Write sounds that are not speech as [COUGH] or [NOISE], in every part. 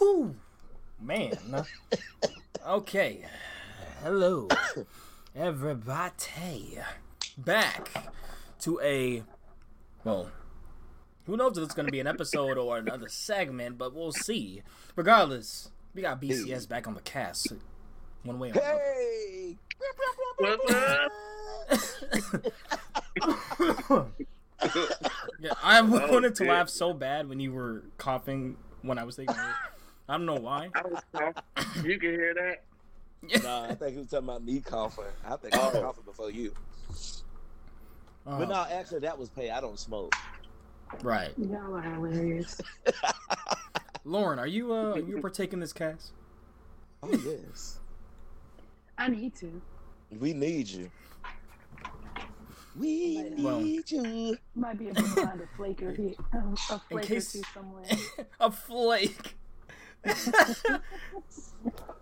Woo! Man. [LAUGHS] okay. Hello, everybody. Back to a. Well, who knows if it's going to be an episode or another segment, but we'll see. Regardless, we got BCS back on the cast. One way or another. Hey! [LAUGHS] Yeah, I Oh, [LAUGHS] wanted to oh, laugh so bad when you were coughing when I was taking it. I don't know why. I was coughing. You can hear that? [LAUGHS] Nah, I think he was talking about me coughing. I think I was Oh. coughing before you. Uh, But no, actually, that was pay. I don't smoke. right. Y'all are hilarious. [LAUGHS] Lauren, are you uh are you [LAUGHS] partaking this cast? Oh yes, I need to. we need you. We need Well- you. Might be able to find a flaker here, a flaker case- too somewhere. a flake. [LAUGHS]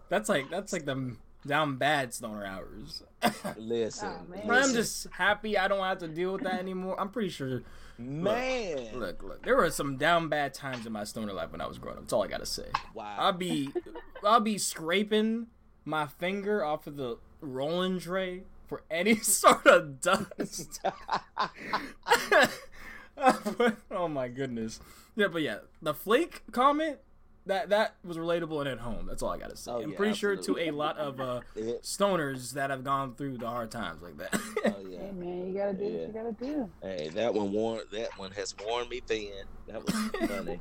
that's like that's like the down bad stoner hours. [LAUGHS] Listen, Oh, man. I'm just happy I don't have to deal with that anymore. I'm pretty sure. man. Look, look, there were some down bad times in my stoner life when I was growing up. That's all I gotta say. wow. I'll be, I'll be scraping my finger off of the rolling tray for any [LAUGHS] sort of dust. oh my goodness. Yeah, but yeah, the flake comment that that was relatable and at home. That's all I gotta say. Oh, I'm yeah, pretty sure to a lot of uh, [LAUGHS] stoners that have gone through the hard times like that. oh yeah. Hey man, you gotta do Yeah. what you gotta do. Hey, that one warned. That one has worn me thin. That was [LAUGHS] funny.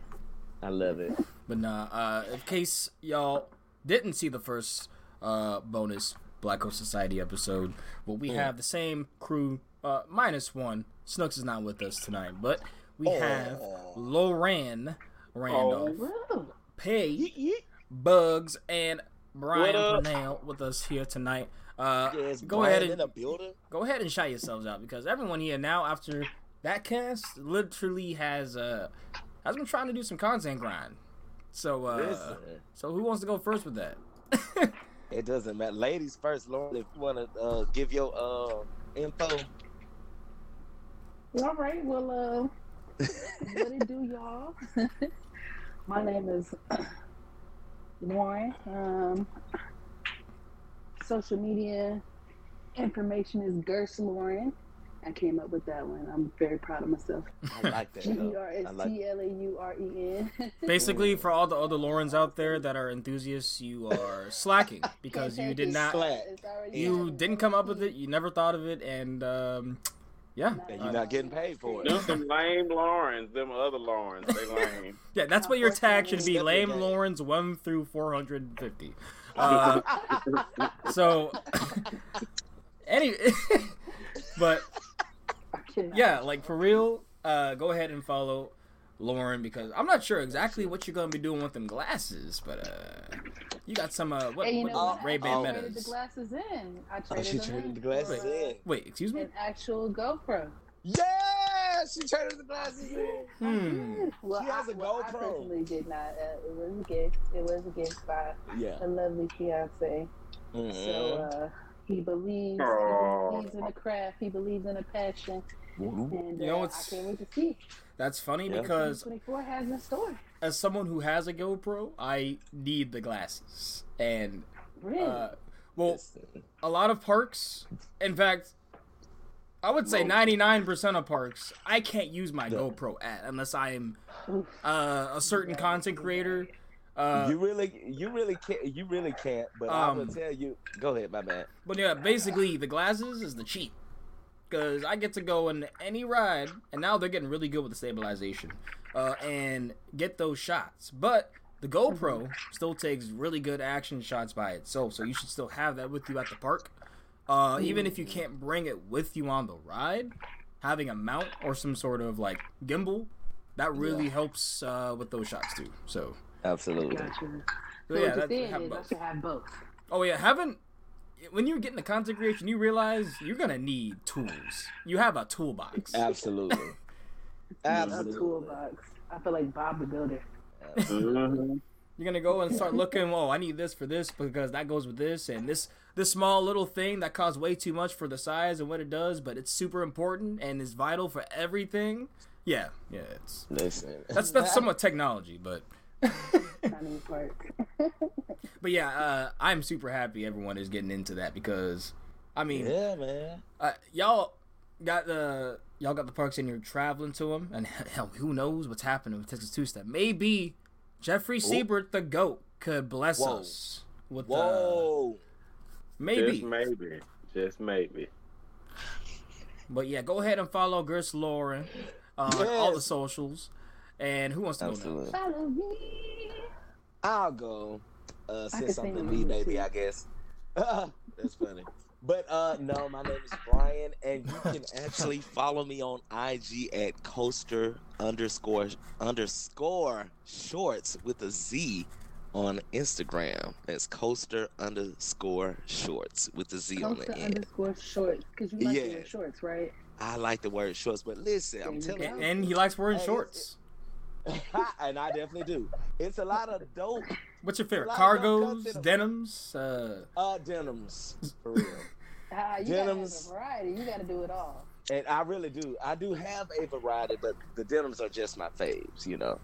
I love it. But nah, uh, in case y'all didn't see the first uh, bonus Black Coaster Society episode, well, we Mm. have the same crew uh, minus one. Snooks is not with us tonight, but we have Oh. Lauren Randolph, Woo! Pay, Yeet, yeet. Bugs, and Brian What? Purnell with us here tonight. Uh, Yes, go Brian ahead in and the go ahead and shout yourselves out because everyone here now after that cast literally has uh has been trying to do some content grind. So uh Listen, so who wants to go first with that? [LAUGHS] it doesn't matter. Ladies first, Lauren. If you want to uh, give your uh, info, All right, well, uh, [LAUGHS] what it do, y'all? [LAUGHS] My name is Lauren. Um, social media information is Gerst Lauren. I came up with that one. I'm very proud of myself. I like that. G E though. R S I like T L A U R E N. Basically, for all the other Laurens out there that are enthusiasts, you are slacking because you did [LAUGHS] not, Slack. You didn't come up with it, you never thought of it, and um, yeah, And you're not getting paid for Them it. some lame Laurens, them other Laurens, they lame. [LAUGHS] yeah, that's what your tag should be: lame your. Laurens one through four hundred and fifty. [LAUGHS] Uh, so, [LAUGHS] any, but yeah, like for real, uh, go ahead and follow Lauren because I'm not sure exactly what you're gonna be doing with them glasses, but uh, you got some uh, what, Hey, you know what what? Ray Ban I traded the Metas. glasses in. I Oh, traded she them traded the glasses for, in. Wait, excuse me. An actual GoPro. Yeah, she traded the glasses in. Hmm. Well, She has I, a well, I GoPro. personally did not. Uh, it was a gift. It was a gift by Yeah. a lovely fiance. So Mhm. uh, he believes. Aw. He believes in the craft. He believes in the passion. And You know, uh, it's- I can't wait to see. That's funny Yeah. because 24 has in store. As someone who has a GoPro, I need the glasses. And Really? uh, well, a lot of parks, in fact, I would say 99% of parks, I can't use my Yeah. GoPro at unless I'm uh, a certain content creator. Uh, you really, you really can't. You really can't. But I Um, will tell you. Go ahead, my man. But yeah, basically the glasses is the cheat. Cause I get to go in any ride, and now they're getting really good with the stabilization, uh, and get those shots. But the GoPro still takes really good action shots by itself, so you should still have that with you at the park. Uh, even if you can't bring it with you on the ride, having a mount or some sort of like gimbal, that really Yeah. helps uh, with those shots too. So, Absolutely. Gotcha. so So yeah, what you're saying have is I both. should have both. Oh yeah, having when you're getting the content creation, you realize you're gonna need tools. You have a toolbox. Absolutely. A Absolutely. toolbox. I feel like Bob the Builder. Mhm. You're gonna go and start looking. Oh, I need this for this because that goes with this, and this this small little thing that costs way too much for the size and what it does, but it's super important and is vital for everything. Yeah, yeah, it's Listen. that's that's somewhat technology, but Not even park. but yeah, uh, I'm super happy everyone is getting into that because, I mean, Yeah, man. uh, y'all got the y'all got the parks and you're traveling to them, and [LAUGHS] hell, who knows what's happening with Texas Two Step? Maybe Jeffrey Siebert, the goat, could bless Whoa. us with uh, Whoa. maybe. Just maybe. Just maybe. But yeah, go ahead and follow Gerst Lauren on all the socials. And who wants to go now? Follow me. I'll go. Uh, I say can something sing me, with baby. I guess. [LAUGHS] That's funny. But uh, no, my name is Brian, and you can actually follow me on IG at coaster underscore underscore shorts with a Z on Instagram. That's coaster underscore shorts with a Z on the end. underscore shorts. Because you like Yeah. wear shorts, right? I like the word shorts, but listen, I'm telling go. you, And he likes wearing Hey, it's- shorts. [LAUGHS] and I definitely do. It's a lot of dope What's your favorite? a lot of dope Cargos, denims. Uh, uh denims for real. [LAUGHS] Ah, you Denims. gotta have a variety. You gotta do it all. And I really do. I do have a variety, but the denims are just my faves, you know.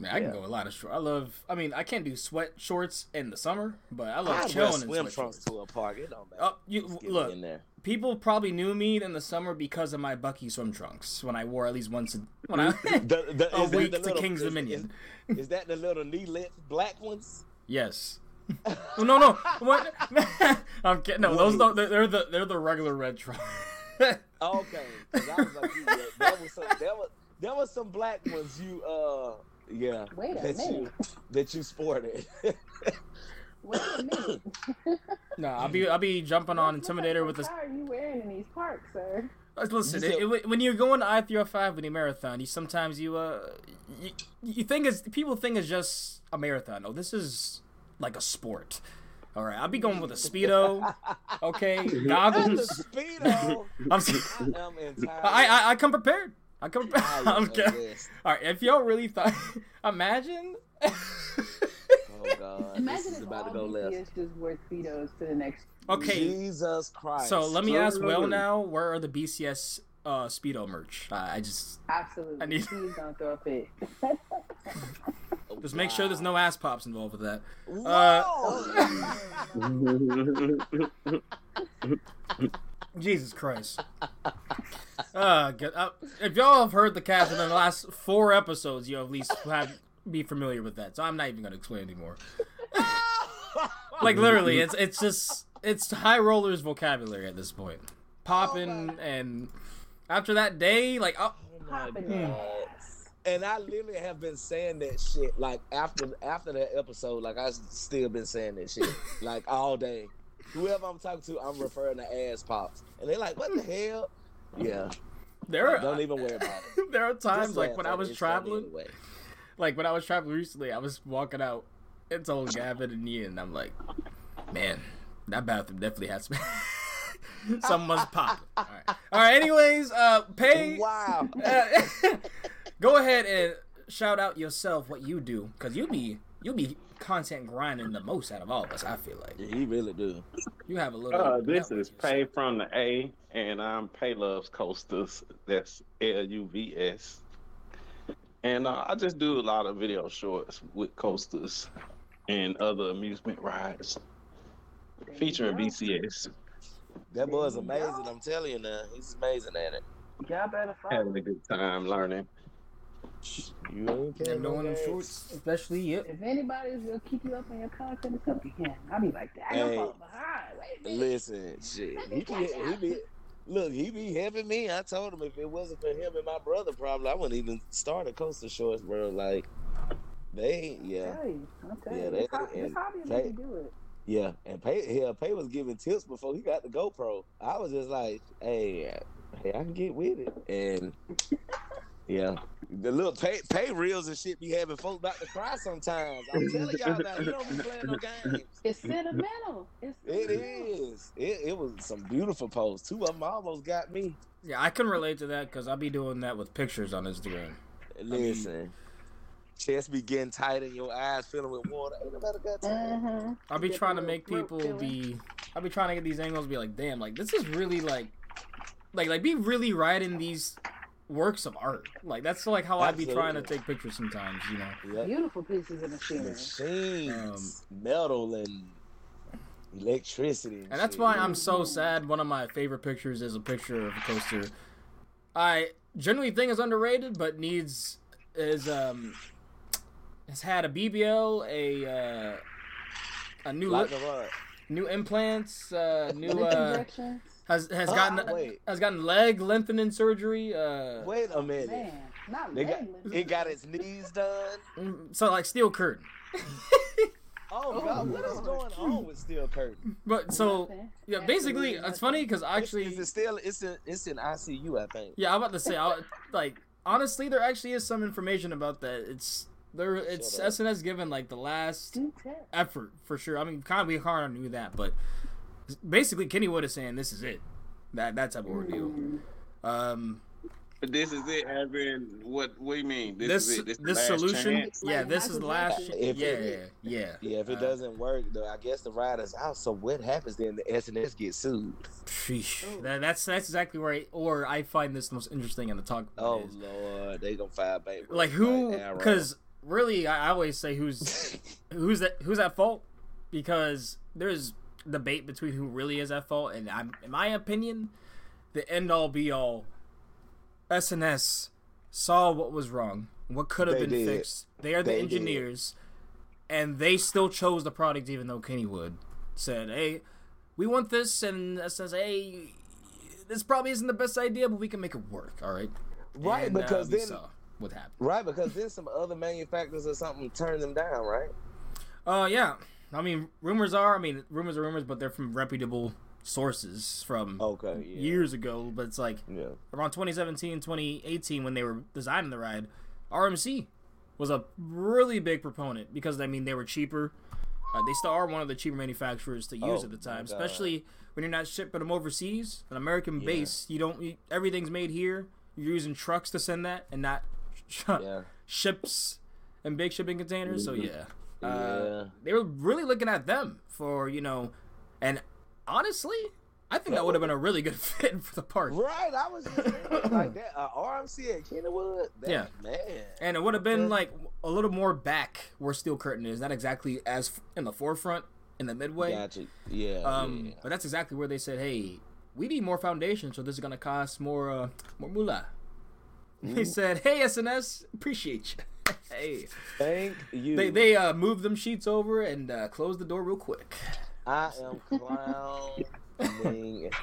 Man, I Yeah. can go a lot of shorts. I love. I mean, I can't do sweat shorts in the summer, but I love I wear chilling in swim sweat trunks shorts. to a park. It don't matter. Oh, you Just get me look. in there. People probably knew me in the summer because of my Bucky swim trunks when I wore at least once a, when I [LAUGHS] The, the, [LAUGHS] a week the to King's is- Dominion. Is, is that the little knee length black ones? Yes. [LAUGHS] Oh, no, no. What? I'm kidding. No, those don't. They're, they're the they're the regular red trunks. okay, I was like, you, yeah, there was some, there was there was some black ones you uh yeah Wait a that You, that you sported. [LAUGHS] Wait a minute. [LAUGHS] no, I'll be I'll be jumping on What Intimidator with this. car are you wearing in these parks, sir? Uh, Listen, You said- it, it, when you're going to I three hundred five with a marathon, you sometimes you uh you, you think it's people think it's just a marathon. Oh, this is like a sport. All right, I'll be going with a speedo. [LAUGHS] Okay, Not the goggles. speedo. I'm. s- I am. I, I I come prepared. I come prepared. I [LAUGHS] I'm am kidding. All right, if y'all really thought, [LAUGHS] imagine. Oh God, Imagine this is if about to go left. BTS just wore speedos to the next. Okay, Jesus Christ. so let me ask Will Absolutely. now. Where are the BCS uh, speedo merch? I, I just Absolutely. I need- Please [LAUGHS] don't throw a fit. just make sure there's no ass pops involved with that. Whoa! Jesus Christ. Uh, get up. If y'all have heard the cast in the last four episodes, you at least have be familiar with that. So I'm not even gonna explain anymore. [LAUGHS] Like literally, it's it's just it's high rollers vocabulary at this point. Popping and after that day, like oh, Oh my Popping God. And I literally have been saying that shit like after after that episode, like I still been saying that shit [LAUGHS] like all day. Whoever I'm talking to, I'm referring to ass pops, and they're like, "What the hell?" Yeah, there are don't even worry about it. [LAUGHS] there are times like when I was traveling, anyway. like when I was traveling recently, I was walking out and told Gavin and Ian, I'm like, man, that bathroom definitely has some. [LAUGHS] Someone's popping. All right. All right. Anyways, uh, pay. Wow. [LAUGHS] Uh, go ahead and shout out yourself what you do, cause you'll be you'll be content grinding the most out of all of us. I feel like Yeah, he really do. you have a little. Uh, this is yourself. Pay from the A, and I'm Pay Loves Coasters. That's L U V S. And uh, I just do a lot of video shorts with coasters and other amusement rides featuring There BCS. That boy's amazing. I'm telling you now, he's amazing at it. go. Y'all better follow. Having a good time learning. You ain't And kidding. doing them no shorts, especially it. If anybody's gonna keep you up on your content, it's up to him. I'll be like that. I don't Hey. fall behind. Wait a minute. Listen, shit. He be, he be, look, he be helping me. I told him if it wasn't for him and my brother, probably I wouldn't even start a coaster shorts, bro. Like, they, yeah, Tell you, I'll tell Yeah, you. they- This hobby, this and hobby they- make you do it. yeah. And Pay, yeah, Pay was giving tips before he got the GoPro. I was just like, hey, hey, I can get with it, and [LAUGHS] yeah. The little pay, pay reels and shit be having folks about to cry sometimes. I'm telling y'all that he don't be playing no games. It's sentimental. It's It sentimental. is. It, it was some beautiful posts. Two of them almost got me. Yeah, I can relate to that because I'll be doing that with pictures on Instagram. Listen, chest be getting tight and your eyes filling with water. Ain't nobody got time. Uh-huh. I'll be trying to make people be. I'll be trying to get these angles. Be like, damn, like this is really like, like like be really riding these, works of art. Like that's like how I'd be trying to take pictures sometimes. You know. Yep. Beautiful pieces of machinery. Machines, Um, metal, and electricity. And that's shit. why I'm so sad. One of my favorite pictures is a picture of a coaster. I generally think is underrated, but needs is um has had a BBL, a uh, a new Like lip, a new implants, uh, new uh, injections. Has has Ah, gotten wait. has gotten leg lengthening surgery. Uh, Wait a minute. Man, not They got, leg it got its knees done. mm, so like steel curtain. [LAUGHS] Oh, Oh, God, what is going on with Steel Curtain? But so yeah, basically it's funny because Actually, actually is it still? It's in. It's in ICU, I think. Yeah, I'm about to say, I, like, honestly, there actually is some information about that. It's there. It's S&S given like the last effort for sure. I mean, kind of we kind of knew that, but basically, Kennywood is saying this is it. That that type of ordeal. Um, this is it, as in what? What do you mean? This, this is it. this, the last solution, chance? yeah, this is the last. If yeah, it- yeah, Yeah, if it Uh, doesn't work, though, I guess the rider's out. So what happens then? The S&S gets sued. Sheesh. Oh. That, that's that's exactly where I or I find this most interesting in the talk. Oh is, Lord, they gonna file bankruptcy. like who? Because really, I, I always say who's [LAUGHS] who's that who's at fault because there's debate between who really is at fault and I'm in my opinion the end all be all S&S saw what was wrong what could have been did. fixed they are the They did. engineers and they still chose the product even though Kennywood said hey we want this and S&S hey this probably isn't the best idea but we can make it work all right right And, uh, because we then what happened right because then some other manufacturers or something turned them down, right? Uh, yeah. I mean, rumors are. I mean, rumors are rumors, but they're from reputable sources from Okay, yeah, years ago. But it's like yeah. around 2017, 2018, when they were designing the ride, RMC was a really big proponent because I mean they were cheaper. Uh, they still are one of the cheaper manufacturers to use Oh, at the time, God. especially when you're not shipping them overseas. An American Yeah. base, you don't. You, everything's made here. You're using trucks to send that, and not [LAUGHS] Yeah. ships and big shipping containers. So yeah, uh, Yeah. they were really looking at them for you know, and honestly, I think that would have been a really good [LAUGHS] fit for the park. Right, I was just thinking, like that. Uh, RMC at Kennywood. That, Yeah. man. And it would have been like a little more back where Steel Curtain is, not exactly as in the forefront in the midway. Gotcha. Yeah. Um, yeah. but that's exactly where they said, "Hey, we need more foundation, so this is gonna cost more, uh, more moolah." They said, "Hey, S&S, appreciate you." Hey, Thank you. they they uh, moved them sheets over and uh, closed the door real quick. I am clowning. [LAUGHS]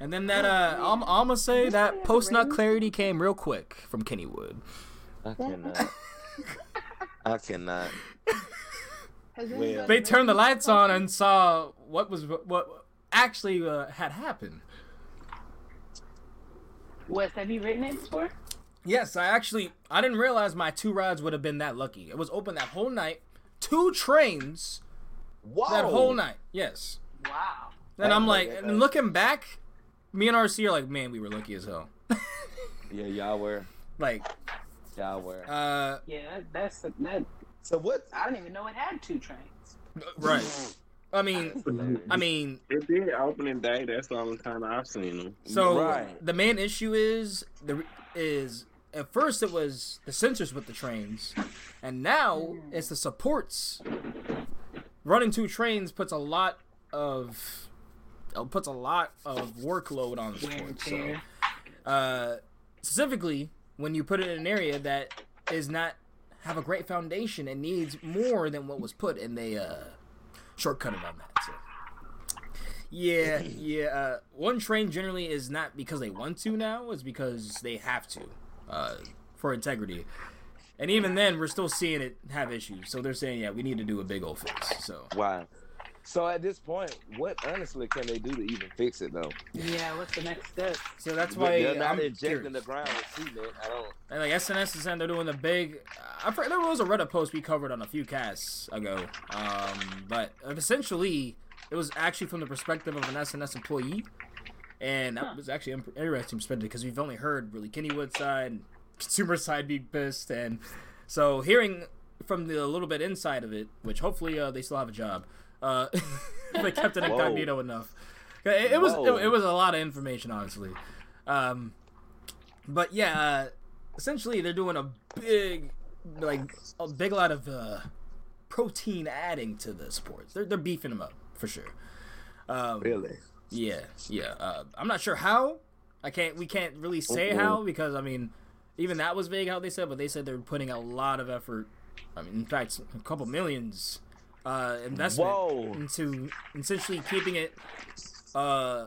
And then that uh, I'm, I'm gonna say that post nut clarity came real quick from Kennywood. I cannot. [LAUGHS] I cannot. Well- They turned the lights on and saw what was what actually uh, had happened. Wes, have you written it before? Yes, I actually I didn't realize my two rides would have been that lucky. It was open that whole night, two trains Whoa. that whole night. Yes. Wow. And I'm like, That- and looking back, me and RC are like, man, we were lucky as hell. [LAUGHS] Yeah, y'all were. like, Y'all were. uh, Yeah, that's that. So what? I didn't even know it had two trains. right. [LAUGHS] I mean, I mean, It did opening day. That's the only time I've seen them. So Right. the main issue is the is at first it was the sensors with the trains, and now it's the supports. Running two trains puts a lot of uh, puts a lot of workload on the supports. So, uh, specifically, when you put it in an area that is not have a great foundation, it needs more than what was put, and they uh, shortcutted on that. So. Yeah, [LAUGHS] yeah. Uh, one train generally is not because they want to now; it's because they have to uh, for integrity. And even then, we're still seeing it have issues. So they're saying, yeah, we need to do a big old fix. So Wow. So at this point, what honestly can they do to even fix it though? Yeah, what's the next step? so that's why they're not I'm injecting curious. the ground with cement. I don't. And like S&S is saying they're doing the big. I forget there was a Reddit post we covered on a few casts ago. Um, but essentially, it was actually from the perspective of an S&S employee, and that Huh. was actually imp- interesting perspective because we've only heard really Kennywood side, and [LAUGHS] consumer side be pissed, and so hearing from the little bit inside of it, which hopefully uh, they still have a job. Uh, [LAUGHS] they kept it Whoa. incognito enough. It, it was it, it was a lot of information, honestly. Um, but yeah, uh, essentially they're doing a big, like a big lot of uh, protein adding to the sports. They're they're beefing them up for sure. Um, Really? Yeah, yeah. Uh, I'm not sure how. I can't. We can't really say how because I mean, even that was vague how they said, but they said they're putting a lot of effort. I mean, in fact, a couple millions uh, investment Whoa. into essentially keeping it uh,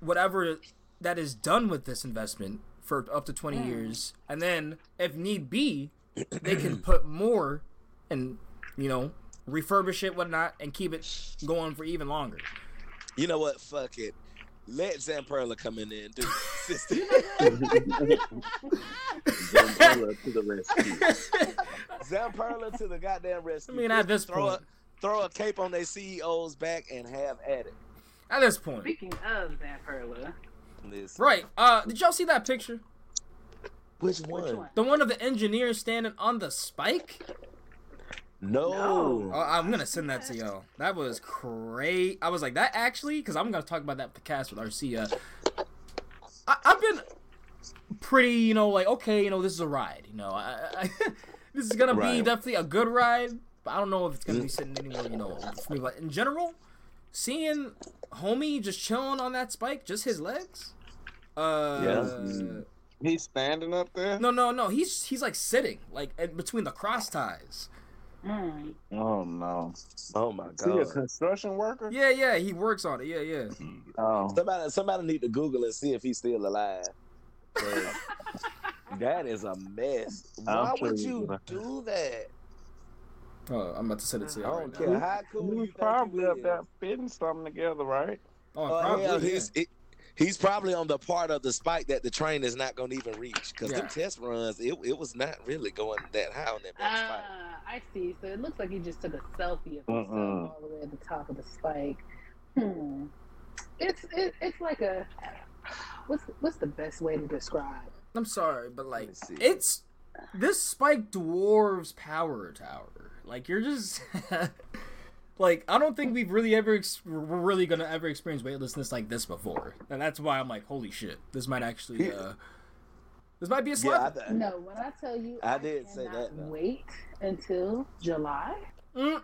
whatever that is done with this investment for up to 20 years, and then if need be, they can [CLEARS THROAT] put more and you know refurbish it, whatnot, and keep it going for even longer. You know what? Fuck it. Let Zamperla come in there and do [LAUGHS] it. Sister. [LAUGHS] Zamperla to the rescue. Zamperla to the goddamn rescue. I mean, at this throw point, a throw a cape on their CEO's back and have at it. at this point, Speaking of Zamperla, Listen. right? Uh, did y'all see that picture? Which one? which one? The one of the engineer standing on the spike. No. No. Oh, I'm gonna send that to y'all. That was great. I was like, that actually, because I'm gonna talk about that with the cast with RC. Uh, I, I've been pretty, you know, like okay, you know, this is a ride. You know, I, I, [LAUGHS] this is gonna be definitely a good ride. But I don't know if it's gonna be sitting anywhere, you know, for me. But in general, seeing homie just chilling on that spike, just his legs. Uh, Yeah. He's standing up there. No, no, no. He's he's like sitting, like in between the cross ties. Mm. Oh no. Oh my god. Is he a construction worker? Yeah, yeah. He works on it. Yeah, yeah. Oh. Somebody somebody need to Google and see if he's still alive. [LAUGHS] that is a mess. I'm Why would you do that? Oh, I'm about to send it to I you right don't now. care how He cool you was probably you up there fitting something together, right? Oh, Oh, probably. yeah. he's he- he's probably on the part of the spike that the train is not going to even reach because Yeah. them test runs, it, it was not really going that high on that back spike. Ah, I see. So it looks like he just took a selfie of himself Mm-mm. all the way at the top of the spike. Hmm. It's it, it's like a what's what's the best way to describe? I'm sorry, but like, it's this spike dwarves Power Tower. Like, you're just [LAUGHS] like, I don't think we've really ever ex- we're really gonna ever experience weightlessness like this before, and that's why I'm like, holy shit, this might actually, uh, this might be a Yeah, slap. th- No, when I tell you, I did say that, though. Wait until July. Mm,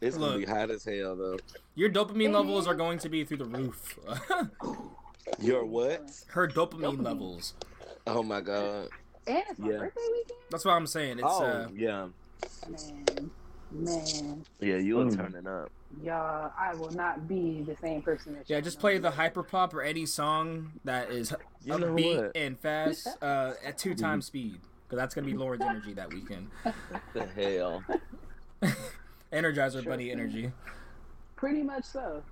it's going to be hot as hell though. your dopamine It levels are going to be through the roof. [LAUGHS] Your what? Her dopamine, Dopamine. levels. Oh my god. And it's my Yeah. birthday weekend. That's what I'm saying. It's oh uh, yeah, Man, man, yeah. You are Mm. turning up. y'all, I will not be the same person that. yeah. Just play the as. hyper pop or any song that is You know upbeat what? and fast [LAUGHS] uh, at two times speed because that's gonna be Lauren's energy that weekend. The hell. [LAUGHS] Energizer Sure Bunny thing. energy. Pretty much so.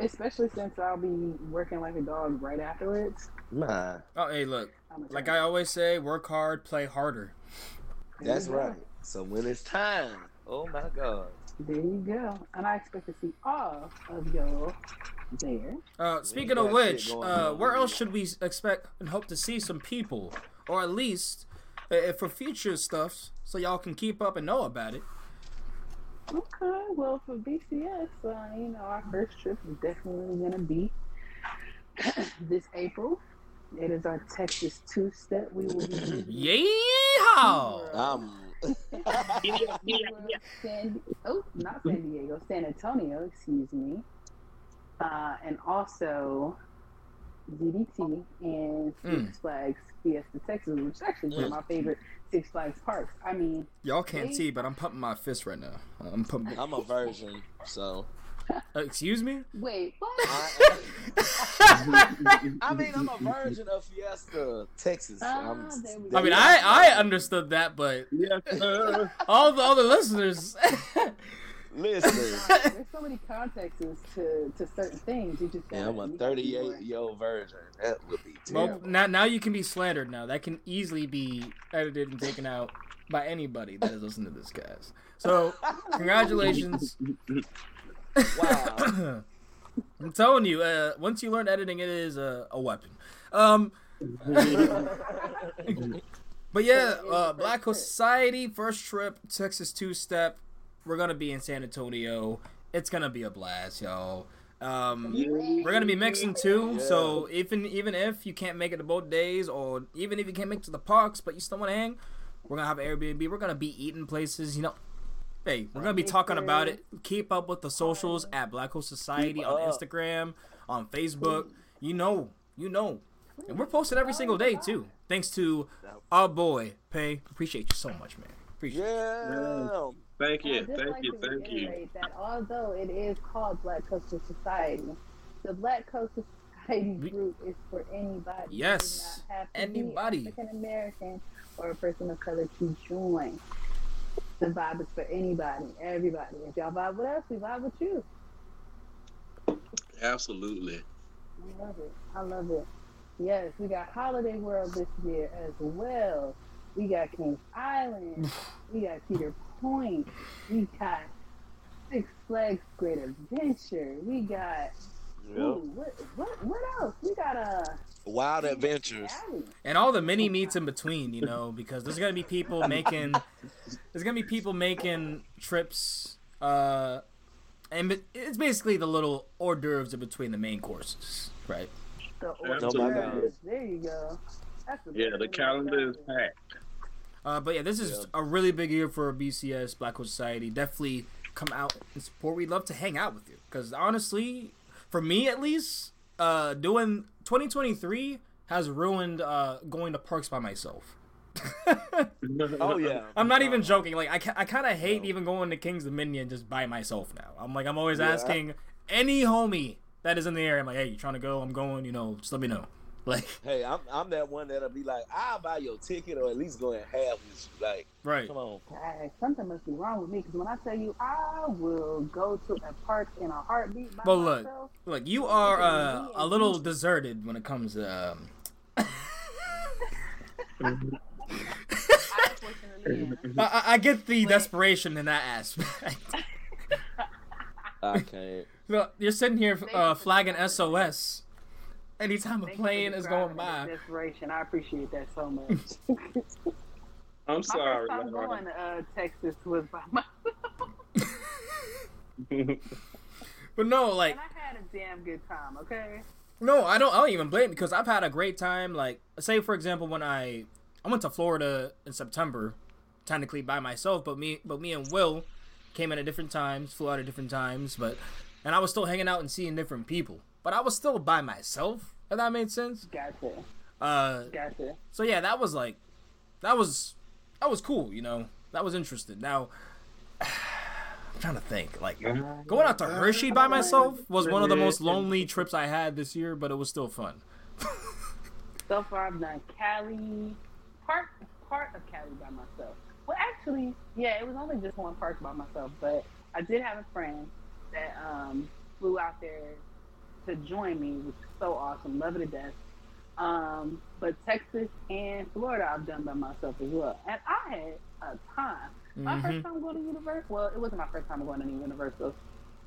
Especially since I'll be working like a dog right afterwards. Nah, Oh, hey, look. Like. I always say, work hard, play harder. That's right. So when it's time, oh my god. There you go. And I expect to see all of y'all there. Uh, speaking of which, uh, where else should we expect and hope to see some people, or at least uh, for future stuff, so y'all can keep up and know about it? Okay, well, for BCS, uh, you know, our first trip is definitely going to be [COUGHS] this April. It is our Texas two step. We will be. visiting [COUGHS] Yeehaw! I'm. San, oh, not San Diego, San Antonio, excuse me. Uh, and also DDT and Six Mm. Flags Fiesta Texas, which is actually one of my favorite Six Flags parks. I mean, Y'all can't see, but I'm pumping my fist right now. I'm pumping. I'm a virgin, so. Uh, excuse me. [LAUGHS] wait, what? I, [LAUGHS] [LAUGHS] I mean, I'm a virgin of Fiesta, Texas. Ah, I'm, I mean. I I understood that, but Yes, sir. all the other listeners. Listen, There's so many contexts to, to certain things. You just yeah, gotta- I'm a you gotta be 38 more- year old virgin. That would be well, terrible. now now you can be slandered. Now that can easily be edited and taken out by anybody that is listening to this cast. So congratulations. Wow. [COUGHS] I'm telling you, uh, once you learn editing, it is a, a weapon. Um, [LAUGHS] but yeah, So it is uh, Black. Society first trip, Texas two step. We're gonna be in San Antonio. It's gonna be a blast, y'all. Um, we're gonna be mixing too. Yeah. So even even if you can't make it to both days, or even if you can't make it to the parks, but you still want to hang, we're gonna have Airbnb. We're gonna be eating places. You know, hey, we're gonna be talking about it. Keep up with the socials at Black Coaster Society on. Instagram, on Facebook. You know, you know, and we're posting every single day too. Thanks to our boy Pay. Appreciate you so much, man. Appreciate. it. Yeah. Thank you, thank like you, thank you. That although it is called Black Coaster Society, the Black Coaster Society group is for anybody. Yes, not have to anybody. African American or a person of color to join. The vibe is for anybody, everybody. If y'all vibe with us, we vibe with you. Absolutely. I love it. I love it. Yes, we got Holiday World this year as well. We got Kings Island. [SIGHS] we got Cedar Point. We got Six Flags Great Adventure. We got ooh, what what what else? We got uh, a Wild Adventures. and all the mini meets in between, you know, because there's gonna be people making, there's gonna be people making trips, uh, and it's basically the little hors d'oeuvres in between the main courses, right? The Oh my There you go. That's Yeah, the calendar is packed. Uh, but yeah, this is a really big year for BCS Black Coaster Society. Definitely come out and support. We'd love to hang out with you because honestly, for me at least, uh, doing 2023 has ruined uh, going to parks by myself. [LAUGHS] Oh yeah. I'm not even joking. Like I, ca- I kind of hate even going to King's Dominion just by myself now. I'm like I'm always Yeah. asking any homie that is in the area. I'm like, hey, you trying to go? I'm going. You know, just let me know. Like [LAUGHS] Hey, I'm I'm that one that'll be like, I'll buy your ticket or at least go and half with you. Like, right. come on. Dang, something must be wrong with me because when I tell you I will go to a park in a heartbeat by Well, look, myself. Look, you are uh, a little deserted when it comes to. Um, I. [LAUGHS] I, I- I get the desperation in that aspect. I can't. [LAUGHS] Look, you're sitting here uh, flagging SOS anytime a Thank plane is going by. the Desperation. I appreciate that so much. [LAUGHS] I'm My sorry. first time Laura. going to uh, Texas was by myself, [LAUGHS] But no, like, and I had a damn good time. Okay. no, I don't. I don't even blame it because I've had a great time. Like, say for example, when I I went to Florida in September, technically by myself, but me, but me and Will came in at different times, flew out at different times, but and I was still hanging out and seeing different people, but I was still by myself. If that made sense. Gotcha. Uh, Gotcha. so yeah, that was like, that was that was cool. You know, that was interesting. Now, [SIGHS] I'm trying to think. Like, going out to Hershey by myself was one of the most lonely trips I had this year, but it was still fun. [LAUGHS] So far, I've done Cali, part part of Cali by myself. Well, actually, yeah, it was only just one park by myself, but I did have a friend that um, flew out there to join me, which is so awesome. Love it to death. Um, but Texas and Florida, I've done by myself as well, and I had a time. My Mhm. first time going to Universal. Well, it wasn't my first time going to Universal.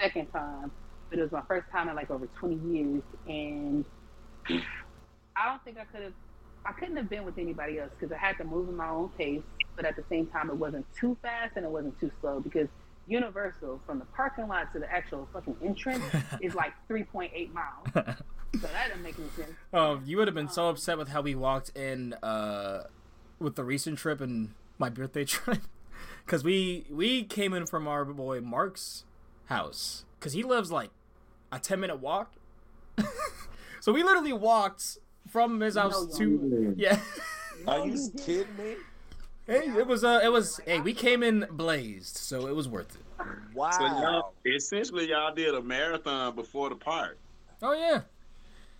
Second time, but it was my first time in like over 20 years, and [CLEARS THROAT] I don't think I could have. I couldn't have been with anybody else because I had to move at my own pace, but at the same time, it wasn't too fast and it wasn't too slow because Universal, from the parking lot to the actual fucking entrance, [LAUGHS] is like 3.8 miles. So that doesn't make any sense. Um, you would have been so upset with how we walked in uh, with the recent trip and my birthday [LAUGHS] trip, because we we came in from our boy Mark's house, because he lives like a ten minute walk. [LAUGHS] so we literally walked from his house to yeah. Are you you kidding me? Hey, it was uh, it was hey, we came in blazed, so it was worth it. Wow. So y'all, essentially, y'all did a marathon before the park. Oh yeah,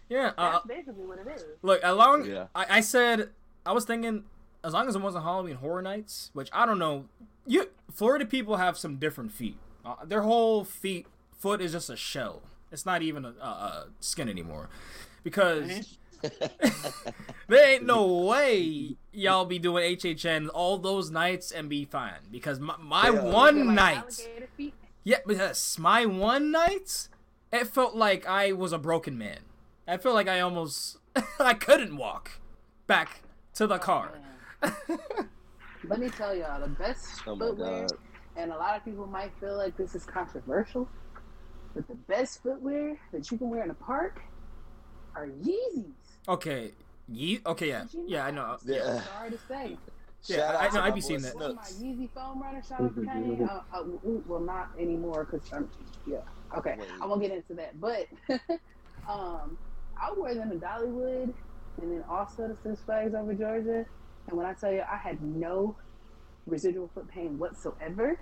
yeah. Uh, That's basically what it is. Look, along Yeah. I, I said I was thinking as long as it wasn't Halloween Horror Nights, which I don't know. You Florida people have some different feet. Uh, their whole feet foot is just a shell. It's not even a, a, a skin anymore, because [LAUGHS] there ain't no way y'all be doing HHN all those nights and be fine. Because my, my Yeah. One like night, alligator feet. yeah, because my one night, it felt like I was a broken man. I felt like I almost [LAUGHS] I couldn't walk back to the oh, car. Let me tell y'all, the best [LAUGHS] Oh footwear, and a lot of people might feel like this is controversial, But the best footwear that you can wear in a park are Yeezys. Okay. Ye- okay, yeah. Did you Yeah, I know. Yeah. Sorry to say. Yeah, I out know, I my be seeing that. My Yeezy foam runner, shout out to Kanye. Uh, uh, well, not anymore because I'm, yeah. Okay, Wait. I won't get into that. But [LAUGHS] um, I wear them in Dollywood and then also the Six Flags over Georgia. And when I tell you I had no residual foot pain whatsoever,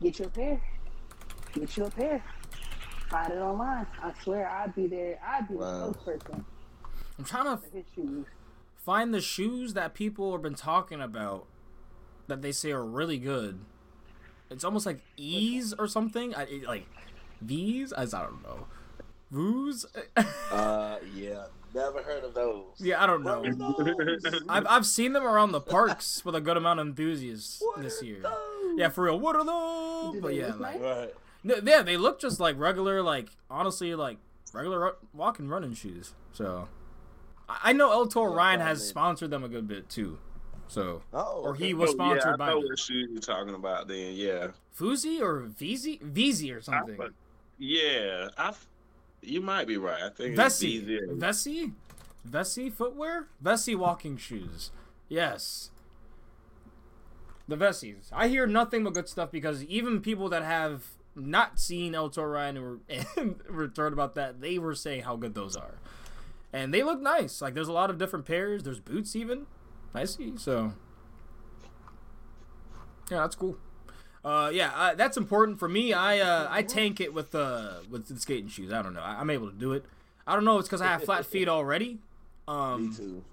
get you a pair. Get you a pair. Find it online. I swear I'd be there. I'd be Wow. the spokesperson I'm trying to his shoes. find the shoes that people have been talking about that they say are really good. It's almost like ease or something. I it- like these. I don't know. Vooz. [LAUGHS] Uh, yeah. Never heard of those. yeah, I don't What know. I've I've seen them around the parks with a good amount of enthusiasts What this year. those? Yeah, for real. What are those? Do But they yeah, like? Right. no, yeah, they look just like regular, like honestly, like regular ru- walking running shoes. So I I know El Toro Ryan has sponsored them a good bit too. So Oh, or he okay. was Oh, yeah, sponsored I by know them. what shoes you're talking about. Then, yeah, Fuzi or Vizi, Vizi or something. but- yeah, I. You might be right. I think Vessi. Vessi, Vessi footwear, Vessi walking shoes. Yes, the Vessis. I hear nothing but good stuff because even people that have not seen El Toro Ryan and were- [LAUGHS] and returned about that, they were saying how good those are, and they look nice. Like there's a lot of different pairs. There's boots even. I see. So yeah, that's cool. Uh, yeah, uh, that's important for me. I uh, I tank it with uh with the skating shoes. I don't know. I, I'm able to do it. I don't know. if It's because I have flat feet already. Me Um, too.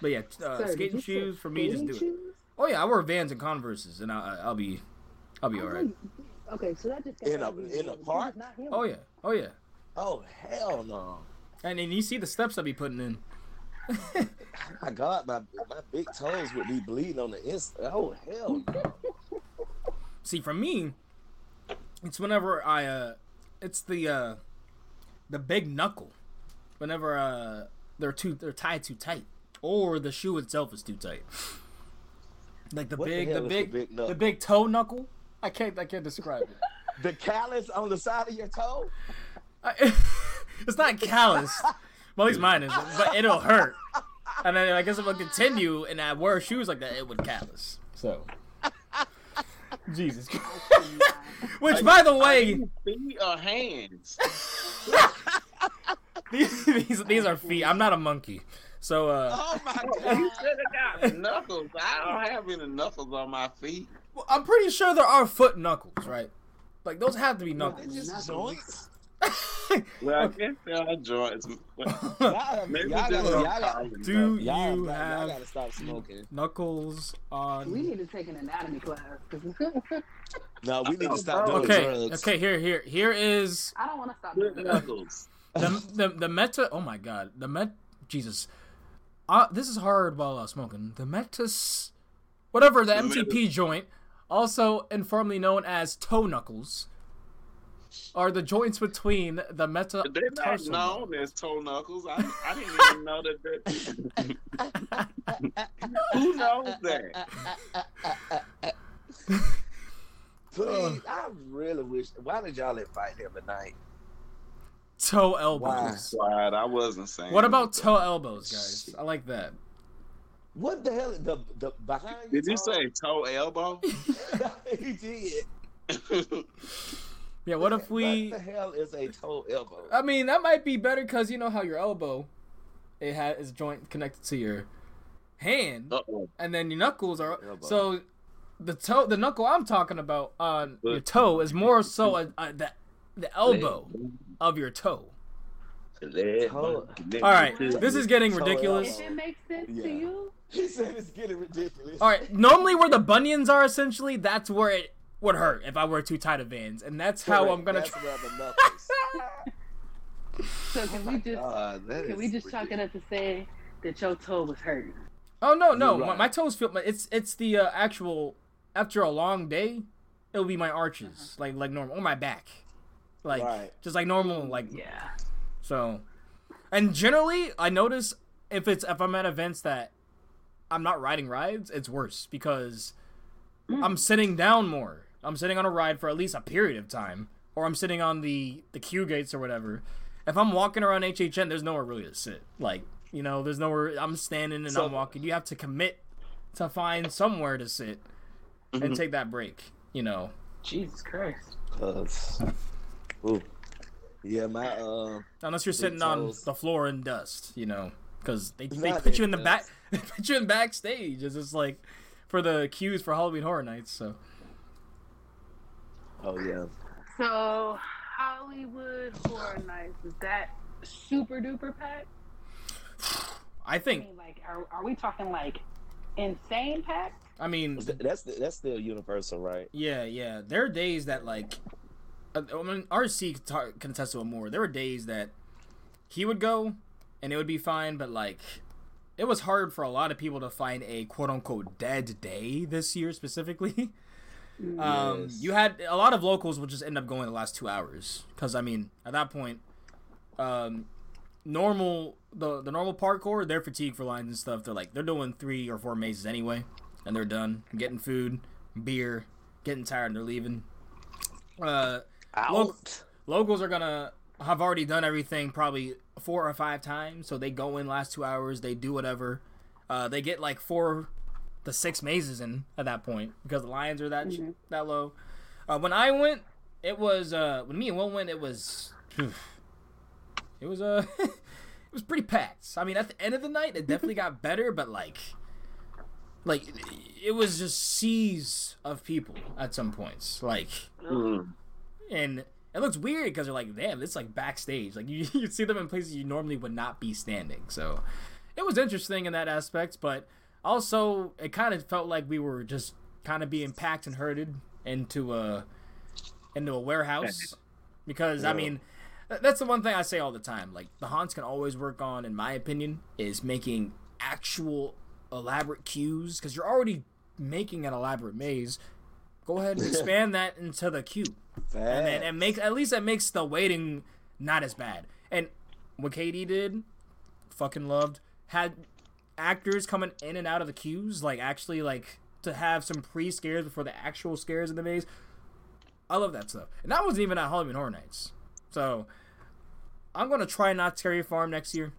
but yeah, uh, Sir, did skating shoes for me. Just skating do it. Oh yeah, I wear Vans and Converses, and I, I'll be, I'll be Oh, alright. Okay, so that just got In a- in a the- park? Not him. Oh yeah, oh yeah. Oh hell no! And then you see the steps I be putting in. My God, my my big toes would be bleeding on the inside. Oh hell no! See, for me, it's whenever I uh, it's the uh, the big knuckle. Whenever uh, they're too they're tied too tight, or the shoe itself is too tight. Like the What big, the the big, big the big toe knuckle. I can't, I can't describe it. [LAUGHS] The callus on the side of your toe. I, [LAUGHS] it's not callous. Well, at least mine is, but it'll hurt. And then I guess if I continue and I wear shoes like that, it would callous. So, Jesus. [LAUGHS] Which, by the way, you feet or hands? [LAUGHS] these, these these are feet. I'm not a monkey. So, uh, Oh my god, you should have got knuckles. I don't have any knuckles on my feet. well, I'm pretty sure there are foot knuckles, right? Like those have to be They knuckles. just joints. Well, I guess there are joints. Well, Y'all, Maybe y'all, gotta, don't y'all, call gotta, Do y'all, you gotta- y'all have gotta stop smoking. knuckles We need to take an anatomy class. [LAUGHS] No, we need to stop doing Okay, drugs. okay. Here, here, here is I don't want to stop doing knuckles. the the the meta. Oh my god, the met. Jesus, uh, this is hard while uh, smoking. The metas, whatever the The MTP joint, also informally known as toe knuckles, are the joints between the meta. They're not known as toe knuckles. I, I didn't even know that. that [LAUGHS] Who knows that? [LAUGHS] Please, I really wish. Why did y'all invite him tonight? Toe elbows. Right, I wasn't saying. What about anything. toe elbows, guys? I like that. What the hell? The the behind. Did you your say toe elbow? toe? [LAUGHS] he did. Yeah. What if we? What the hell is a toe elbow? I mean, that might be better because you know how your elbow, it has is joint connected to your hand, Uh-oh. and then your knuckles are Elbow. so. The toe, the knuckle I'm talking about on your toe is more so a, a, the the elbow of your toe. Toe. All right, this is getting ridiculous. If it makes sense Yeah. to you, He said it's getting ridiculous. All right, normally where the bunions are, essentially, that's where it would hurt if I wear too tight of Vans, and that's how I'm gonna. That's Try. where the [LAUGHS] so can we just God, can we is just chalk it up to say that your toe was hurting? Oh no, no, You're my, my toes feel. It's it's the uh, actual after a long day, it'll be my arches, like like normal, or my back, like Right. just like normal, like Yeah. so. And generally, I notice if it's if I'm at events that I'm not riding rides, it's worse because I'm sitting down more. I'm sitting on a ride for at least a period of time. or I'm sitting on the the queue gates or whatever. If I'm walking around HHN, there's nowhere really to sit. Like you know, there's nowhere. I'm standing and So- I'm walking. You have to commit to find somewhere to sit Mm-hmm. and take that break. You know. Jesus Christ. Cause, ooh, yeah, my uh, Unless you're sitting on the floor in dust, you know, because they, they Not put you in in the back, [LAUGHS] they put you in backstage. It's just like for the queues for Halloween Horror Nights. So oh yeah, So Halloween Horror Nights is that super duper packed? I I think, mean, like, are, are we talking like insane packed? I mean, that's that's still universal, right? yeah, yeah. There are days that like, uh, I mean, RC can ta- can attest to it more. There were days that he would go and it would be fine, but like. It was hard for a lot of people to find a quote unquote dead day this year specifically. [LAUGHS] Um, Yes. You had a lot of locals would just end up going the last two hours because I mean at that point, um, normal the the normal parkour they're fatigued for lines and stuff. They're like they're doing three or four mazes anyway, and they're done getting food, beer, getting tired, and they're leaving. Uh, Out. locals are gonna have already done everything probably four or five times, so they go in last two hours, they do whatever. Uh, they get like four the six mazes in at that point because the lions are that ch- Mhm. that low. Uh, when I went, it was uh, when me and Will went, it was it was uh, [LAUGHS] it was pretty packed. I mean, at the end of the night, it definitely got better, but like like it was just seas of people at some points, like Mm. and it looks weird because they're like, damn, it's like backstage. Like [LAUGHS] you, you see them in places you normally would not be standing. So it was interesting in that aspect, but also it kind of felt like we were just kind of being packed and herded into a into a warehouse because I mean that's the one thing I say all the time. Like the haunts can always work on, in my opinion, is making actual elaborate cues because you're already making an elaborate maze. Go ahead and [LAUGHS] expand that into the queue and then it makes at least it makes the waiting not as bad. And what KD did, fucking loved, had actors coming in and out of the queues, like actually like to have some pre scares before the actual scares in the maze. I love that stuff, and that wasn't even at Halloween Horror Nights. So I'm gonna try Knott's Scary Farm next year.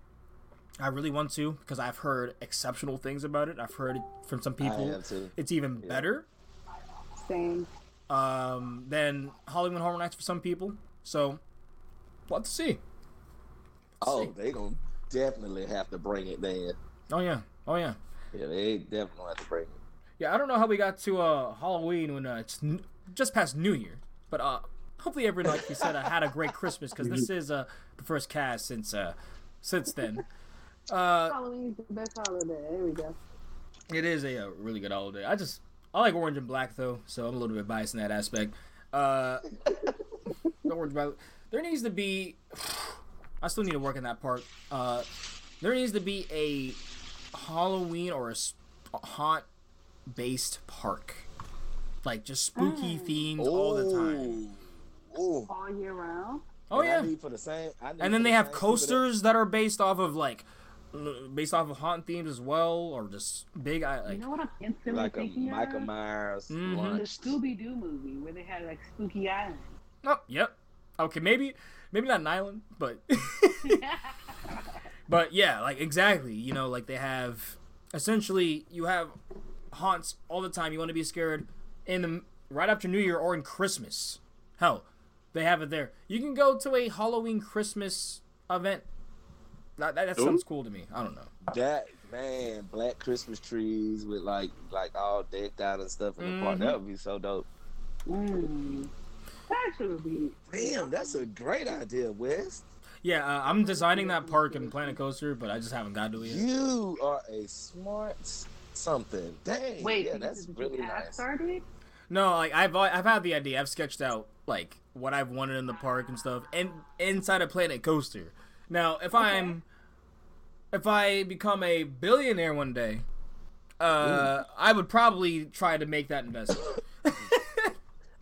I really want to because I've heard exceptional things about it. I've heard it from some I people. have too. It's even better Same. um, than Halloween Horror Nights for some people. So, what to see? Oh, they gonna definitely have to bring it then. Oh yeah, oh yeah, Yeah, they definitely have to bring it. yeah. I don't know how we got to uh, Halloween when uh, it's n- just past New Year, but uh, hopefully everyone, like you said, uh, had a great Christmas because this is uh, the first cast since uh, since then. Uh, Halloween's the best holiday. There we go. it is a, uh really good holiday. I just I like orange and black though, so I'm a little bit biased in that aspect. Uh, the orange black. There needs to be. [SIGHS] I still need to work in that part. Uh, there needs to be a Halloween or a haunt based park, like just spooky themes all the time. Ooh. All year round. Oh And yeah, need for the same. I and then they the have same that- coasters that are based off of like based off of haunt themes as well, or just big. I You like know what I'm instantly like a Michael of? Myers Mhm. The lunch. Scooby Doo movie where they had like Spooky Island. oh yep. Okay, maybe maybe not an island, but [LAUGHS] [LAUGHS] But yeah, like exactly. You know, like they have essentially you have haunts all the time. You want to be scared in the right after New Year or in Christmas. Hell, they have it there. You can go to a Halloween Christmas event. That, that, that sounds cool to me. I don't know. That man, black Christmas trees with like like all decked out and stuff in the park. Mhm. That would be so dope. Mm. That should be. Damn, that's a great idea, Wes. Yeah, uh, I'm designing that park in Planet Coaster, but I just haven't got to it yet. You are a smart something. Dang. Wait, yeah, that's really you have nice. started? No, like I've I've had the idea. I've sketched out like what I've wanted in the park and stuff, and inside a Planet Coaster. Now, if I'm if I become a billionaire one day, uh, I would probably try to make that investment. [LAUGHS]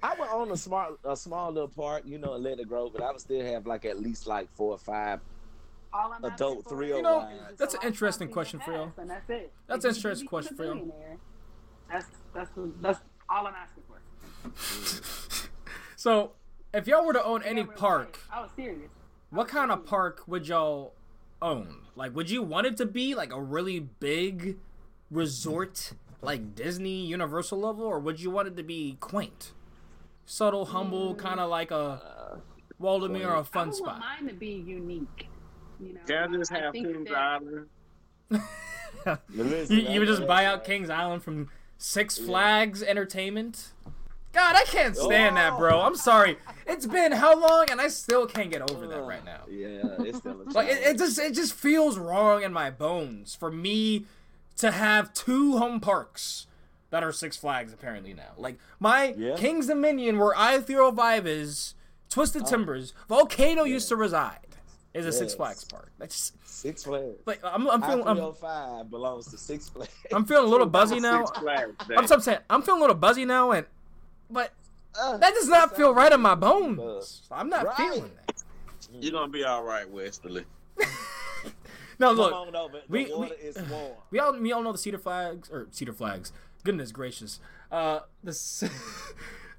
I would own a smart, a small little park, you know, and let it grow, but I would still have like at least like four or five. All Adult for three or You know, that's an interesting question for y'all. And that's it. That's an interesting question for y'all. That's that's that's all I'm asking for. [LAUGHS] so if y'all were to own any park, I was serious. what kind of park would y'all own? Like, would you want it to be like a really big resort, like Disney, Universal level, or would you want it to be quaint, subtle, humble, kind of like a Waldameer or a I fun would spot? want mine to be unique. You know, Can I just I have think Kings that- Island? [LAUGHS] you, you would just buy out King's Island from Six Flags Entertainment. God, I can't oh! stand that, bro. I'm sorry. It's been how long, and I still can't get over that oh, right now. Yeah, it's still a [LAUGHS] Like it, it just it just feels wrong in my bones for me to have two home parks that are Six Flags apparently now. Like my Yeah. King's Dominion, where I Zero Five is, Twisted Timbers, Volcano used to reside, is a Six Flags park. That's just Six Flags. like I'm I'm feeling I'm, I-305 belongs to Six Flags. I'm feeling a little [LAUGHS] buzzy now. Six Flags I'm, so- I'm saying I'm feeling a little buzzy now, and but Uh, that does not feel right in my Buzz. bones. I'm not Right. feeling that. You're gonna be all right, Westerly. [LAUGHS] No, Come look, on over. The we- water we- is warm. We all we all know the cedar flags or cedar flags. Goodness gracious, uh, the [LAUGHS]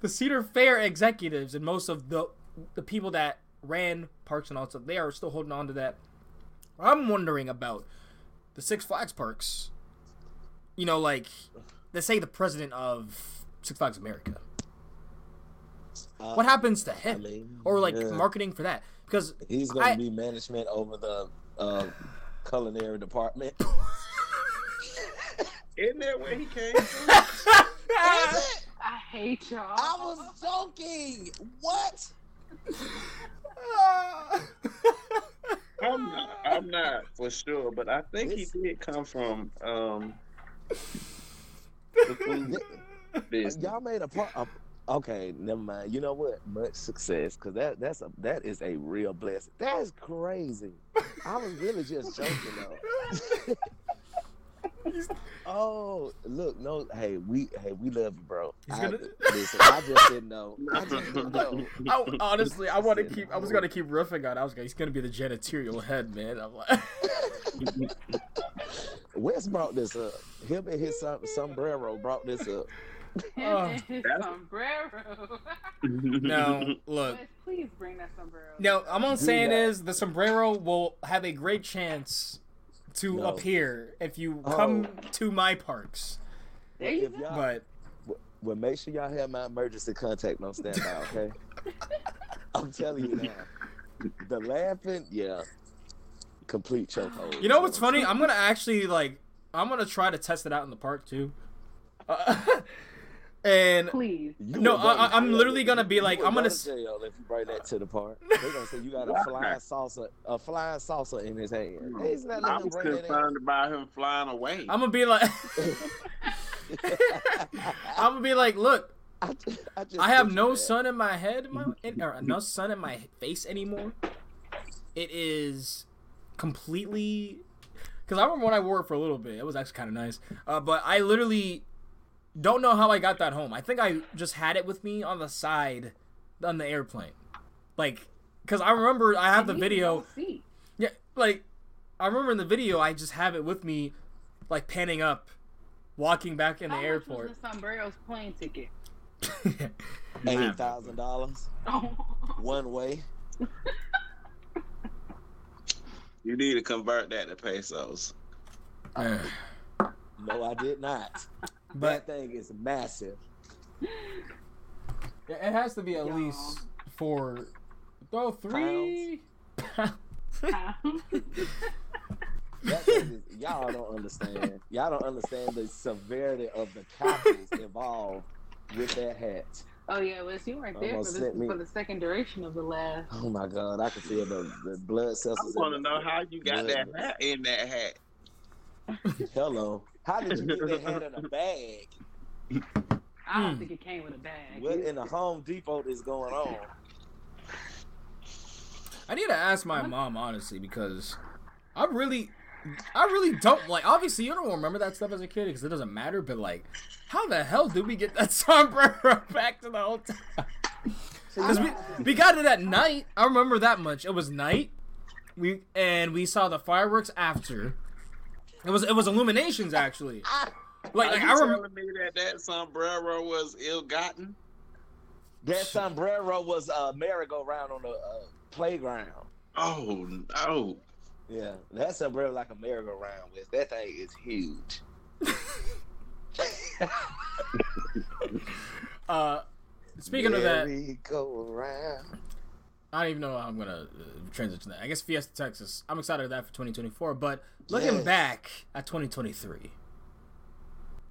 the Cedar Fair executives and most of the the people that ran parks and all stuff, they are still holding on to that. I'm wondering about the Six Flags parks. You know, like they say the president of Six Flags America. Uh, What happens to him, mean, or like yeah. marketing for that? Because He's gonna I- be management over the uh, culinary department. [LAUGHS] Isn't that where he came [LAUGHS] from? I hate y'all. I was joking. What? I'm not, I'm not for sure, but I think he did come from um [LAUGHS] business. Y'all made a part. Of, okay, never mind. You know what? Much success, cause that that's a that is a real blessing. That's crazy. I was really just joking though. [LAUGHS] oh, look, no, hey, we hey we love you, bro. He's I, gonna- [LAUGHS] listen, I just didn't know. [LAUGHS] I just didn't know. I, honestly, I want to keep. I was gonna keep riffing on. I was gonna. He's gonna be the janitorial head, man. I'm like, [LAUGHS] Wes brought this up. Him and his som- sombrero brought this up. Oh. his sombrero. no, look. Please bring that sombrero. No, I'm on saying that. is the sombrero will have a great chance to No. appear if you Oh. come to my parks. There you If go. y'all, But well, make sure y'all have my emergency contact on standby, okay? [LAUGHS] I'm telling you now. The laughing, yeah. Complete chokehold. you know what's funny? I'm gonna actually like. I'm gonna try to test it out in the park too. Uh, [LAUGHS] and Please. No, I, I'm literally gonna be like, I'm gonna to jail if you bring that to the park. [LAUGHS] They're gonna say you got a flying salsa, a flying salsa in his hand. He's not I letting him was bring that in. concerned about him flying away. I'm gonna be like, [LAUGHS] [LAUGHS] I'm gonna be like, look, I, ju- I, just I have no that. sun in my head, my, or no sun in my face anymore. It is completely because I remember when I wore it for a little bit. It was actually kind of nice, uh, but I literally don't know how I got that home. I think I just had it with me on the side on the airplane, like because I remember I have the video. Yeah, like I remember in the video, I just have it with me, like panning up, walking back in the How airport. Much was the sombrero's plane ticket? [LAUGHS] Eighty thousand dollars Oh. one way. You need to convert that to pesos. No, I did not. [LAUGHS] but that thing is massive. it has to be at Y'all. least four, throw three. [LAUGHS] That thing is, y'all don't understand. Y'all don't understand the severity of the calculus involved with that hat. oh yeah, Wes, you weren't there for, this, me- for the second duration of the last. Oh my god, I can feel the, the blood cells. I want to know how you got that hat in that hat. Hello. How did you get that hat in a [LAUGHS] bag? I don't Hmm. think it came with a bag. What in the Home Depot is going on? I need to ask my mom honestly because I really, I really don't like. Obviously, you don't remember that stuff as a kid because it doesn't matter. But like, how the hell did we get that [LAUGHS] sombrero back to the hotel? Because we we got it at night. I remember that much. It was night. We and we saw the fireworks after. It was it was illuminations actually. [LAUGHS] Like, Are like you I remember. me that that sombrero was ill-gotten? That sombrero was a merry-go-round on the uh, playground. Oh no. Yeah, that sombrero like a merry-go-round. With that thing is huge. [LAUGHS] Uh, speaking of that, merry-go-round. I don't even know how I'm gonna uh, transition that. I guess Fiesta Texas. I'm excited for that for 2024. But looking Yes. back at 2023,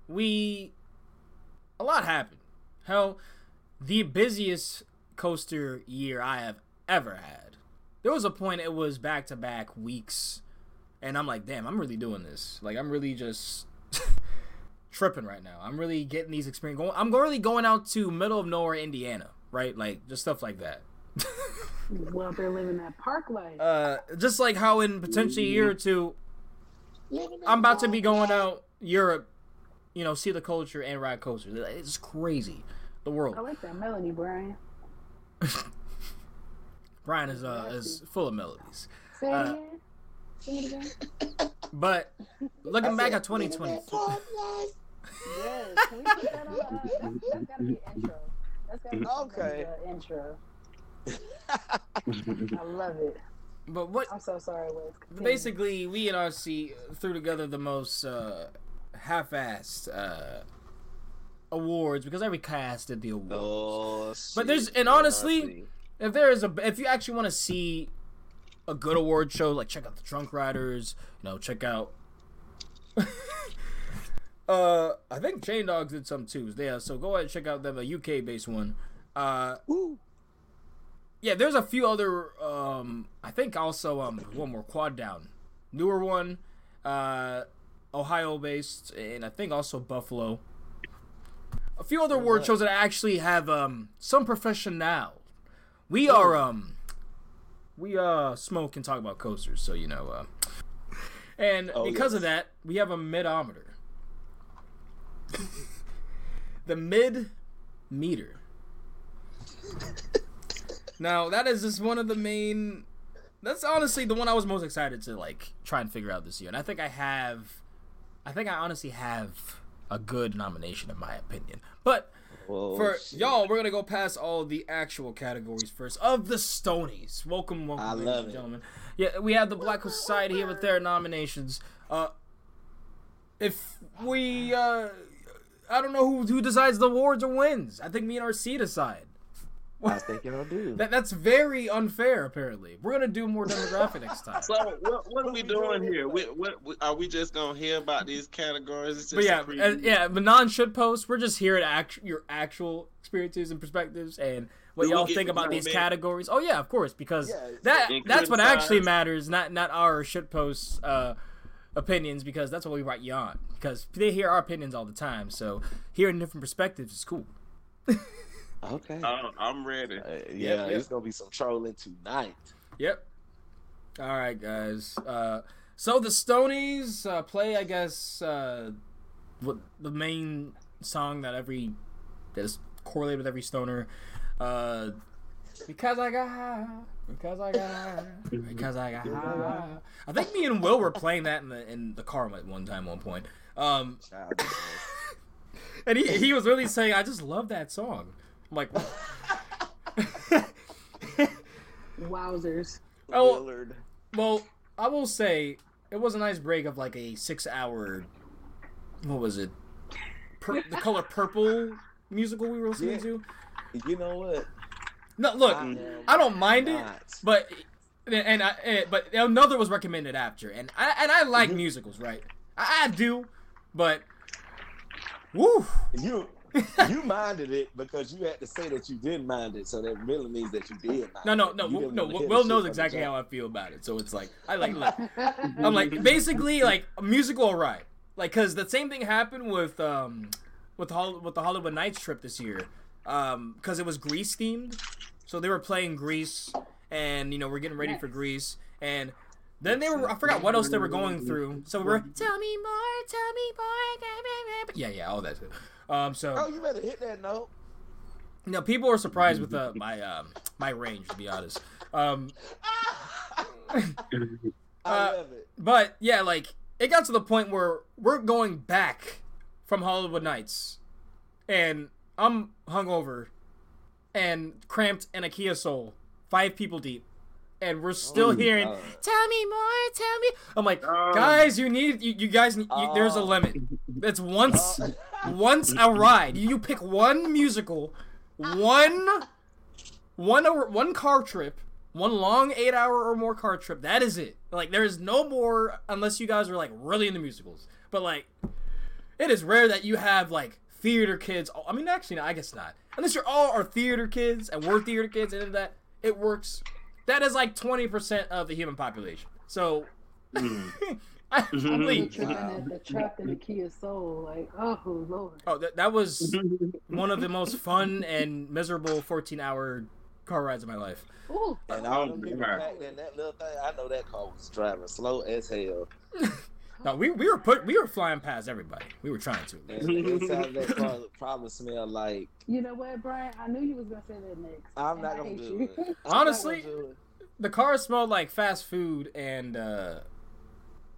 we a lot happened. Hell, the busiest coaster year I have ever had. There was a point it was back to back weeks, and I'm like, damn, I'm really doing this. Like, I'm really just [LAUGHS] tripping right now. I'm really getting these experience. Going, I'm really going out to middle of nowhere, Indiana, right? Like, just stuff like that. Well, they're living that park life. uh, just like how in potentially a year or two, I'm about to be going out Europe, you know, see the culture and ride coasters. It's crazy, the world. I like that melody, Brian. [LAUGHS] Brian is uh is full of melodies, Say it Uh, again. It again. but looking back at 2020. [LAUGHS] Yes. Can we put that on? Uh, that's, that's gotta be an intro. That's gotta be Okay. the intro. I love it. but what I'm so sorry, Wes. Continue. basically we and RC threw together the most uh, half-assed uh, awards because every cast did the awards. Oh, But there's- and honestly- honestly. if there is a if you actually want to see a good award show like check out the drunk riders you know check out [LAUGHS] uh i think chain dogs did some too yeah so go ahead and check out them a uk based one uh Woo. Yeah there's a few other um i think also um one more quad down. Newer one uh ohio based and i think also buffalo. A few other award shows that actually have um some professional. We are um we uh smoke and talk about coasters so you know uh and Oh, because yes. of that we have a midometer. The mid meter [LAUGHS] now that is just one of the main that's honestly the one i was most excited to like try and figure out this year and i think i have i think i honestly have a good nomination in my opinion but Whoa, for shit. y'all, we're gonna go past all the actual categories first of the Stonies. Welcome, welcome, I ladies love and it. gentlemen. Yeah, we have the Black Society here with their nominations. Uh, if we, uh, I don't know who who decides the awards or wins. I think me and RC decide. I think y'all do. [LAUGHS] That that's very unfair. Apparently, we're gonna do more demographic next time. So what, what are we doing here? We, what, we- are we just gonna hear about these categories? It's just But yeah, preview? uh, yeah, but non shit posts. We're just here at act- your actual experiences and perspectives and what Do y'all think about these comment? categories. Oh yeah, of course, because Yeah, that including that's what actually matters, not not our shit posts uh, opinions, because that's what we write you on. Because they hear our opinions all the time, so hearing different perspectives is cool. [LAUGHS] Okay. I'm ready. Uh, yeah, Yep, yep. it's gonna be some trolling tonight. Yep. All right, guys. Uh, so the Stonies uh, play, I guess, uh, what the main song that every that is correlated with every stoner. Uh, because I got high, because I got high, because I got high. I think me and Will were playing that in the in the car at one time, one point. Um, [LAUGHS] and he he was really saying, "I just love that song." I'm like, [LAUGHS] Wowzers. Oh. Willard. Well, I will say it was a nice break of like a six-hour. What was it? Pur- the color purple musical we were listening Yeah. to. You know what? No, look, am I don't mind it, but and I eh, but another was recommended after, and I and I like mm-hmm. musicals, right? I, I do, but woo, you [LAUGHS] you minded it because you had to say that you didn't mind it, so that really means that you did mind no, no, it. no, Will- no. Will knows exactly how I feel about it, so it's like I like. look, [LAUGHS] I'm like basically like a musical alright. Like cuz the same thing happened with um with Hol- with the Hollywood Nights trip this year. Um cuz it was Grease themed. So they were playing Grease, and you know, we're getting ready for Grease, and then they were I forgot what else they were going through. So we were tell me more, tell me more. Yeah, yeah, all that. Um so Oh, you better hit that note. know, people were surprised with uh, my um my range to be honest. Um [LAUGHS] I Uh, love it. But yeah, like it got to the point where we're going back from Hollywood Nights, and I'm hungover and cramped in a Kia Soul, five people deep, and we're still Oh, hearing, God. "Tell me more, tell me." I'm like, Oh. guys, you need you, you guys. You, there's a Oh. limit. It's once Uh, [LAUGHS] once a ride. You, you pick one musical, one one hour, one car trip, one long eight hour or more car trip. That is it. Like there is no more unless you guys are like really into musicals. But like, it is rare that you have like theater kids. I mean, actually, no, I guess not. Unless you're all are theater kids and we're theater kids and that it works. That is like twenty percent of the human population. So. Hmm. [LAUGHS] I I'm [LAUGHS] really believe. tripping Wow. the trapped in the Kia Soul. Like, oh lord. Oh, that, that was [LAUGHS] one of the most fun and miserable 14 hour car rides of my life. Ooh. And all them Oh, people man. packed that little thing, I know that car was driving slow as hell. No, we, we were put we were flying past everybody. We were trying to. And the inside that car probably smelled like You know what, Brian? I knew you was gonna say that next. I'm not gonna do it. I'm not Honestly- gonna do it. The car smelled like fast food, and uh,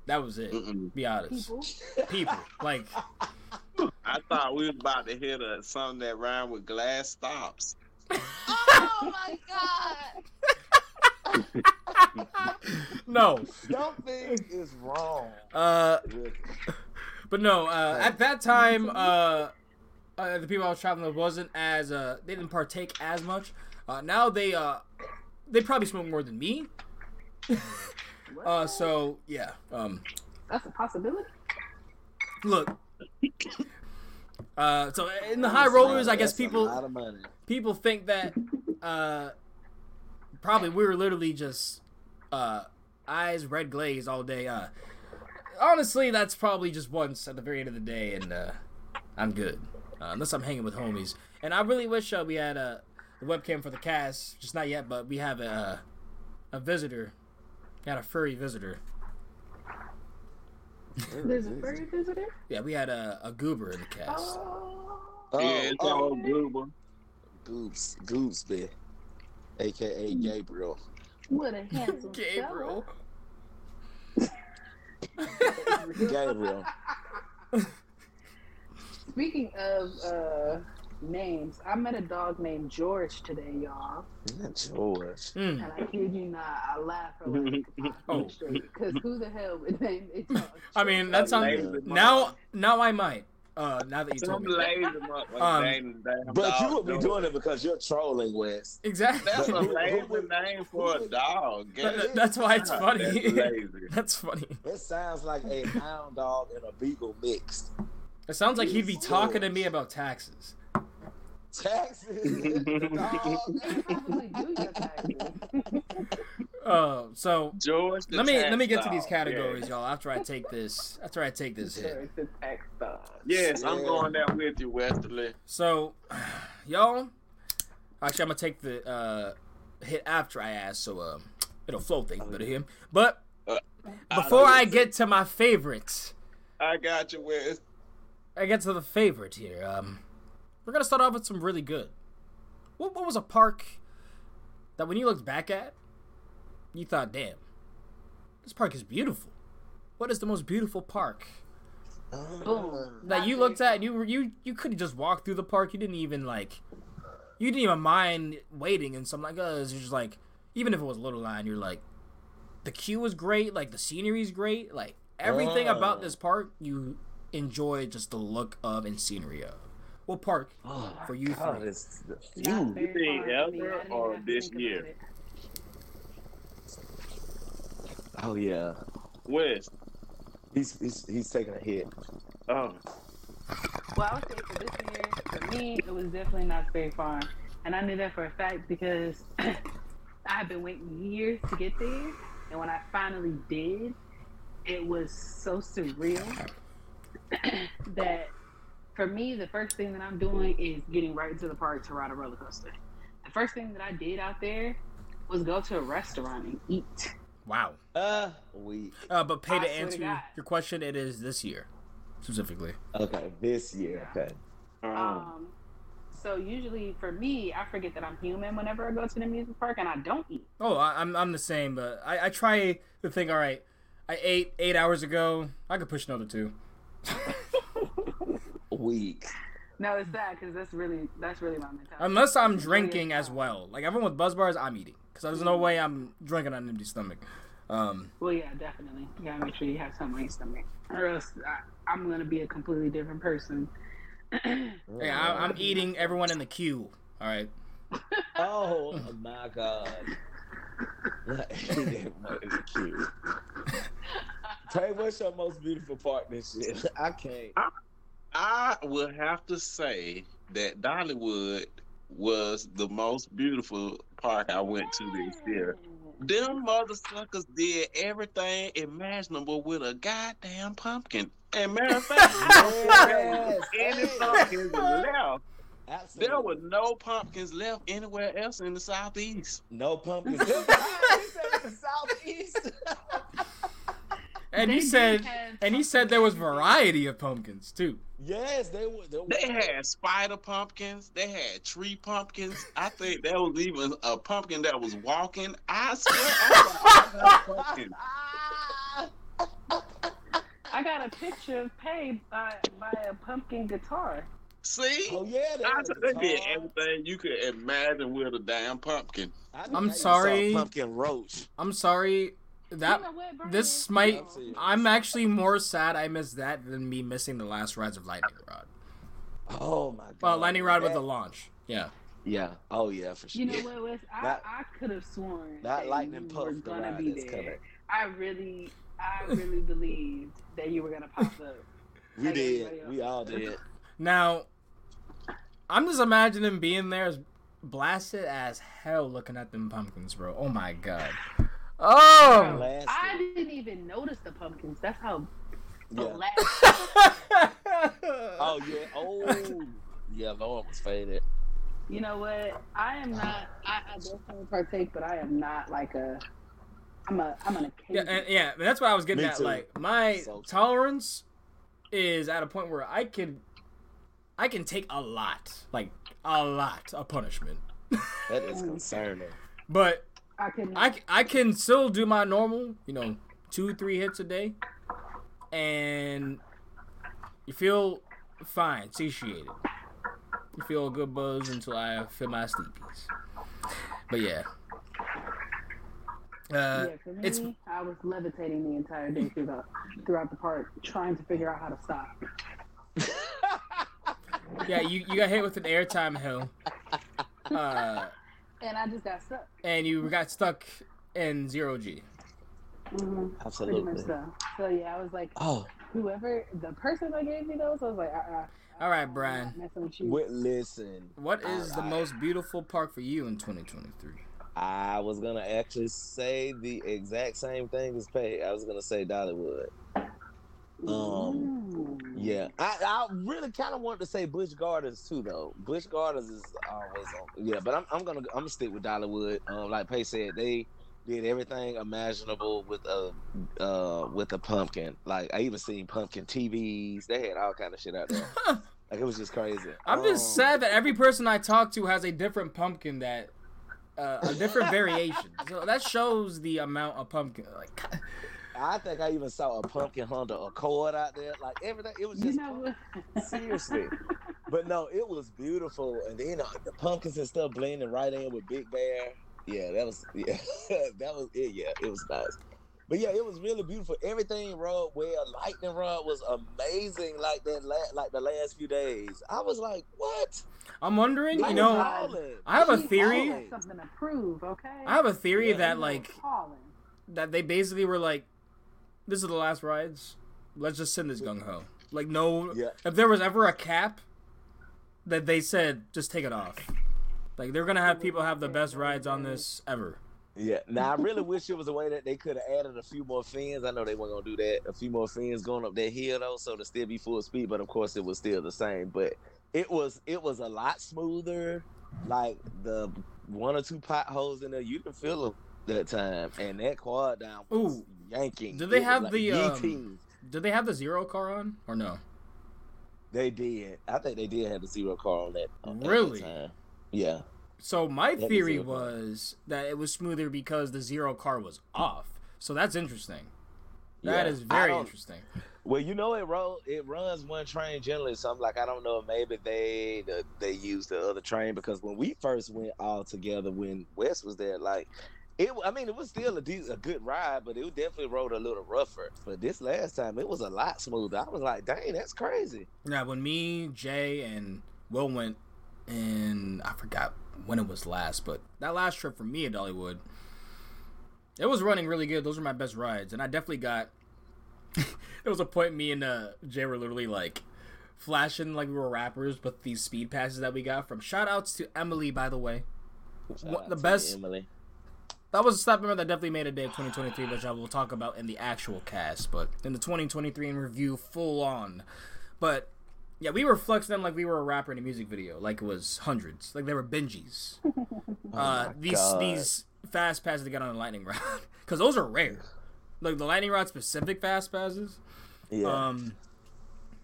that was it. Mm-mm. Be honest, People. people like [LAUGHS] I thought we was about to hit a something that rhymed with glass stops. [LAUGHS] Oh my god! No. Something is wrong. Uh, but no. Uh, at that time, uh, uh, the people I was traveling with wasn't as uh, they didn't partake as much. Uh, now they uh, they probably smoke more than me. [LAUGHS] Uh, so yeah. Um, That's a possibility. look. Uh, so in the high rollers, I guess people lot of money. people think that uh, probably we were literally just uh, eyes red glazed all day. Uh, honestly, that's probably just once at the very end of the day, and uh, I'm good. Uh, unless I'm hanging with homies, and I really wish uh, we had a the webcam for the cast, just not yet. But we have a a visitor, got a furry visitor. There's a furry visitor. Yeah, we had a, a goober in the cast. Oh. Oh, yeah, it's oh, all goober. Goobs, Goobsby, aka Gabriel. What a handsome [LAUGHS] Gabriel. [LAUGHS] Gabriel. Speaking of uh, names, I met a dog named George today, y'all. Not George. Hmm. And I kid you not, I laughed for like [LAUGHS] five Oh. minutes straight. Because who the hell would name a dog? I mean, George? that sounds now. Now I might. Uh, now that you told me. that. lazy motherfucker Um, named damn But you dog would be doing it because you're trolling, Wes. Exactly. That's a Who- [LAUGHS] who lazy name for a dog. [LAUGHS] That- that's why it's funny. That's lazy. [LAUGHS] That's funny. It sounds like a hound dog and a beagle mixed. It sounds like he'd be talking to me about taxes. Taxes. [LAUGHS] dog. Probably do your taxes. Uh, [LAUGHS] so George. let me let me get to these categories, Yeah. y'all. After I take this, after I take this hit. George the tax dog. Yes, I'm going there with you, Westerly. So, [SIGHS] y'all. Actually, I'm gonna take the uh, hit after I ask, so um, it'll flow things better here. But before I get to my favorites, I got you, Wes. I get to the favorite here. Um, we're gonna start off with some really good. What, what was a park that when you looked back at, you thought, "Damn, this park is beautiful." What is the most beautiful park Boom. that you looked at? And you you you could have just walked through the park. You didn't even like, you didn't even mind waiting and something like that. It's just like, even if it was a little line, you're like, the queue was great. Like the scenery's great. Like everything about Oh. this park, you enjoy just the look of and scenery of. What park Oh, for you God, three? it's Not you. very think far from me. ever or this year? Oh yeah. Wes. He's he's he's taking a hit. Oh, Well, I would say for this year, for me, it was definitely not very far. And I knew that for a fact because [CLEARS THROAT] I had been waiting years to get there. And when I finally did, it was so surreal [CLEARS THROAT] that for me, the first thing that I'm doing is getting right into the park to ride a roller coaster. The first thing that I did out there was go to a restaurant and eat. Wow. Uh, weak. Uh, but pay to swear to answer God. your question, it is this year specifically. Okay, this year. Okay. um, Um, so usually for me, I forget that I'm human whenever I go to the amusement park, and I don't eat. Oh, I, I'm I'm the same, but I, I try to think. All right, I ate eight hours ago. I could push another two. [LAUGHS] Weak. No, it's sad because that's really that's really my mentality. Unless I'm It's really drinking as sad. well. Like everyone with buzz bars, I'm eating because there's no way I'm drinking on an empty stomach. Um, Well, yeah, definitely. You gotta make sure you have something on your stomach, or else I, I'm gonna be a completely different person. [CLEARS THROAT] yeah, I, I'm eating everyone in the queue. All right. [LAUGHS] Oh my god. that [LAUGHS] is cute. [LAUGHS] Tay, what's your most beautiful part this shit? I can't. I will have to say that Dollywood was the most beautiful park I went to this year. Them mother suckers did everything imaginable with a goddamn pumpkin. And matter of fact, [LAUGHS] Yes, any pumpkins left. Absolutely. There was no pumpkins left anywhere else in the southeast. no pumpkins. [LAUGHS] He the southeast. [LAUGHS] And he They said, and he said there was variety of pumpkins too. yes, they were. They, were. They had spider pumpkins. They had tree pumpkins. I think there was even a pumpkin that was walking. I swear, I saw a pumpkin. I got a picture of Pay by, by a pumpkin guitar. See, Oh yeah, they, I said they did everything you could imagine with a damn pumpkin. I think I'm sorry. pumpkin roach. I'm sorry. That You know what, Brian? this might. I'm. I'm actually more sad I missed that than me missing the last rides of Lightning Rod. Oh my god. Well, Lightning Rod with the launch. Yeah. Yeah. Oh yeah, for sure. You know what, Wes? I, That- I could have sworn That that lightning you puff were gonna be there. coming. I really, I really [LAUGHS] believed that you were gonna pop up. We Like did. We all did. Now, I'm just imagining being there as blasted as hell looking at them pumpkins, bro. Oh my god. Um, oh. Blasted. I didn't even notice the pumpkins. That's how Yeah. black. Oh yeah. Oh yeah. Lauren was faded. You know what? I am not. I, I definitely partake, but I am not like a. I'm a. I'm an Yeah, and, yeah, that's what I was getting Me at. too. Like my So- tolerance is at a point where I can, I can take a lot, like a lot of punishment, That is mm. concerning. but I can. I, I can still do my normal, you know, two three hits a day, and you feel fine, satiated. You feel a good buzz until I feel my sleepies. But yeah. Uh, yeah, for me, it's I was levitating the entire day through the, throughout the park, trying to figure out how to stop. [LAUGHS] yeah, you, you got hit with an airtime hill. Uh, And I just got stuck. and you got stuck in zero G. hmm Pretty much Absolutely. so. So yeah, I was like, Oh, whoever the person that gave me those, I was like, uh, uh All right, I'm Brian. with you. wait, listen. What is the most beautiful park for you in 2023? I was gonna actually say the exact same thing as Pay. I was gonna say Dollywood. Um, Yeah, I, I really kind of wanted to say Busch Gardens too, though. Busch Gardens is always on. Yeah, but I'm, I'm gonna I'm gonna stick with Dollywood. Um, like Pay said, they did everything imaginable with a uh with a pumpkin. Like I even seen pumpkin TVs. They had all kind of shit out there. [LAUGHS] like it was just crazy. I'm just Um, sad that every person I talk to has a different pumpkin that uh, a different variation. [LAUGHS] So that shows the amount of pumpkin. Like, [LAUGHS] I think I even saw a pumpkin Honda Accord out there. Like everything, it was You just know seriously. [LAUGHS] But no, it was beautiful, and then uh, the pumpkins and stuff blending right in with Big Bear. Yeah, that was yeah, [LAUGHS] that was it. Yeah, it was nice. But yeah, it was really beautiful. Everything rode well. Lightning rod was amazing. Like that, la- like the last few days, I was like, what? I'm wondering, I you know, balling. I have a She theory. has something to prove, okay? I have a theory Yeah. that like calling. that they basically were like, this is the last rides. Let's just send this gung ho. Like no, Yeah. if there was ever a cap, that they said just take it off. Like they're gonna have people have the best rides on this ever. Yeah. Now I really wish it was a way that they could have added a few more fins. I know they weren't gonna do that. A few more fins going up that hill though, so to still be full speed. But of course, it was still the same. But it was it was a lot smoother. Like the one or two potholes in there, you can feel them that time. And that quad down was Ooh. Yanking. Did they have like the, um. Did they have the zero car on or no? They did. I think they did have the zero car on that. on that Really? time. Yeah. So my Yeah, the theory zero car. was that it was smoother because the zero car was off. So that's interesting. That Yeah. is very interesting. Well, you know it roll it runs one train generally, so I'm like I don't know maybe they the, they use the other train because when we first went all together when Wes was there, like it I mean it was still a de- a good ride, but it definitely rode a little rougher. But this last time it was a lot smoother. I was like, dang, that's crazy. Yeah, when me, Jay, and Will went, and I forgot when it was last, but that last trip for me at Dollywood, it was running really good. Those were my best rides, and I definitely got. [LAUGHS] there was a point me and uh, Jay were literally like flashing like we were rappers with these speed passes that we got from. Shout outs to Emily, by the way. Shout the best Emily. That was a stop member that definitely made a day of 2023, which I will talk about in the actual cast, but in the 2023 in review, full on. But yeah, we were flexing them like we were a rapper in a music video, like it was hundreds, like they were Benjis. [LAUGHS] uh, Oh my these God. these fast passes to get on the lightning rod, [LAUGHS] because those are rare. Like the lightning rod specific fast passes. Yeah. Um,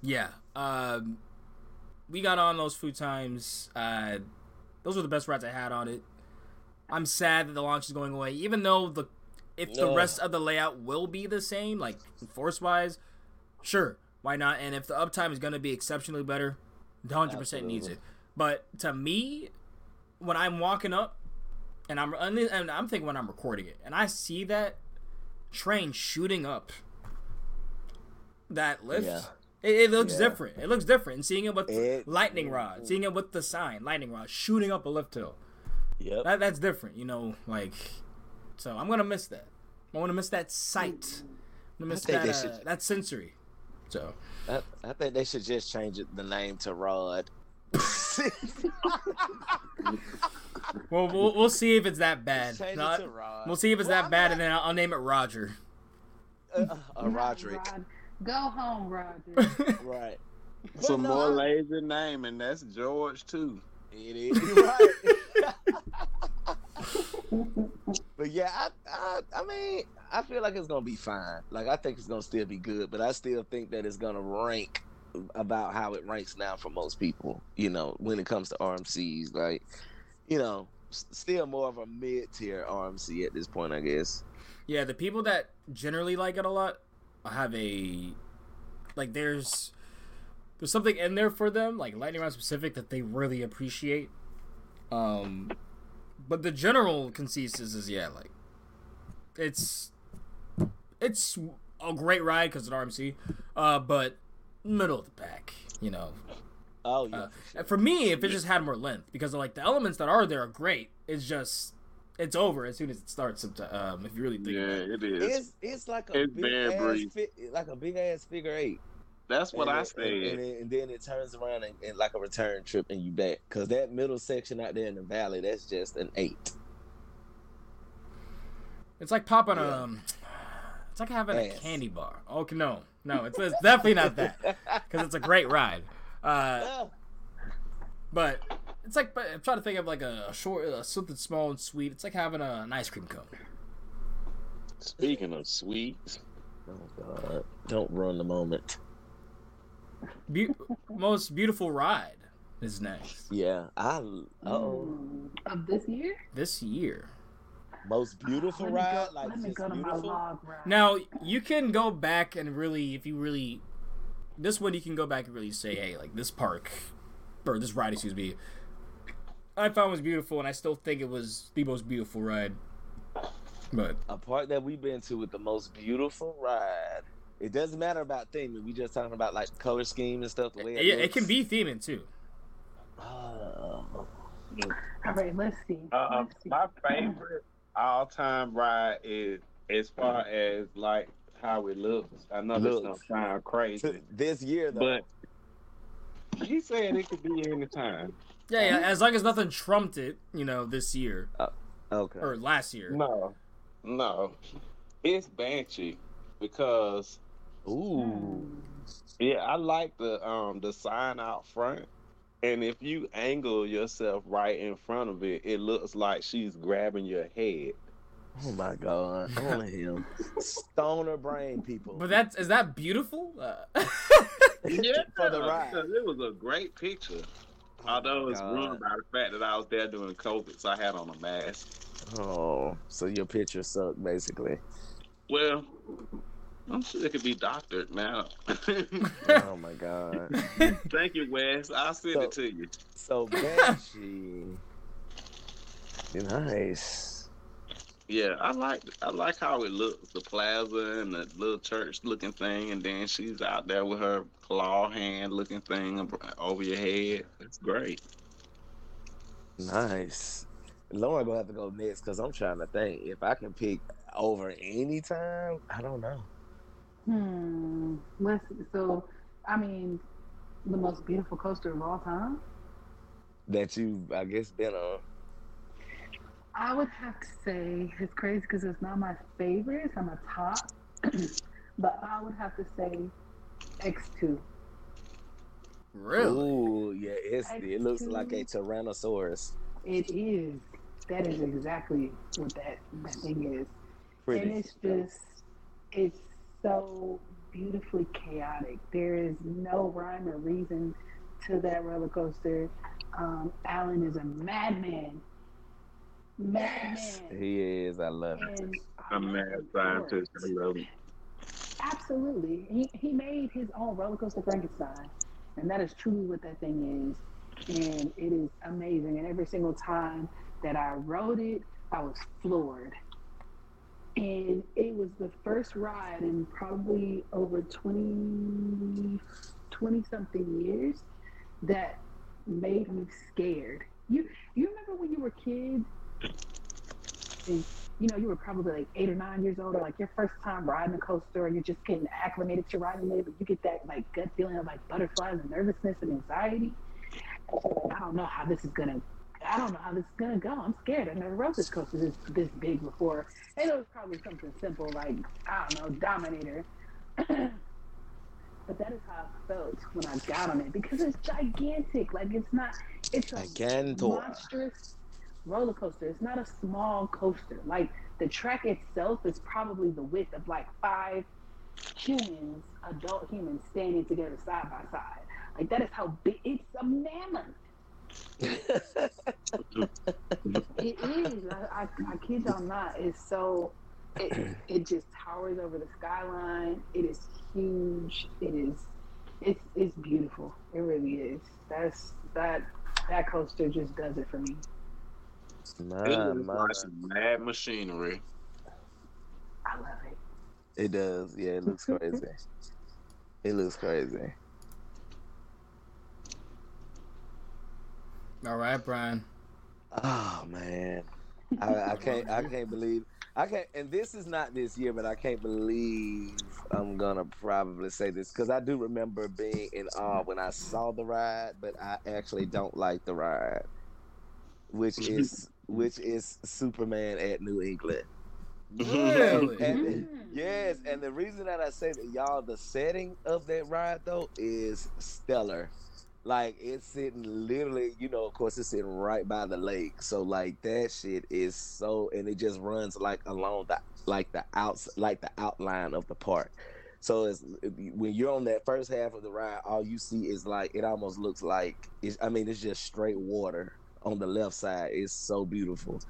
yeah. Um, we got on those few times. Uh, those were the best rides I had on it. I'm sad that the launch is going away, even though the if the rest of the layout will be the same, like force wise, sure, why not? And if the uptime is going to be exceptionally better, 100 percent needs it. But to me, when I'm walking up, and I'm and and I'm thinking when I'm recording it, and I see that train shooting up that lift. Yeah. It, it looks Yeah. different. It looks different. And seeing it with It- lightning rod, seeing it with the sign, lightning rod, shooting up a lift hill. Yep. That that's different, you know. Like, so I'm gonna miss that. I want to miss that sight. I'm gonna miss think that they uh, should- that sensory. So I, I think they should just change it, the name to Rod. [LAUGHS] well, we'll we'll see if it's that bad. Change No, it to Rod. we'll see if it's Well, that I'm bad, not- and then I'll, I'll name it Roger. uh, uh, Roderick. Rod. Go home, Roger. [LAUGHS] Right. But Some no, more lazy name, and that's George too. It is You're [LAUGHS] right. But yeah, I, I, I mean, I feel like it's gonna be fine. Like I think it's gonna still be good, but I still think that it's gonna rank about how it ranks now for most people. You know, when it comes to RMCs, like, you know, still more of a mid tier RMC at this point, I guess. Yeah, the people that generally like it a lot have a like there's there's something in there for them, like lightning rod specific that they really appreciate. Um but the general consensus is yeah, like it's it's a great ride because it's RMC, uh, but middle of the pack, you know. Oh yeah, Uh, for sure. for me, if it just had more length, because like the elements that are there are great, it's just it's over as soon as it starts. someti- Um, if you really think Yeah, it. it is. it's it's like a It's big ass fi- like a big ass figure eight. That's what and I it- said. And, and, it- and then it turns around and, and like a return trip and you back. Cause that middle section out there in the valley, that's just an eight. It's like popping Yeah. um, it's like having a candy bar. Okay, no, no, it's, it's definitely not that because it's a great ride. [LAUGHS] Uh, but it's like but I'm trying to think of like a, short, uh, something small and sweet. It's like having a, an ice cream cone. Speaking of sweets, Oh God! Don't ruin the moment. Be- most beautiful ride is next Yeah, I. Oh, Of this year? this year. most beautiful Let me ride, go, like let me just go to my beautiful. log ride. Now you can go back and really, if you really, this one you can go back and really say, hey, like this park, or this ride, excuse me, I found was beautiful, and I still think it was the most beautiful ride. But A park that we've been to with the most beautiful ride. It doesn't matter about theming. We just talking about like color scheme and stuff. The way it, yeah, it can be theming too. Oh, All right, let's see. uh, Let's see. my favorite all-time ride is as far as like how it looks. I know this don't Looks. sound crazy, this year though. but he said it could be any time. Yeah, yeah, as long as nothing trumped it, you know, this year okay. or last year. No, no, it's Banshee because Ooh. yeah, I like the um the sign out front. And if you angle yourself right in front of it, it looks like she's grabbing your head. Oh my God! Only him. Stoner brain people. But that's is that beautiful? Uh, [LAUGHS] [LAUGHS] Yeah, For the ride. It was a great picture. Although it's God. ruined by the fact that I was there during COVID, so I had on a mask. Oh, so your picture sucked basically. Well, I'm sure it could be doctored now. [LAUGHS] oh my god. Thank you, Wes. I'll send So- it to you. So Banshee. Nice. Yeah, I like I like how it looks, the plaza and the little church looking thing, and then she's out there with her claw hand looking thing over your head. It's great. Nice. Lauren gonna have to go next because I'm trying to think if I can pick over any time. I don't know. Hmm. Let's. So, I mean, the most beautiful coaster of all time. That you, I guess, been on. I would have to say it's crazy because it's not my favorite. It's on the top, [CLEARS THROAT] but I would have to say X2. Really? Ooh, yeah, it's I it looks like a. Tyrannosaurus. It is. That is exactly what that, that thing is. Pretty. And it's just, it's so beautifully chaotic. There is no rhyme or reason to that roller coaster. Um, Alan is a madman. Yes, Madman. he is. I love it. And I I'm a mad scientist. I love it. Absolutely. He, he made his own roller coaster Frankenstein. And that is truly what that thing is. And it is amazing. And every single time that I rode it, I was floored. And it was the first ride in probably over 20, 20 something years that made me scared. You you remember when you were kids and you know, you were probably like eight or nine years old, or like your first time riding a coaster, and you're just getting acclimated to riding it, but you get that like gut feeling of like butterflies and nervousness and anxiety. I don't know how this is gonna. I don't know how this is gonna go. I'm scared. I never rode this coaster this this big before, it was probably something simple like I don't know, Dominator. [CLEARS THROAT] but that is how I felt when I got on it because it's gigantic. Like it's not. It's a Gigantor. monstrous roller coaster. It's not a small coaster. Like the track itself is probably the width of like five humans, adult humans, standing together side by side. Like that is how big. It's a mammoth. It is. I, I, I kid y'all not. It's so. It, it just towers over the skyline. It is huge. It is. It's it's beautiful. It really is. That's that that coaster just does it for me. my, It my. like some mad machinery. I love it. It does. Yeah, it looks crazy. it looks crazy. All right, Brian. Oh man, I, I can't. I can't believe. I can't. And this is not this year, but I can't believe I'm gonna probably say this because I do remember being in awe when I saw the ride, but I actually don't like the ride, which is [LAUGHS] which is Superman at New England. Really? [LAUGHS] And- Mm. Yes, and the reason that I say that y'all, the setting of that ride though is stellar. Like it's sitting literally, you know, of course it's sitting right by the lake. So like that shit is so and it just runs like along the like the outs like the outline of the park. So it's when you're on that first half of the ride, all you see is like it almost looks like I mean it's just straight water on the left side. It's so beautiful.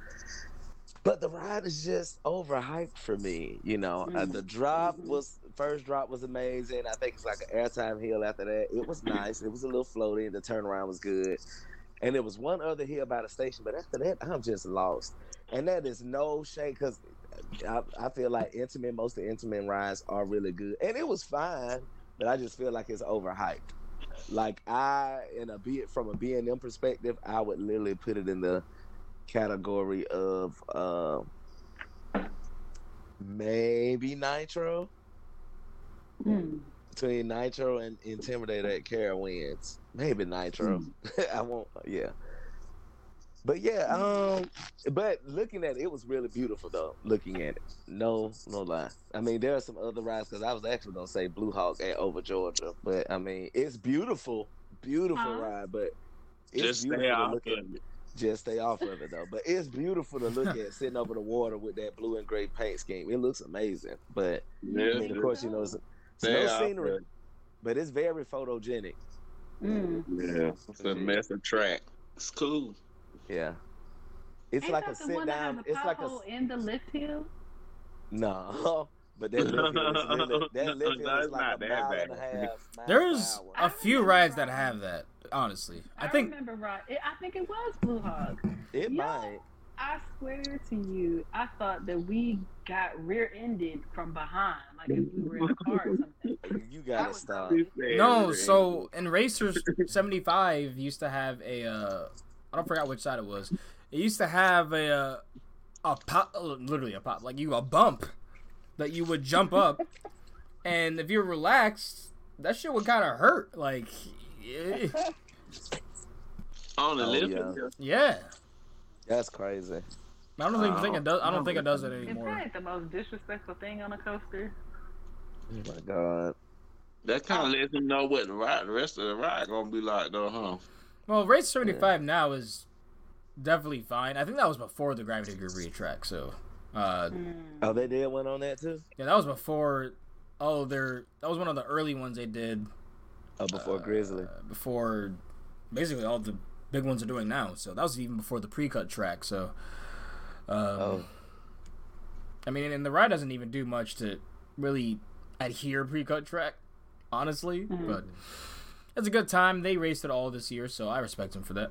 But the ride is just overhyped for me. You know, uh, the drop was first drop was amazing. I think it's like an airtime hill after that. It was nice. It was a little floaty. The turnaround was good. And there was one other hill by the station, but after that, I'm just lost. And that is no shade because I, I feel like Intamin, most of the Intamin rides are really good. And it was fine, but I just feel like it's overhyped. Like I, in a be it from a B and M perspective, I would literally put it in the category of uh, maybe Nitro Mm. between Nitro and Intimidator at Carowinds. Maybe Nitro. [LAUGHS] I won't. Yeah. But yeah, um, but looking at it, it was really beautiful though. Looking at it, no, no lie. I mean, there are some other rides because I was actually gonna say Blue Hawk at Over Georgia, but I mean, it's beautiful, beautiful Huh? ride. But it's Just beautiful stay to off look at. of it. Just stay off of it though. But it's beautiful to look at sitting over the water with that blue and gray paint scheme. It looks amazing. But I Yeah, mean, of course, you know, it's, it's no off scenery, of but it's very photogenic. Mm. Yeah, it's a massive track. It's cool. Yeah. It's Ain't like a sit down. It's like a in the lift hill. no. [LAUGHS] But that lift hill is literally, [LAUGHS] that lift hill No, is like not a that mile bad. and a half. mile There's a few rides that have that. Honestly, I think remember right. It, I think it was Blue Hawk. it Yeah. might. I swear to you, I thought that we got rear-ended from behind, like if we were in a car or [LAUGHS] something. You gotta was stop. crazy. no. So in Racers 75 used to have a. Uh, I don't forget which side it was. It used to have a uh, a pop, uh, literally a pop, like you a bump that you would jump up, [LAUGHS] and if you're relaxed, that shit would kind of hurt. Like, yeah. on the Oh, lift. yeah. yeah. That's crazy. I don't even think it does. I don't think it does it Is anymore. that the most disrespectful thing on a coaster? Oh my god. That kind of lets them know what the ride, the rest of the ride gonna be like, though, huh? Well, Racer 75 now is definitely fine. I think that was before the Gravity Gravity track, so uh Oh, they did one on that too. yeah, that was before oh, they're that was one of the early ones they did Oh, before uh, Grizzly. before basically all the big ones are doing now. So that was even before the pre-cut track, so um Oh, I mean, and the ride doesn't even do much to really adhere pre-cut track, honestly, Mhm. but it's a good time. They raced it all this year, so I respect them for that.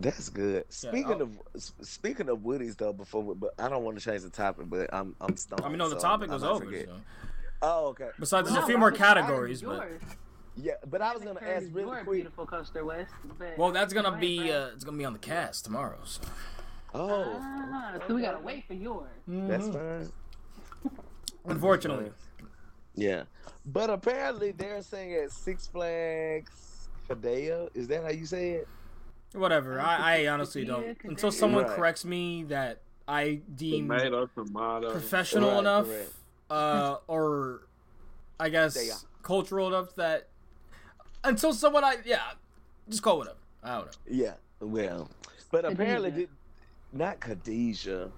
that's good. Speaking I'll- of speaking of Woody's though, before we, but I don't want to change the topic, but I'm I'm stoned. I mean, no, the so topic was over. So. Oh, okay. Besides, there's Well, a few more was- I was categories, but yours. Yeah, but I was gonna ask really your quick. beautiful coaster West. But well, that's gonna be uh, it's gonna be on the cast tomorrow. So. Oh, Ah, so we gotta wait for yours. that's Mhm. fine. Unfortunately, Yeah, but apparently they're saying at Six Flags Fidel. Is that how you say it? whatever. I, I honestly don't. Until someone Right. corrects me that I deem Tomato, tomato. professional Right, enough, correct. uh, or I guess cultural enough that until someone I yeah, just call it up. I don't know. Yeah. Well, but apparently did not Khadijah,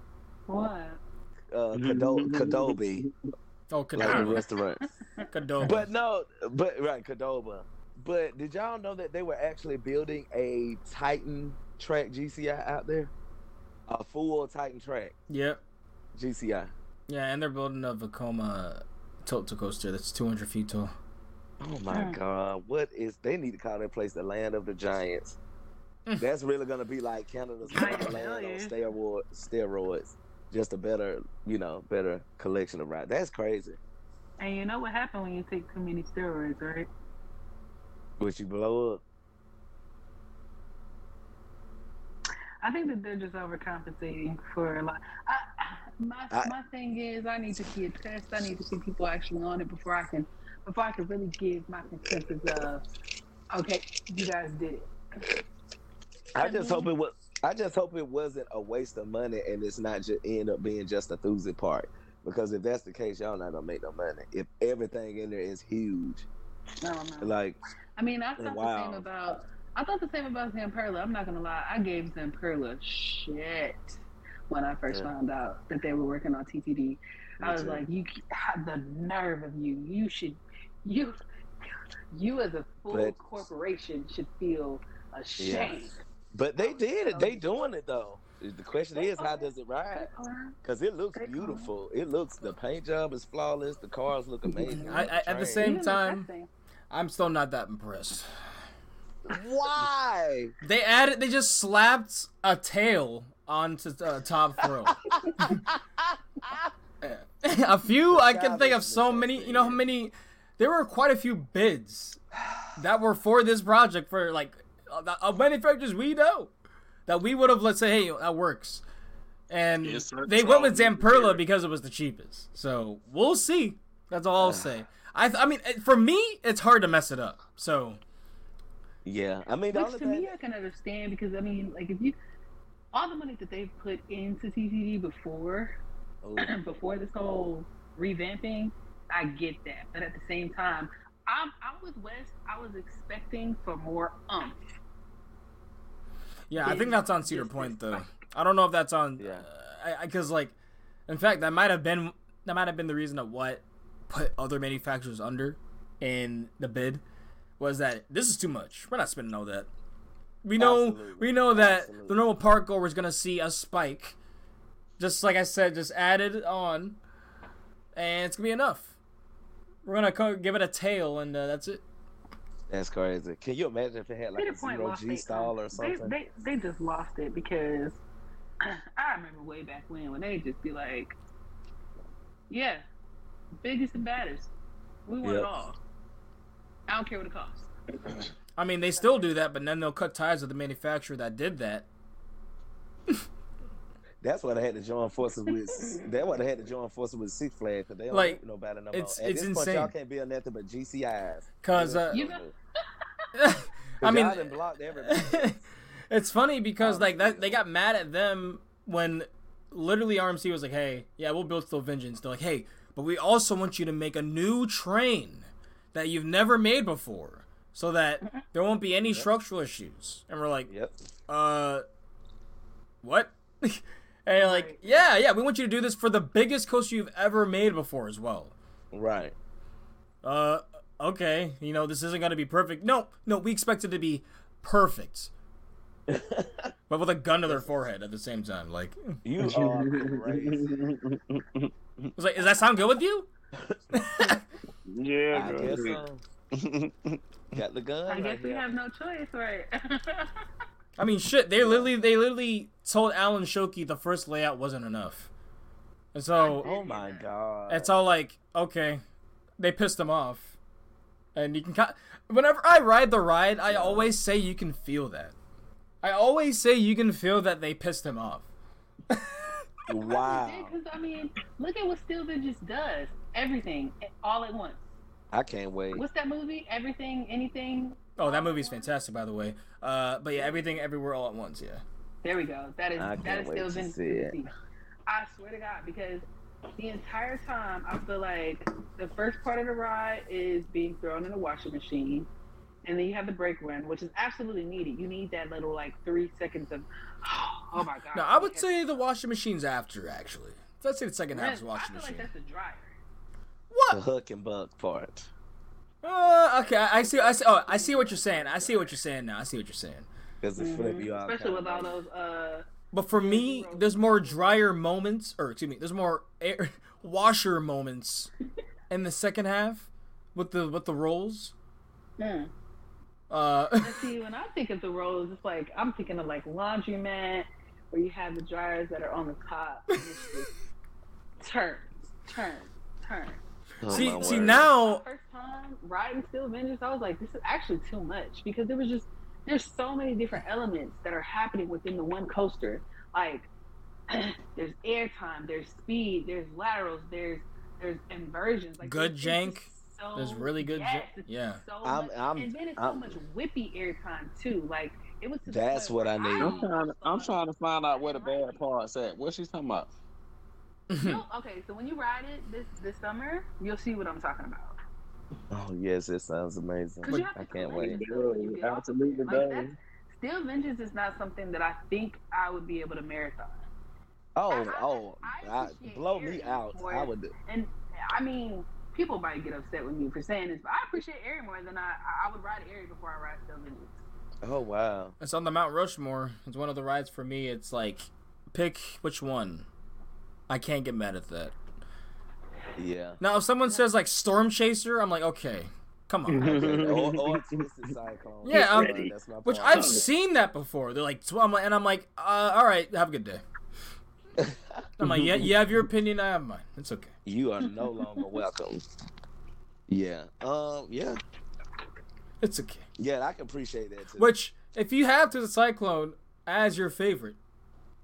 What? uh, Kado- Kadobi, Oh, like the Qdoba. restaurant. [LAUGHS] Qdoba. But no, but right, Qdoba. But did y'all know that they were actually building a Titan track GCI out there? A full Titan track yep. GCI. Yeah, and they're building a Vekoma tilt to coaster that's 200 feet tall. Oh my Hmm. God! What is? They need to call that place the land of the giants. Mm. That's really gonna be like Canada's land on steroids. Just a better, you know, better collection of rides. That's crazy. And you know what happened when you take too many steroids, right? Would you blow up? I think that they're just overcompensating for a lot. I, my I- my thing is, I need to see a test. I need to see people actually on it before I can before I could really give my consensus of, okay, you guys did it. I just hope it was. I just hope it wasn't a waste of money and it's not just end up being just a Thursday part. Because if that's the case, y'all not gonna make no money. If everything in there is huge, I don't like I mean, I thought the same about. I thought the same about Zamperla. I'm not gonna lie. I gave Zamperla shit when I first Yeah. found out that they were working on TTD. I was too. like, you have the nerve of you. You should, [LAUGHS] you, you as a full But- corporation should feel ashamed. But they did it. They doing it though. The question is, how does it ride? Because it looks They are. beautiful. It looks. The paint job is flawless. The cars look amazing. I- I- at the same time- I'm still not that impressed. Why? [LAUGHS] They added, they just slapped a tail onto uh, Top Thrill. [LAUGHS] a few, I can think of so many. You know how many? There were quite a few bids that were for this project for like uh, uh, manufacturers we know that we would have let's say, hey, that works. And Yes, they went with Zamperla different. because it was the cheapest. So we'll see. That's all I'll [SIGHS] say. I, I mean, for me, it's hard to mess it up. So Yeah, I mean, the Which only to thing, me I can understand because I mean, like if you all the money that they've put into TTD before Oh, [CLEARS THROAT] before this whole revamping, I get that. But at the same time, I'm I'm with West. I was expecting for more umph. Yeah, I think that's on Cedar Point though. respect. I don't know if that's on. Yeah. Uh, yeah. Because like, in fact, that might have been that might have been the reason of what put other manufacturers under in the bid was that this is too much. We're not spending all that. We know Absolutely. we know that Absolutely. the normal park goer is gonna see a spike. Just like I said, just added on. and it's gonna be enough. We're gonna co- give it a tail, and uh, that's it. That's crazy. Can you imagine if it had like Cedar a Point zero G their, stall or something? They, they they just lost it because [CLEARS THROAT] I remember way back when when they just be like, "Yeah, biggest and baddest, we want Yep. it all. I don't care what it costs." I mean, they still do that, but then they'll cut ties with the manufacturer that did that. [LAUGHS] That's why they had to join forces with. That's why they had to join forces with Six Flags because they don't Like, like, no better no it's- more. At it's this point, y'all can't build nothing but GCIs. Cause uh, You know- [LAUGHS] I mean, y'all blocked everybody. [LAUGHS] it's funny because like that they got mad at them when literally RMC was like, "Hey, yeah, we'll build Steel Vengeance." They're like, "Hey, but we also want you to make a new train that you've never made before, so that there won't be any Yep. structural issues." And we're like, Yep. "Uh, what?" [LAUGHS] and you're like, Right. "Yeah, yeah, we want you to do this for the biggest coaster you've ever made before as well." Right. uh okay you know this isn't going to be perfect no no we expect it to be perfect [LAUGHS] but with a gun to their forehead at the same time like you [LAUGHS] are crazy. it's like does that sound good with you [LAUGHS] Yeah, I go guess so. Got the gun. I right guess we here. have no choice, right? I mean shit they literally they literally told alan schilke the first layout wasn't enough and so Oh my god. it's all like okay they pissed him off and you can kind whenever i ride the ride i always say you can feel that i always say you can feel that they pissed him off wow. Because I mean, look at what Steel just does. Everything, all at once. I can't wait. What's that movie? Everything, anything. Oh, that movie's fantastic, by the way. Uh, but yeah, everything, everywhere, all at once. Yeah. There we go. That is I that can't wait to see it. I swear to God, because the entire time I feel like the first part of the ride is being thrown in a washing machine. And then you have the brake run, which is absolutely needed. You need that little like three seconds of, [GASPS] oh my god. No, I would say the washing machine's after actually. Let's say the second half is washing machine. I washing feel machine. like that's the dryer. What? The hook and buck part. Uh, okay, I I see. I see. Oh, I see what you're saying. I see what you're saying now. I see what you're saying. Because it flip you out. Especially with all those uh But for me, there's more dryer moments, or excuse me, there's more air, [LAUGHS] washer moments [LAUGHS] in the second half with the with the rolls. hmm. Uh, [LAUGHS] see, when I think of the rolls, it's like I'm thinking of like laundromat, where you have the dryers that are on the top. And it's just turn, turn, turn. Oh, see, my see word. now, First time riding Steel Vengeance, I was like, this is actually too much because there was just there's so many different elements that are happening within the one coaster. Like [CLEARS THROAT] there's airtime, there's speed, there's laterals, there's there's inversions. Like Good there's- jank. So, There's really good yes, jank. Yeah. So I'm- much, I'm- and then it's I'm- so much whippy airtime too. Like it was. That's what I need. I'm trying, to, I'm trying to find out where the bad parts at. What she's talking about? Mm-hmm. You'll- okay, so when you ride it this this summer, you'll see what I'm talking about. Oh yes, it sounds amazing. you have I can't wait. yourself when you get off of Absolutely. Like, Steel Vengeance is not something that I think I would be able to marathon. Oh, I- oh, I I, appreciate blow me out. more. I would. And I mean, people might get upset with me for saying this, but I appreciate Arie more than I I would ride Arie before I ride Steel Vengeance. Oh wow. it's on the Mount Rushmore. It's one of the rides for me. It's like, pick which one. I can't get mad at that. Yeah. Now, if someone says like Storm Chaser, I'm like, okay, come on. or, or Twisted Cyclone. Yeah, I'm- That's- that's my Which. I've seen that before. They're like, tw- I'm like, and I'm like, uh, all right, have a good day. [LAUGHS] I'm like, yeah, you have your opinion, I have mine. It's okay. you are no longer welcome. Yeah. Um. Yeah. It's okay. Yeah. I can appreciate that too. Which, if you have to the Cyclone as your favorite,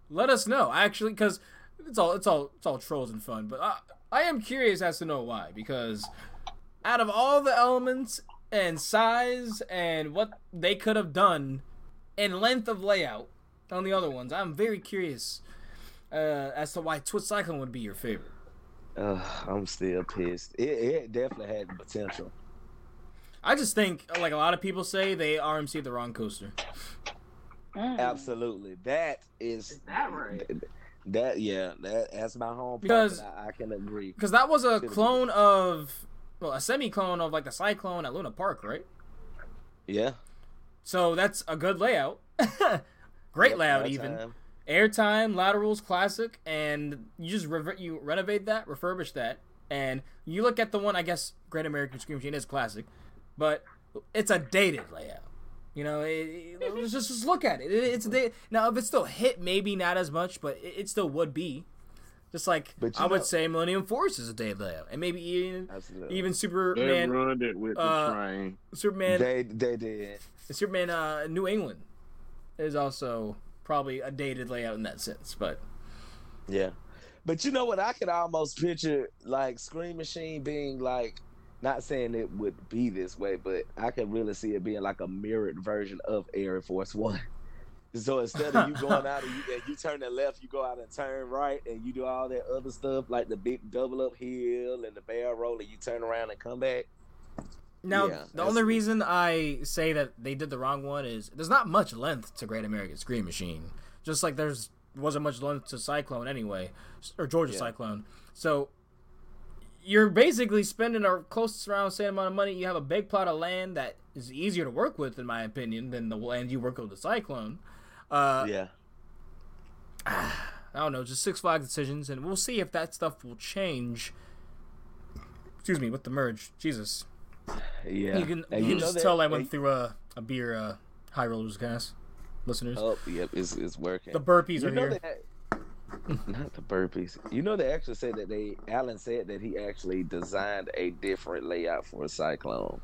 let us know. Actually, because it's all it's all it's all trolls and fun. But I, I am curious as to know why. Because out of all the elements and size and what they could have done in length of layout on the other ones, I'm very curious uh, as to why Twist Cyclone would be your favorite. Ugh, I'm still pissed. It, it definitely had the potential. I just think, like a lot of people say, they RMC the wrong coaster. Mm. Absolutely. That is. Is that right? That yeah. That that's my home. Because- I, I can agree. Because that was a clone of, well, a semi clone of like the Cyclone at Luna Park, right? Yeah. So that's a good layout. [LAUGHS] Great Yep, layout, that even. time. Airtime, laterals, classic, and you just rever- you renovate that, refurbish that, And you look at the one, I guess Great American Scream Machine is classic, but it's a dated layout. You know, it, it, just just look at it. it it's a day. Now, if it still hit, maybe not as much, but it, it still would be. Just like But you I would say Millennium Force is a dated layout, and maybe even Absolutely. even They Superman, ruined it with the uh, train. Superman, they they did. Superman, uh, New England is also probably a dated layout in that sense. But Yeah. But you know what? I could almost picture like Scream Machine being like, not saying it would be this way, but I could really see it being like a mirrored version of ArieForce One. [LAUGHS] So instead of you [LAUGHS] going out and you, and you turn the left, you go out and turn right, and you do all that other stuff like the big double up hill and the barrel roll, and you turn around and come back. Now, Yeah, the only reason I say that they did the wrong one is there's not much length to Great American Scream Machine. Just like there's wasn't much length to Cyclone anyway, or Georgia Yeah. Cyclone. So you're basically spending a close around same amount of money. You have a big plot of land that is easier to work with, in my opinion, than the land you work with the Cyclone. Uh, yeah. [SIGHS] I don't know, just Six Flags decisions, and we'll see if that stuff will change. Excuse me, with the merge. Jesus. Yeah. You can, you can just that- tell I went through a, a beer uh, high rollers guys, listeners. Oh, yep, it's, it's working. the burpees you are here. that [LAUGHS] not the burpees. You know they actually said that they Alan said that he actually designed a different layout for a cyclone.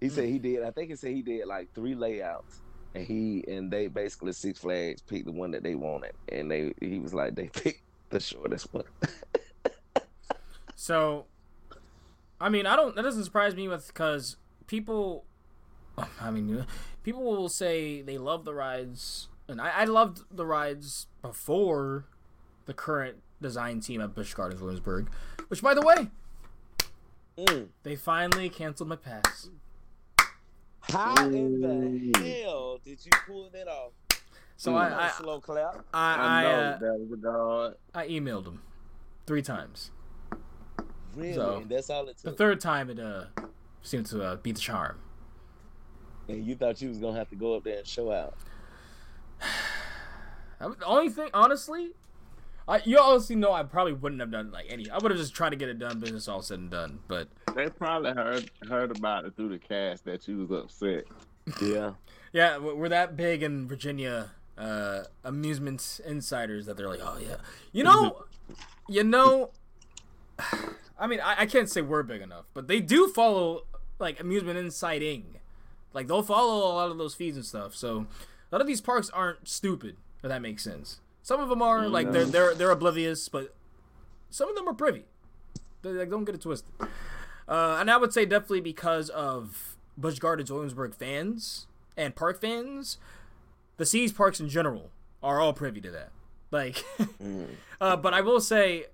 He said he did. I think he said he did like three layouts, and he and they basically Six Flags picked the one that they wanted, and they he was like they [LAUGHS] picked the shortest one. So, I mean, I don't. That doesn't surprise me with because people. I mean, people will say they love the rides, and I, I loved the rides before the current design team at Busch Gardens Williamsburg. Which, by the way, Mm. they finally canceled my pass. How in the hell did you pull that off? So Not a I, I, slow clap. I, I, I, uh, that was a god. I emailed them three times. Really? so, that's all it took. The third time, it uh seemed to uh, beat the charm. and you thought you was gonna have to go up there and show out. [SIGHS] The only thing, honestly, I you honestly know I probably wouldn't have done like any. I would have just tried to get it done, business all said and done. But They probably heard heard about it through the cast that you was upset. Yeah. yeah, we- we're that big in Virginia uh, amusement insiders that they're like, oh yeah, you know, you know. [SIGHS] I mean, I, I can't say we're big enough, but they do follow like amusement insiding. Like they'll follow a lot of those feeds and stuff. So a lot of these parks aren't stupid. If that makes sense. Some of them are like they're they're they're oblivious, but some of them are privy. They, like, don't get it twisted. Uh, and I would say definitely because of Busch Gardens Williamsburg fans and park fans, the Seas parks in general are all privy to that. Like, [LAUGHS] Mm. uh, but I will say,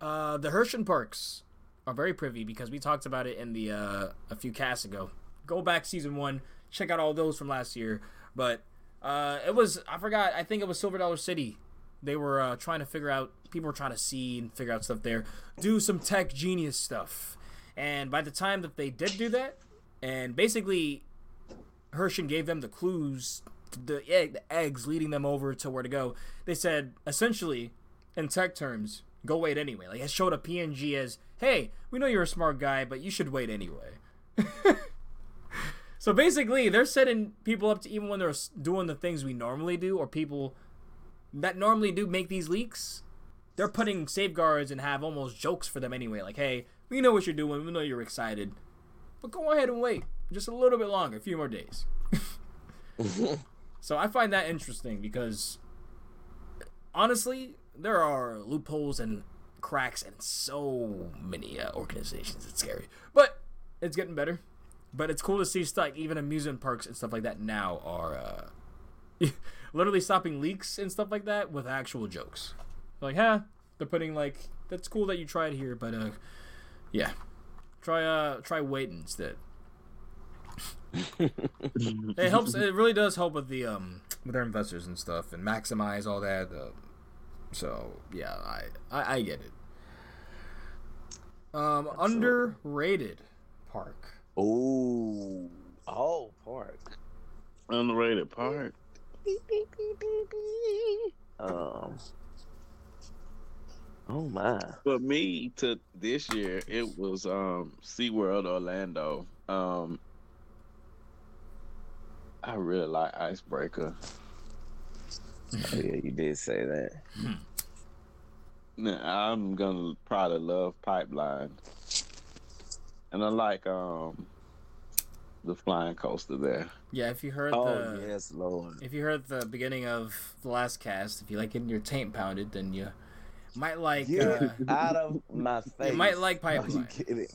uh, the Herschend parks are very privy because we talked about it in the uh, a few casts ago. Go back season one, check out all those from last year. But uh, it was I forgot. I think it was Silver Dollar City. They were uh, trying to figure out. People were trying to see and figure out stuff there. Do some tech genius stuff. And by the time that they did do that, and basically Herschend gave them the clues, the, egg, the eggs leading them over to where to go. They said essentially, in tech terms, go wait anyway. Like it showed a PNG as, hey, we know you're a smart guy, but you should wait anyway. [LAUGHS] so basically, they're setting people up to even when they're doing the things we normally do, or people that normally do make these leaks. They're putting safeguards and have almost jokes for them anyway. Like, hey, we know what you're doing. We know you're excited. But go ahead and wait just a little bit longer, a few more days. [LAUGHS] so I find that interesting because honestly, there are loopholes and cracks in so many uh, organizations. It's scary, but it's getting better. But it's cool to see stuff like even amusement parks and stuff like that now are uh, [LAUGHS] literally stopping leaks and stuff like that with actual jokes. Like, huh? They're putting like, that's cool that you tried here, but uh, yeah, try uh, try wait instead. [LAUGHS] it helps. It really does help with the um with their investors and stuff and maximize all that. Uh, so yeah, I, I I get it. Um, underrated park. Oh, oh, park. Underrated part. Um, Oh my. For me, to this year, it was um SeaWorld Orlando. Um, I really like Icebreaker. Oh, yeah, you did say that. Nah, I'm gonna probably love Pipeline, and I like um the flying coaster there. Yeah, if you heard Oh the yes, Lord. if you heard the beginning of the last cast, if you like getting your taint pounded, then you might like Get uh, out of my face. [LAUGHS] you might like Are you Pipeline. kidding?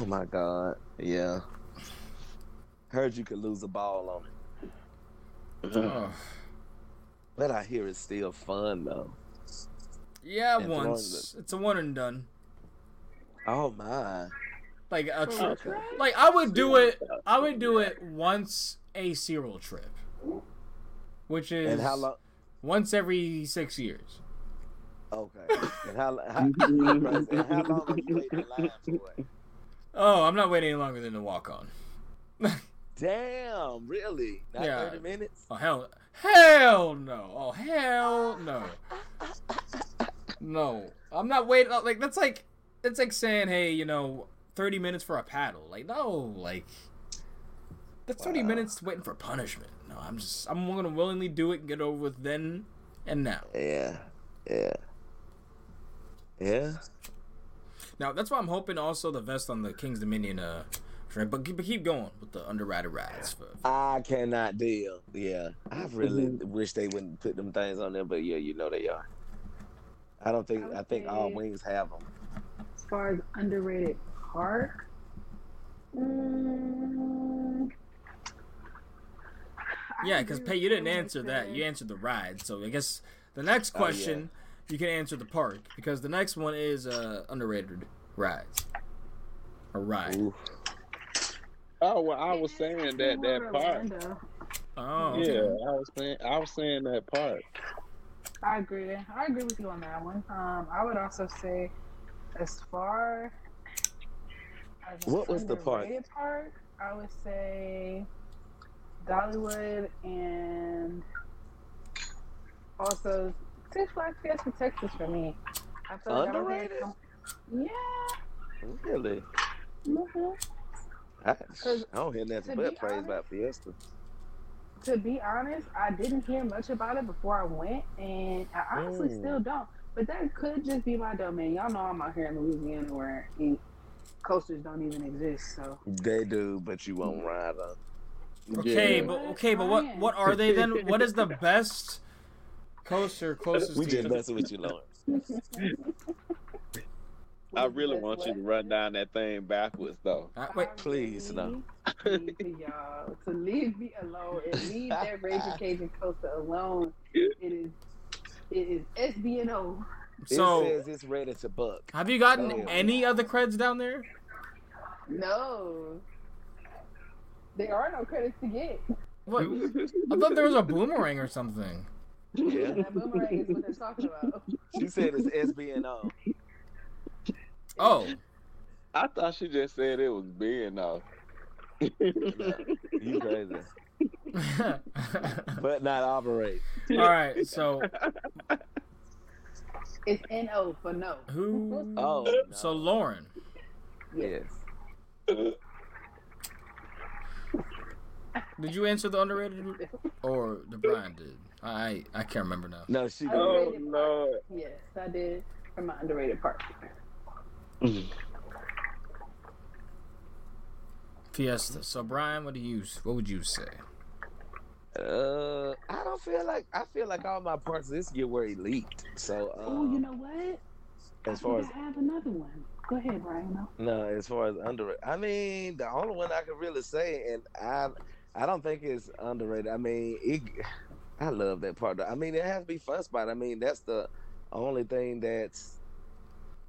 Oh my God. Yeah. Heard you could lose a ball on it, Oh. but I hear it's still fun though. Yeah, And once it's a one and done. Oh my. Like a For trip. a? Like I would do it. I would do it once a serial trip, which is And how long? once every six years. Okay. And how, how, [LAUGHS] and how long are you waiting in line for? Oh, I'm not waiting any longer than to walk on. [LAUGHS] Damn, really? Not Yeah. 30 minutes? Oh hell, hell no! Oh hell no! [LAUGHS] No, I'm not waiting. Like that's like that's like saying, hey, you know, 30 minutes for a paddle. Like no, like that's 30 Wow. minutes waiting for punishment. No, I'm just I'm gonna willingly do it and get over with then and now. Yeah. Yeah. Yeah. Now that's why I'm hoping also the vest on the King's Dominion uh trip, but keep, but keep going with the underrated rides. For, I cannot deal. Yeah. I really wish they wouldn't put them things on there, but yeah, you know they are. I don't think, I I think all wings have them. As far as underrated park, mm, yeah, because Pay, you didn't what answer that. You answered the ride. So I guess the next Oh, yeah. question you can answer the park because the next one is uh underrated rides A ride. Ooh. Oh well, I was saying that that SeaWorld part. Oh, Yeah, okay. I was saying I was saying that part. I agree. I agree with you on that one. Um, I would also say, as far What was the park? underrated park, I would say Dollywood and also Six Flags Fiesta Texas for me. I feel like I don't hear Underrated? some- Yeah. Really? hmm I, I don't hear nothing but praise honest- about Fiesta. To be honest, I didn't hear much about it before I went, and I honestly Mm. still don't. But that could just be my domain. Y'all know I'm out here in Louisiana where coasters don't even exist. So They do, but you won't ride them. Okay, Yeah. but okay, but what what are they then? [LAUGHS] What is the best coaster closest We to just you? messing with you, Lawrence. [LAUGHS] I really want you to run down that thing backwards though. Uh, wait, please, no. really y'all to leave me alone and leave that [LAUGHS] Raging Cajun coaster alone. It is it is SBNO. So it says it's ready to buck. have you gotten Oh. any other creds down there? No. There are no credits to get. What? [LAUGHS] I thought there was a boomerang or something. Yeah. That boomerang is what they're talking about. She said it's SBNO. Oh, I thought she just said it was being though. You crazy. [LAUGHS] But not operate. all right. So It's NO for no. who? Oh. So. Lauren, Yes. did you answer the underrated or the Brian did? I I can't remember now. No, she did. Oh Underrated Lord. Yes, I did for my underrated part. Fiesta. So Brian, what do you? What would you say? Uh, I don't feel like I feel like all my parts this year were elite. So, um, oh, you know what? as far as I have another one. Go ahead, Brian. No. no, as far as underrated, I mean, the only one I can really say, and I, I don't think it's underrated. I mean, it, I love that part. I mean, it has to be fun spot. I mean, that's the only thing that's,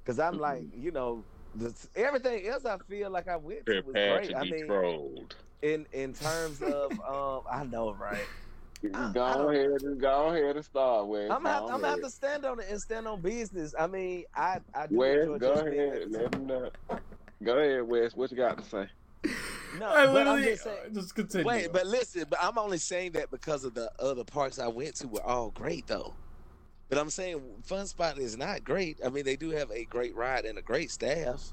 because I'm like, you know, everything else I feel like I went to was Prepare great. to I be mean, trolled. in in terms of, [LAUGHS] um, I know, right? I- I Go don't- ahead and go ahead and start, with. I'm gonna have, I'm gonna have to stand on it and stand on business. I mean, I I do Wes, enjoy go just being ahead. able Let him know. Go ahead, Wes. What you got to say? No, I but I'm literally just saying. just continue. Wait, but listen, but I'm only saying that because of the other parks I went to were all great though. But I'm saying Fun Spot is not great. I mean, they do have a great ride and a great staff,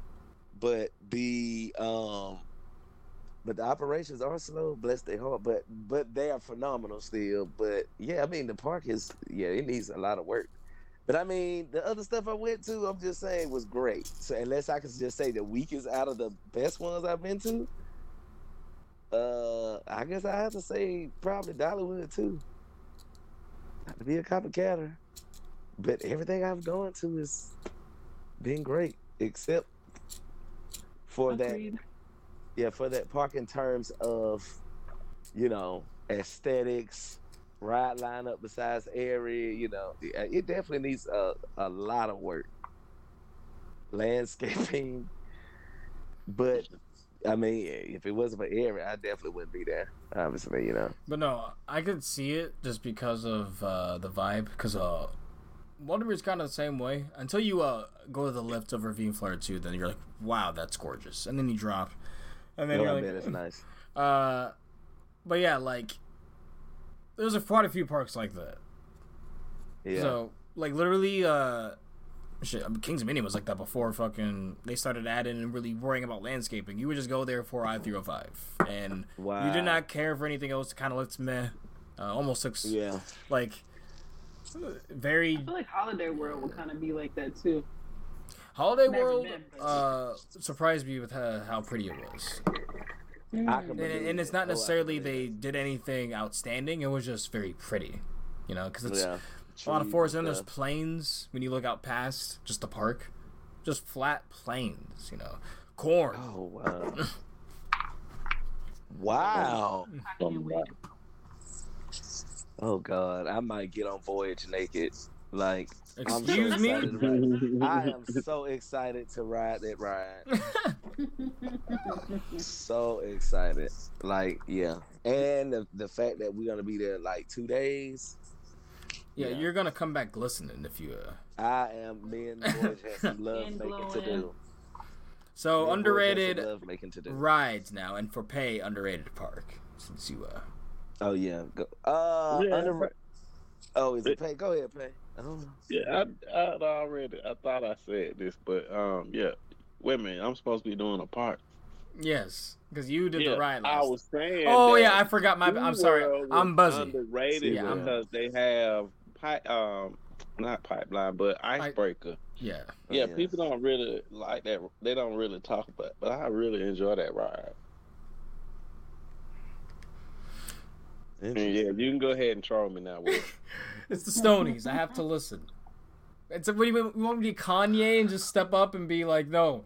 but the um, but the operations are slow. Bless their heart, but but they are phenomenal still. But yeah, I mean, the park is yeah, it needs a lot of work. But I mean, the other stuff I went to, I'm just saying was great. So unless I can just say the weakest out of the best ones I've been to, uh, I guess I have to say probably Dollywood too. Not to be a copycatter, but everything I've gone to has been great, except for that. Yeah, for that park in terms of, you know, aesthetics, ride lineup besides Arie. You know, it it definitely needs a a lot of work. Landscaping, [LAUGHS] but I mean, if it wasn't for Arie, I definitely wouldn't be there. Obviously, you know. But no, I could see it just because of uh, the vibe. Because uh, Waldameer's kind of the same way. Until you uh, go to the lift of Ravine Flyer 2, then you're like, wow, that's gorgeous. And then you drop. And then you're like, bet it's nice. uh, but yeah, like, there's a, quite a few parks like that. Yeah. So, like, literally, uh, shit, Kings Dominion was like that before fucking they started adding and really worrying about landscaping. You would just go there for I 305. And wow. you did not care for anything else. It kind of looked meh. Uh, almost looks Yeah. like very I feel like Holiday World would kind of be like that too. Holiday Never World. been, but- Uh, surprised me with how, how pretty it was, Mm. and, and it's not necessarily they did anything outstanding. It was just very pretty, you know, because it's yeah. a lot of Trees forest, and and there's plains when you look out past just the park, just flat plains, you know, corn. Oh wow. [LAUGHS] wow. I can't wait. Oh god, I might get on Voyage naked. Like I'm so Excuse me. excited to ride- [LAUGHS] I am so excited to ride that ride. [LAUGHS] So excited. Like, yeah. And the, the fact that we're gonna be there like two days. yeah, Yeah. you're gonna come back glistening if you. Uh... I am me and Voyage have some [LAUGHS] love And making to do. So Me and Voyage have some underrated love making to do. rides now, and for pay, underrated park. Since you uh, Oh yeah. Go. Uh Yeah. under Oh, is it pay? Go ahead, pay. I don't know. Yeah, I, I already. I thought I said this, but um, yeah. Wait a minute, I'm supposed to be doing a part. yes, because you did yeah, the ride I was saying. oh yeah, I forgot my. I'm sorry, I'm was buzzy. Underrated Yeah, I'm- because they have pipe, um, not pipeline, but icebreaker. Yeah, Oh, yeah, people don't really like that. They don't really talk about, it, but I really enjoy that ride. Yeah, you can go ahead and troll me now. [LAUGHS] It's the Stonies. I have to listen. It's what do you, you want me to be Kanye and just step up and be like, no.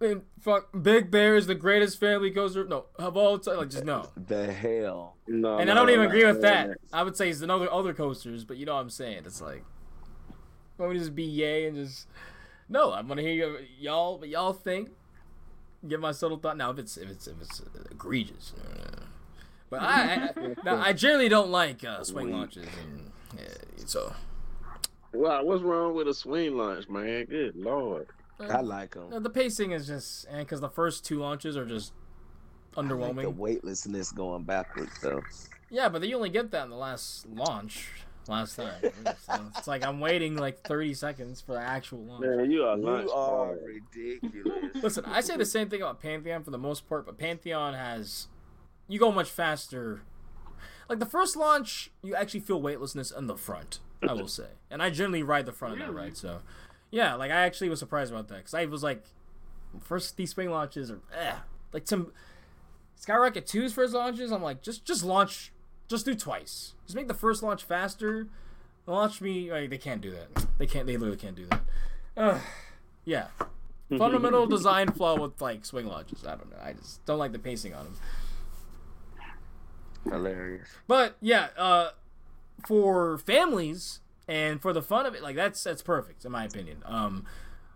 And fuck, Big Bear is the greatest family coaster. No, of all time. Like, just no. The hell. no, And I don't even I'm agree with saying that. I would say it's another other coasters, but you know what I'm saying. It's like, want me to just be yay and just no. I'm gonna hear you, y'all. What y'all think? Give my subtle thought. Now, if it's if it's if it's egregious, uh, but I, I [LAUGHS] now, I generally don't like uh, swing launches, and yeah, so Wow, what's wrong with a swing launch, man? Good lord. I like them. uh, the pacing is just and because the first two launches are just underwhelming. the weightlessness going backwards though. Yeah, but you only get that in the last launch. Last time, [LAUGHS] So it's like I'm waiting like 30 seconds for the actual launch. Man, you are lunch. You are ridiculous. Listen, I say the same thing about Pantheon for the most part, but Pantheon has you go much faster. Like the first launch, you actually feel weightlessness in the front. I will say, [LAUGHS] and I generally ride the front of that ride. So, yeah, like I actually was surprised about that because I was like, first these swing launches are eh. like some Skyrocket 2's first launches. I'm like, just just launch, just do twice. Just make the first launch faster. Launch me. Like, they can't do that. They can't. They literally can't do that. Ugh. yeah [LAUGHS] fundamental design flaw with like swing launches. I don't know. I just don't like the pacing on them. Hilarious. But yeah, uh, for families and for the fun of it, like that's that's perfect in my opinion. Um,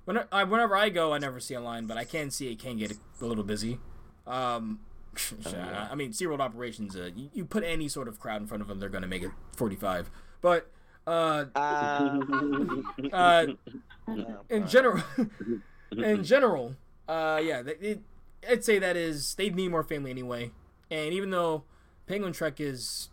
whenever I, whenever I go, I never see a line, but I can see it can get a little busy. Um, [LAUGHS] I I mean, SeaWorld operations, uh, you, you put any sort of crowd in front of them, they're going to make it 45. But uh, Uh, [LAUGHS] uh, [LAUGHS] in general, in general, uh, yeah, they, it, I'd say that is they need more family anyway. And even though Penguin Trek is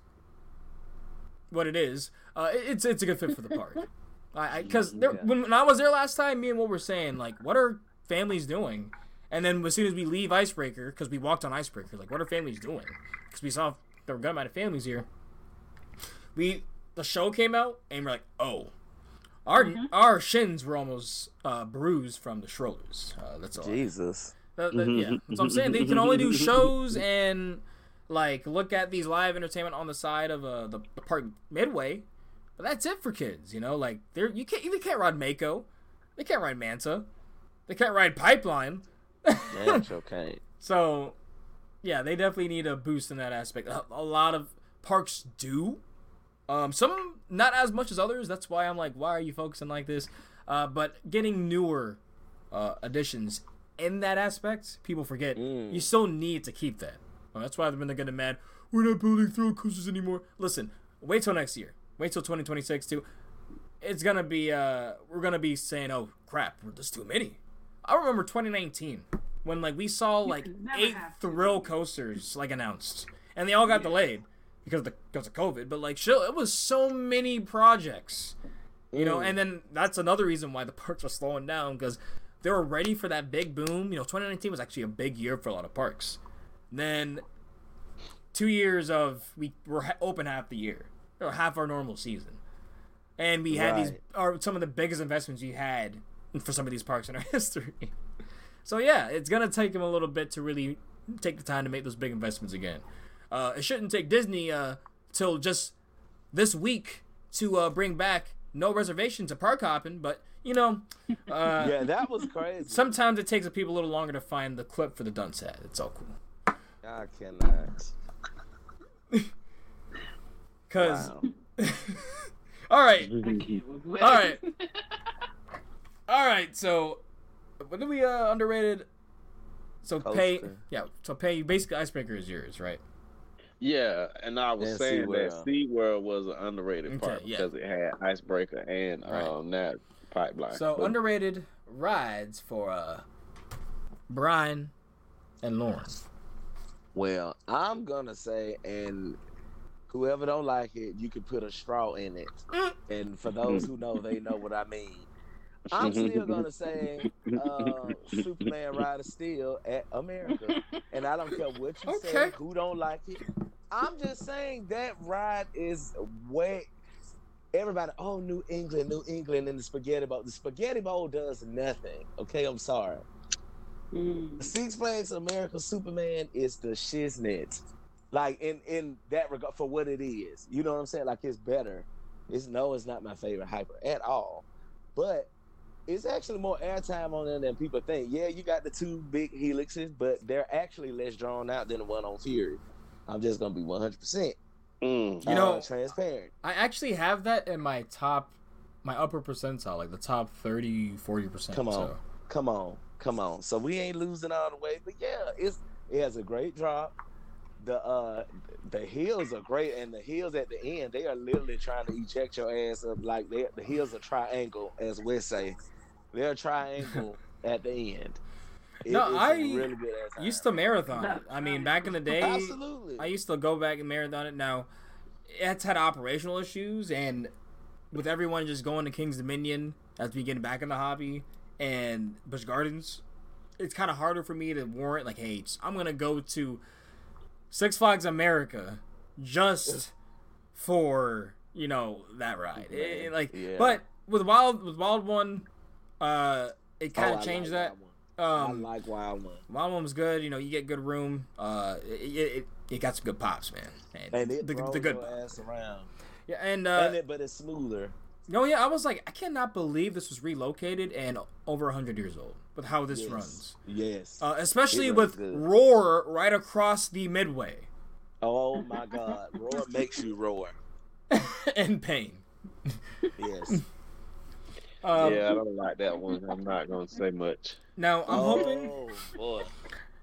what it is, uh, it- it's it's a good fit for the park. [LAUGHS] I because Yeah. when, when I was there last time, me and Will were saying like, what are families doing? And then as soon as we leave Icebreaker, because we walked on Icebreaker, like, what are families doing? Because we saw there were a good amount of families here. We the show came out and we're like, oh, our our shins were almost uh, bruised from the strollers. Uh, that's all. Jesus. That- that- yeah, that's what I'm saying. They can only do [LAUGHS] shows and like look at these live entertainment on the side of uh, the, the park midway, but that's it for kids. You know, like they're you can't they can't ride Mako, they can't ride Manta, they can't ride Pipeline. That's [LAUGHS] okay. So, yeah, they definitely need a boost in that aspect. A, a lot of parks do. Um, some not as much as others. That's why I'm like, why are you focusing like this? Uh, but getting newer uh, additions in that aspect, people forget. Mm. You still need to keep that. Well, that's why when they're getting mad, we're not building thrill coasters anymore. Listen, wait till next year. Wait till 2026 too. It's gonna be. Uh, we're gonna be saying, oh crap, there's too many. I remember 2019 when like we saw like eight have to. thrill coasters like announced, and they all got delayed because of the because of COVID. But like, chill, it was so many projects, you know. And then that's another reason why the parks are slowing down because they were ready for that big boom. You know, 2019 was actually a big year for a lot of parks. Then two years of we were open half the year or half our normal season, and we had these are some of the biggest investments we had for some of these parks in our [LAUGHS] history. So yeah, it's gonna take them a little bit to really take the time to make those big investments again. Uh, it shouldn't take Disney uh, till just this week to uh, bring back no reservations to park hopping, but you know, [LAUGHS] uh, Yeah, that was crazy. sometimes it takes people a little longer to find the clip for the dunce hat. It's all cool. I cannot. [LAUGHS] Cause [LAUGHS] all right, All [LAUGHS] all right, all right. So what do we uh, underrated? So pay, yeah. So pay. Basically, icebreaker is yours, right? Yeah, and I was And saying that SeaWorld. SeaWorld was an underrated Okay, park yeah. because it had Icebreaker and Right. um, that pipeline. So But underrated rides for uh Brian and Lauren. Well, I'm gonna say, and whoever don't like it, you can put a straw in it. And for those who know, they know what I mean. I'm still gonna say uh, Superman Ride of Steel at America, and I don't care what you say, who don't like it. I'm just saying that ride is way. Everybody, oh, New England, New England, and the Spaghetti Bowl. The Spaghetti Bowl does nothing. Okay, I'm sorry. Mm. Six Flags America Superman is the shiznit. Like in in that regard for what it is. You know what I'm saying? Like it's better. It's no, it's not my favorite hyper at all. But it's actually more airtime on there than people think. Yeah, you got the two big helixes, but they're actually less drawn out than the one on Fury. I'm just gonna be 100 percent Mm. You know- transparent. I actually have that in my top my upper percentile, like the top 30, 40%. Come on. So. Come on, come on. So we ain't losing all the way, but yeah, it's it has a great drop. The uh the hills are great, and the hills at the end they are literally trying to eject your ass up like they the hills are triangle, as we say. They're a triangle [LAUGHS] at the end. It No, is a I really Used to marathon it. I mean, back in the day, absolutely. I used to go back and marathon it. Now, it's had operational issues, and with everyone just going to King's Dominion as we getting back in the hobby and Busch Gardens, it's kind of harder for me to warrant like, hey, I'm gonna go to Six Flags America just for you know that ride. It- it, like, Yeah. but with Wild with Wild One, uh, it Oh, kind of changed like that. Um, I like Wild One. Wild One was good. You know, you get good room. Uh, it, it, it got some good pops, man. And, And it the, the good ass around. Yeah, and uh, and it, but it's smoother. No, yeah, I was like, I cannot believe this was relocated and over hundred years old with how this yes. runs. Yes. Uh, especially runs with good. Roar right across the midway oh my God, roar makes you roar. [LAUGHS] in pain. Yes. [LAUGHS] Um, yeah, I don't like that one. I'm not gonna say much. Now I'm hoping. Oh boy.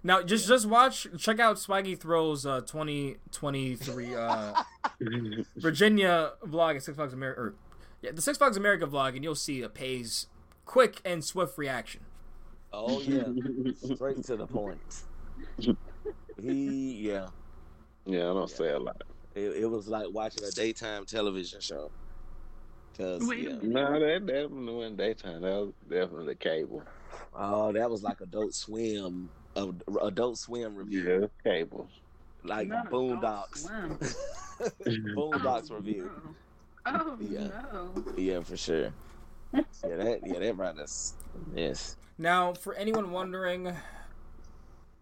Now just just watch, check out Swaggy Throws uh 2023 uh [LAUGHS] Virginia vlog at Six Flags America. Or, yeah, the Six Flags America vlog, and you'll see a Pays quick and swift reaction. Oh yeah. Straight to the point. He yeah. Yeah, I don't say a lot. It, it was like watching a daytime television show. Cause Wait yeah. minute. No, that that wasn't daytime. That was definitely cable. Oh, that was like Adult Swim, uh, Adult Swim review, Yeah, cable. like Not Boondocks, [LAUGHS] Boondocks Oh, review. no. Oh Yeah. no. Yeah, for sure. [LAUGHS] Yeah, that yeah that brought us. Yes. Now, for anyone wondering,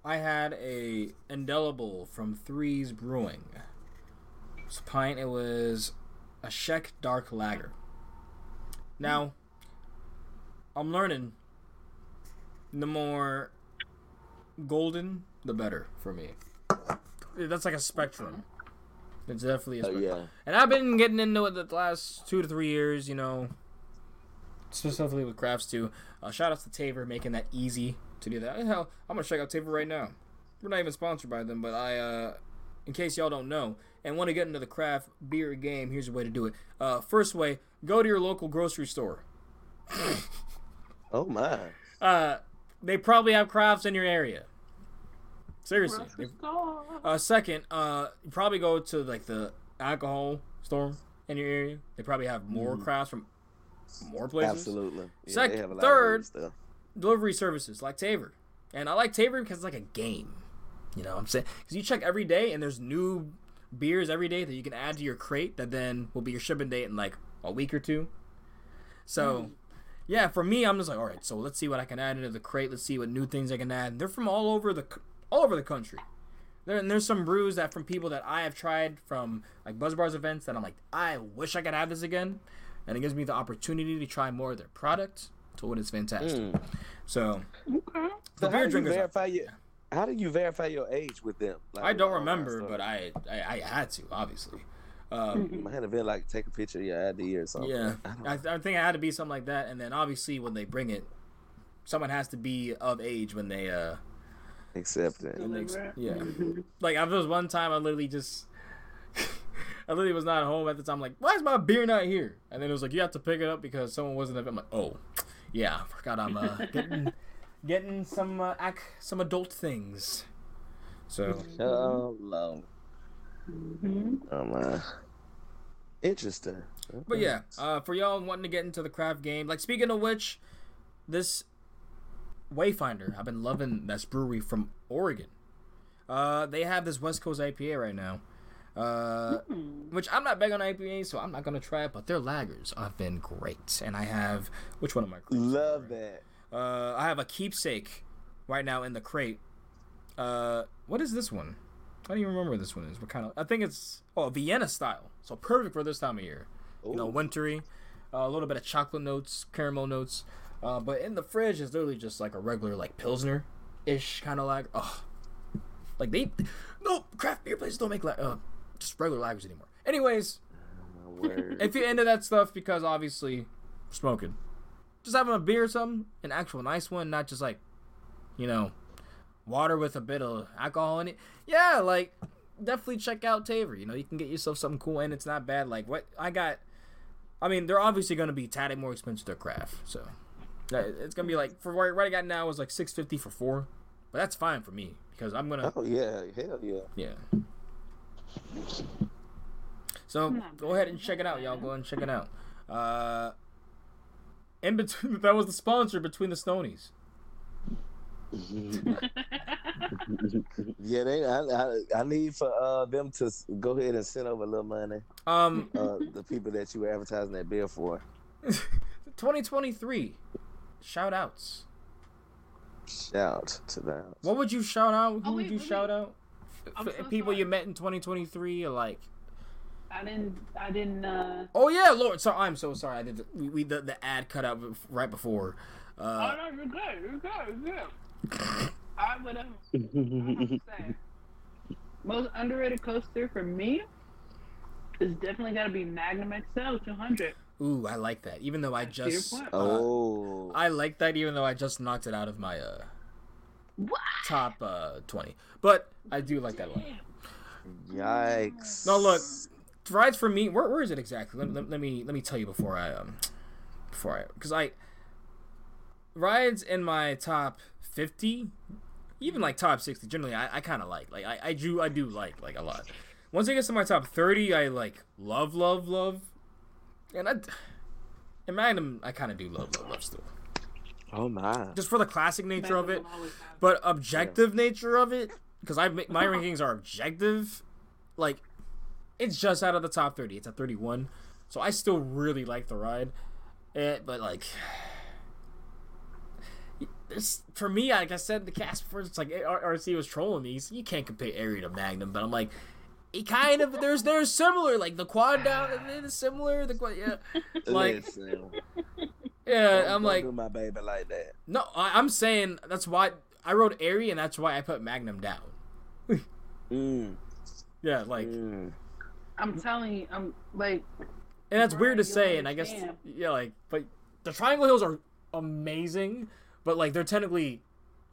I had a indelible from Threes Brewing. This pint, it was a Czech Dark Lager. Now, I'm learning the more golden, the better for me. That's like a spectrum. It's definitely a Oh spectrum. yeah. And I've been getting into it the last two to three years, you know, specifically with crafts too. Uh, shout out to Tavour making that easy to do that. Hell, I'm gonna check out Tavour right now. We're not even sponsored by them, but I, uh, in case y'all don't know and want to get into the craft beer game, here's a way to do it. Uh, first way, go to your local grocery store. Oh my. Uh, they probably have crafts in your area. Seriously. They- Uh, second, uh, you probably go to like the alcohol store in your area. They probably have more crafts from more places. Absolutely. Yeah, Sec- they have a lot third- weird stuff. Delivery services like Tavour, and I like Tavour because it's like a game. You know what I'm saying? Because you check every day, and there's new beers every day that you can add to your crate that then will be your shipping date in like a week or two. So, yeah, for me, I'm just like, all right, so let's see what I can add into the crate. Let's see what new things I can add. They're from all over the c- all over the country. There, and there's some brews that from people that I have tried from like Buzz Bars events that I'm like, I wish I could have this again, and it gives me the opportunity to try more of their product. So it is fantastic. Mm. So Okay. So the how beer do you drinkers. verify your How do you verify your age with them? Like, I don't remember, but I, I I had to obviously. Um, [LAUGHS] had to been like take a picture of your ID or something. yeah, [LAUGHS] I don't- I, I think it had to be something like that, and then obviously when they bring it, someone has to be of age when they uh accept it. when they, Deliver it. yeah. [LAUGHS] Like I was one time I literally just. [LAUGHS] I literally was not home at the time. Like, why is my beer not here? And then it was like, you have to pick it up because someone wasn't. There. I'm like, oh, yeah, I forgot I'm uh, [LAUGHS] getting getting some uh, ac- some adult things. So Oh, Lord. Mhm. Oh my. Interesting. But yeah, uh, for y'all wanting to get into the craft game, like speaking of which, this Wayfinder, I've been loving this brewery from Oregon. Uh, they have this West Coast IPA right now, uh, Hmm. which I'm not big on IPA, so I'm not gonna try it. But their lagers have been great, and I have which one of my crates? Love that. Uh, I have a keepsake right now in the crate. Uh, what is this one? I don't even remember what this one is. What kind of? I think it's oh Vienna style, so perfect for this time of year. You know, Ooh. wintry, uh, a little bit of chocolate notes, caramel notes. Uh, but in the fridge is literally just like a regular like pilsner ish kind of lager. Oh, like they no craft beer places don't make like uh, just regular lagers anymore. Anyways, [LAUGHS] if you're into that stuff, because obviously smoking, just having a beer or something, an actual nice one, not just like, you know, water with a bit of alcohol in it. Yeah, like definitely check out Tavour. You know, you can get yourself something cool, and it's not bad. Like what I got. I mean, they're obviously going to be tatted more expensive to craft, so it's gonna be like for what I got now is like six fifty for four, but that's fine for me because I'm gonna oh yeah, hell yeah. yeah. So go ahead and check it out, y'all. Go ahead and check it out. Uh, in between, [LAUGHS] that was the sponsor between the Stonies. Yeah, they. I, I, I need for uh them to go ahead and send over a little money. Um, Uh, the people that you were advertising that bill for. [LAUGHS] 2023. Shout outs. Shout to them. What would you shout out? Who Oh, would you wait, shout wait. out? F- so people sorry. you met in 2023 or like I didn't. I didn't. uh oh yeah lord so i'm so sorry i did the, we, we the, the ad cut out right before uh oh no, you're good. You're good. You're good. I would have. Have to say, most underrated coaster for me is definitely got to be Magnum XL 200. Ooh i like that even though i just point. uh, Oh, i like that even though i just knocked it out of my uh What? top uh 20 but i do like that one yikes! no look rides for me where, where is it exactly let, let, let me let me tell you before i um before i because i rides in my top 50 even like top 60 generally i, I kind of like like I, I do i do like like a lot once it gets to my top thirty, I like love, love, love, and I, and Magnum, I kind of do love, love, love still, Oh my. just for the classic nature of it, Magnum always have- but objective nature of it, because I make my [LAUGHS] rankings are objective, like it's just out of the top thirty. It's at thirty one, so I still really like the ride, eh, but like. This, for me, like I said, the cast before, it's like RC was trolling me. He's, you can't compare Arie to Magnum, but I'm like, it kind of there's there's similar, like the quad down is similar. The quad, yeah, [LAUGHS] like yeah. don't- I'm don't like, do my baby like that. no, I, I'm saying that's why I wrote Arie, and that's why I put Magnum down. Mm, [LAUGHS] Yeah, like, mm. I'm telling you, I'm like, and that's weird to say, and I guess understand. yeah, like, but the Triangle Hills are amazing, but like they're technically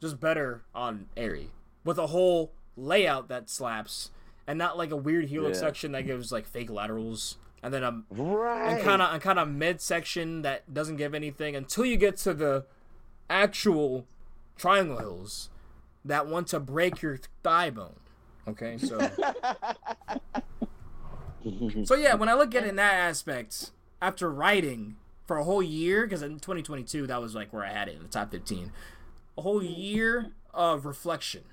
just better on Arie with a whole layout that slaps, and not like a weird helix Yeah. section that gives like fake laterals, and then a Right. and kind of and kind of mid section that doesn't give anything until you get to the actual triangle hills that want to break your thigh bone. Okay, so [LAUGHS] so yeah, when I look at it in that aspect, after writing for a whole year, because in 2022 that was like where I had it in the top 15, a whole year of reflection.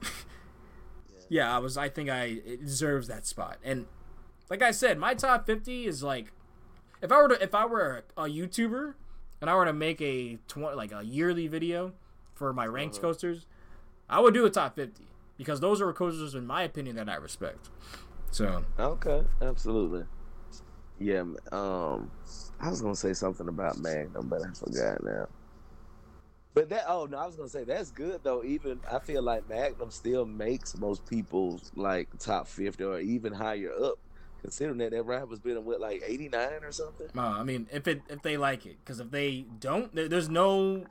[LAUGHS] yeah, I was. I think I it deserves that spot, and like I said, my top 50 is like, if I were to if I were a, a YouTuber and I were to make a tw- like a yearly video for my ranked Uh-huh. coasters, I would do a top 50 because those are coasters in my opinion that I respect. So Okay, absolutely. Yeah, um, I was gonna say something about Magnum, but I forgot now. But that oh no, I was gonna say that's good though. Even I feel like Magnum still makes most people's like top fifty or even higher up, considering that that ride was been what like eighty nine or something Uh, I mean, if it if they like it, because if they don't, there, there's no,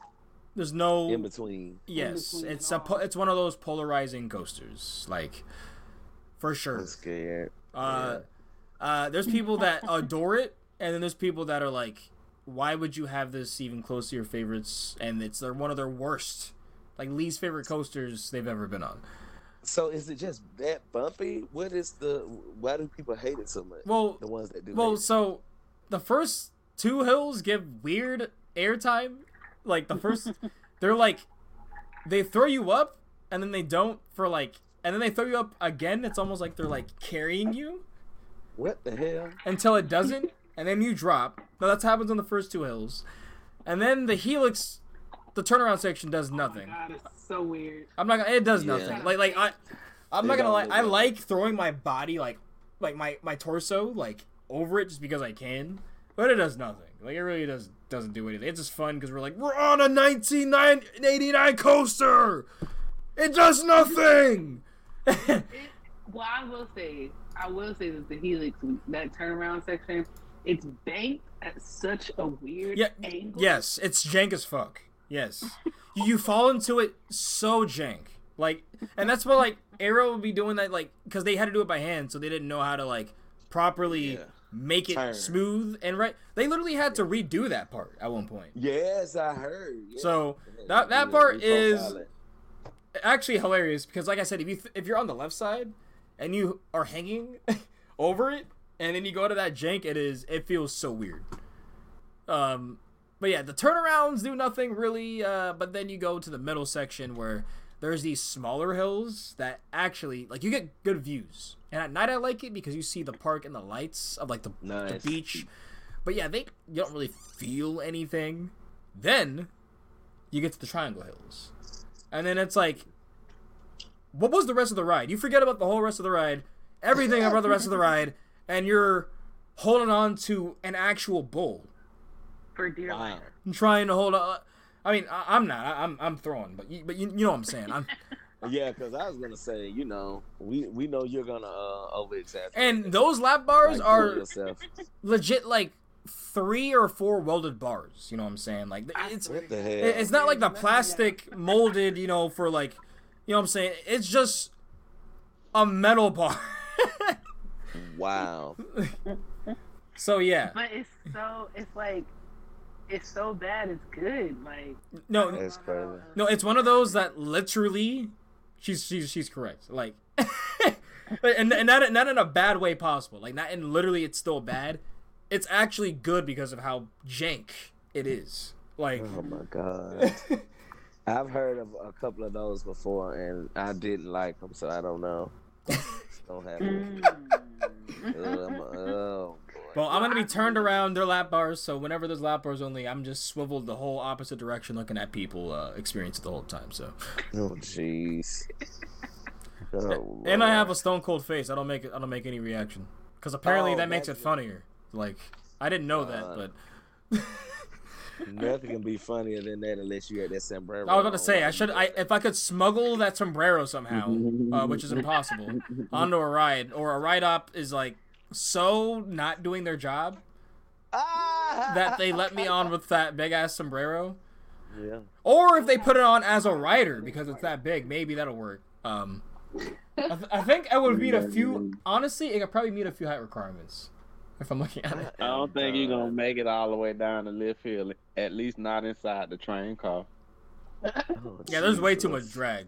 there's no. in between. yes, between it's a po- it's one of those polarizing coasters, like for sure. I'm scared. Uh, uh, there's people that adore it, and then there's people that are like, why would you have this even close to your favorites? And it's they're one of their worst, like least favorite coasters they've ever been on. So is it just that bumpy? What is the? Why do people hate it so much? Well, the ones that do. Well, so the first two hills give weird airtime. Like the first, [LAUGHS] they're like, they throw you up and then they don't for like, and then they throw you up again. It's almost like they're like carrying you what the hell? until it doesn't, and then you drop. No, that's happens on the first two hills, and then the helix, the turnaround section does nothing. God, it's so weird. I'm not gonna. It does Yeah. nothing. Like like I, I'm They not gonna lie. I like throwing my body like, like my my torso like over it just because I can, but it does nothing. Like it really does doesn't do anything. It's just fun because we're like we're on a 1989 coaster. It does nothing. [LAUGHS] It, well, I will say, I will say that the helix, that turnaround section, it's banked at such a weird Yeah, angle. yes, it's jank as fuck. Yes, you, you fall into it so jank. Like, and that's what like Arrow would be doing that like because they had to do it by hand, so they didn't know how to like properly Yeah. make it Turn. smooth and right. They literally had to redo that part at one point. Yes, I heard. Yeah. So that that part is actually hilarious because, like I said, if you th- if you're on the left side and you are hanging [LAUGHS] over it, and then you go to that jank, it is it feels so weird. Um, but yeah, the turnarounds do nothing really. Uh, but then you go to the middle section where there's these smaller hills that actually like you get good views. And at night I like it because you see the park and the lights of like the, Nice. the beach. But yeah, they you don't really feel anything. Then you get to the Triangle Hills. And then it's like what was the rest of the ride? You forget about the whole rest of the ride, everything about the rest of the ride, and you're holding on to an actual bull For dear Wow. life. and trying to hold on. I mean, I, I'm not. I, I'm I'm throwing, but you, but you, you know what I'm saying. I'm, [LAUGHS] Yeah, because I was gonna say, you know, we we know you're gonna uh, over exaggerate. and those lap bars are yourself. [LAUGHS] legit like three or four welded bars. You know what I'm saying? Like it's What the hell? it's not like the plastic molded. You know, for like, you know what I'm saying? It's just a metal bar. [LAUGHS] wow. so yeah, But it's so, it's like, it's so bad, it's good. Like, no, That's crazy. No, it's one of those that literally, she's she's she's correct. Like, [LAUGHS] and and not not in a bad way possible. Like not in literally, it's still bad. It's actually good because of how jank it is. Like, Oh my god. [LAUGHS] I've heard of a couple of those before, and I didn't like them, so I don't know. [LAUGHS] don't have mm. it. Mm. [LAUGHS] Oh, I'm- well, I'm gonna be turned around their lap bars. So whenever there's lap bars only, I'm just swiveled the whole opposite direction, looking at people uh, experience it the whole time. So, Oh, jeez. [LAUGHS] Oh, and I have a stone cold face. I don't make it. I don't make any reaction because apparently Oh, that makes it funnier. Like I didn't know that, Uh, but. [LAUGHS] Nothing can be funnier than that unless you had that sombrero. I was about to say I should I if I could smuggle that sombrero somehow, uh, [LAUGHS] which is impossible, onto a ride or a ride up is like so not doing their job that they let me on with that big ass sombrero. Yeah. Or if they put it on as a rider because it's that big, maybe that'll work. Um, I, th- I think I would meet a few. Honestly, it could probably meet a few height requirements [LAUGHS] if I'm looking at it. I don't think you're gonna make it all the way down the lift hill. At least not inside the train car. Oh, Yeah, there's way too much drag.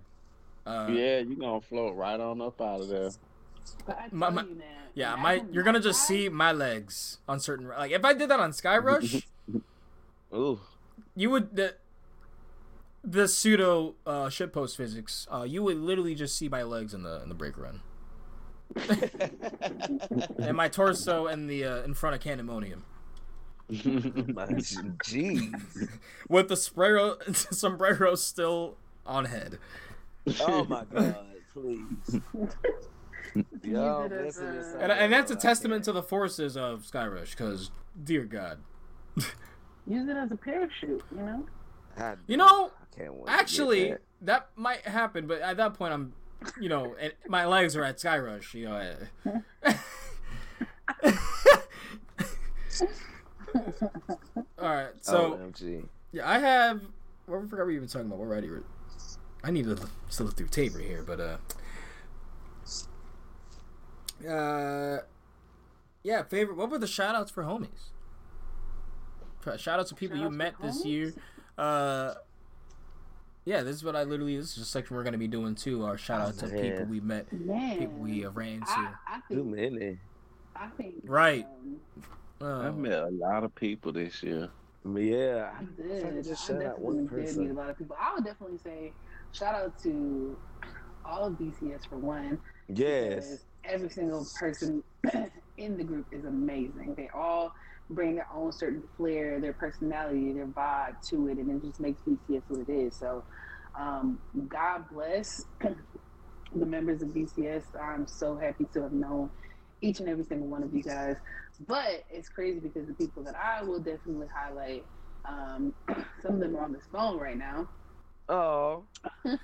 Uh, yeah, you're gonna float right on up out of there. But I tell My- my- you now, Yeah, my you're gonna just see my legs on certain like if I did that on Skyrush, [LAUGHS] Ooh. you would the the pseudo uh, shitpost physics. Uh, you would literally just see my legs in the in the brake run [LAUGHS] and my torso in the uh, in front of Candymonium [LAUGHS] My jeez. [LAUGHS] with the sombrero sombrero still on head. Oh my god, please. Yo, listen to a- And, and that's a testament to the forces of Skyrush, because dear God, Use it as a parachute, you know? I- you know. I can't wait. to get Actually, that. that might happen, but at that point, I'm, you know, and my legs are at Skyrush. You know. [LAUGHS] All right, so OMG. yeah, I have. Well, I forgot what we were talking about. What already? I need to still look through tape right here, but uh, uh, yeah. Favorite. What were the shout outs for homies? Shout outs to people you Shout-outs met for this homies? year. Uh, yeah, this is what I literally. This is a section we're gonna be doing too. Our shout out Oh, to man. people we met, Man. people we uh, ran into. I, I Too many. I think. Right. Um, Uh, I've met a lot of people this year. Yeah. I did. I just I shout out one definitely did person. meet a lot of people. I would definitely say shout out to all of BCS for one. Yes. Every single person [CLEARS THROAT] in the group is amazing. They all bring their own certain flair, their personality, their vibe to it, and it just makes BCS what it is. So, um, God bless [CLEARS THROAT] the members of BCS. I'm so happy to have known each and every single one of you guys. But it's crazy because the people that I will definitely highlight, um, [CLEARS THROAT] some of them are on this phone right now. Oh. oh,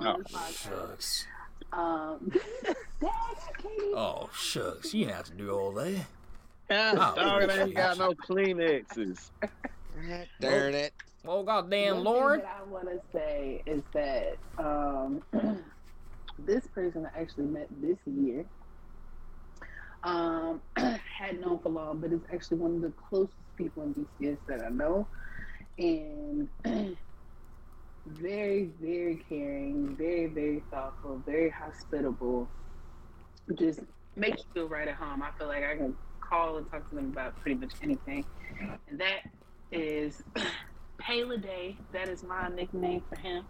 on this podcast. shucks. Um, [LAUGHS] Dad, Katie. Oh shucks. You didn't have to do all that. Yeah, Oh. dog, it ain't got no Kleenexes. [LAUGHS] Darn it. Oh goddamn, One Lauren. Thing that I want to say is that um, [CLEARS THROAT] this person I actually met this year um, [CLEARS THROAT] had known for long, but is actually one of the closest people in BCS that I know, and [CLEARS THROAT] very, very caring, very, very thoughtful, very hospitable. Just makes you feel right at home. I feel like I can call and talk to them about pretty much anything, and that is [CLEARS THROAT] Payla Day. That is my nickname for him.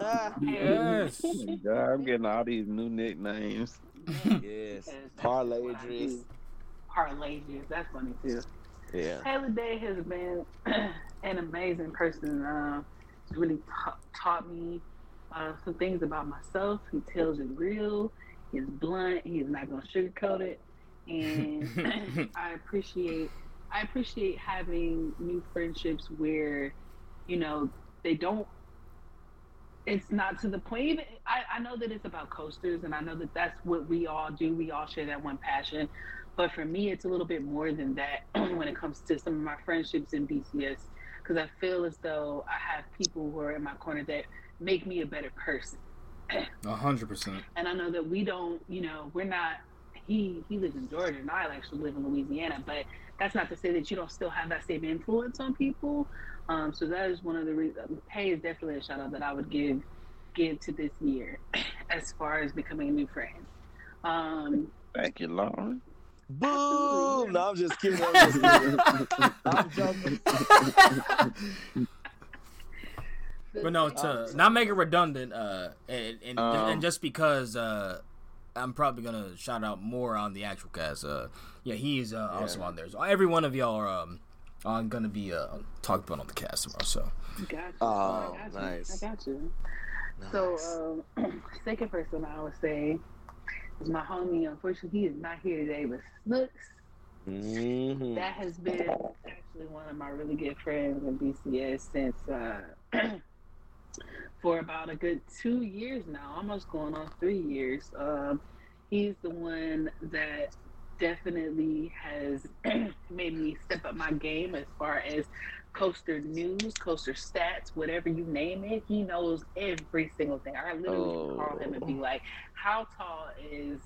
Ah, Yes. Oh God, I'm getting all these new nicknames. Yes. Because that's Parlay what Idris. Parlay Idris. That's funny too. Yeah. Taylor Day has been [CLEARS THROAT] an amazing person. Um, he's really ta- taught me uh, some things about myself. He tells it real. He's blunt. He's not gonna sugarcoat it. And [LAUGHS] I appreciate I appreciate having new friendships where, you know, they don't. It's not to the point. Even I, I know that it's about coasters, and I know that that's what we all do. We all share that one passion. But for me, it's a little bit more than that [CLEARS THROAT] when it comes to some of my friendships in BCS, because I feel as though I have people who are in my corner that make me a better person. [CLEARS THROAT] A hundred percent. And I know that we don't, you know, we're not. He he lives in Georgia, and I actually live in Louisiana. But that's not to say that you don't still have that same influence on people. Um, so that is one of the reasons. Pay is definitely a shout out that I would give give to this year, [CLEARS THROAT] as far as becoming a new friend. Um, Thank you, Lauren. Boom! No, I'm just kidding. [LAUGHS] I'm, just kidding. I'm joking. But no, to not make it redundant, uh, and and, Um, and just because uh, I'm probably gonna shout out more on the actual cast. Uh, yeah, he's uh, also Yeah. on there. So every one of y'all are um, are gonna be uh, talked about on the cast tomorrow. So Gotcha. Oh, I got you. nice. I got you. Nice. So, [CLEARS THROAT] um, second person I would say is my homie. Unfortunately, he is not here today, but Snooks. Mhm. That has been actually one of my really good friends in BCS since uh, [CLEARS THROAT] for about a good two years now, almost going on three years. Um, he's the one that definitely has [CLEARS THROAT] made me step up my game as far as coaster news, coaster stats, whatever you name it. He knows every single thing. I literally can call him and be like, "How tall is?"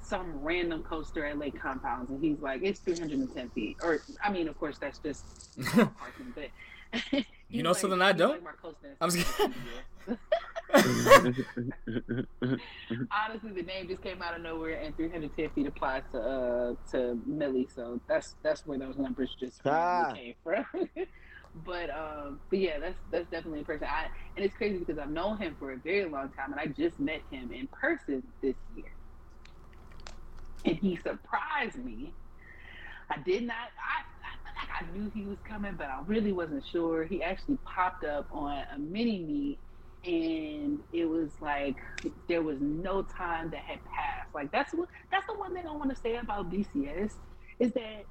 some random coaster at Lake Compounce, and he's like, it's 310 feet. Or, I mean, of course, that's just [LAUGHS] parking, but. [LAUGHS] You he's know something I don't? Like I'm just [LAUGHS] [LAUGHS] Honestly, the name just came out of nowhere, and 310 feet applies to uh to Millie, so that's that's where those numbers just Ah. came from. [LAUGHS] but um, but yeah, that's that's definitely a person. I and it's crazy because I've known him for a very long time, and I just met him in person this year, and he surprised me. I did not. I, I knew he was coming, but I really wasn't sure. He actually popped up on a mini meet, and it was like there was no time that had passed. Like that's what that's the one thing I want to say about BCS is that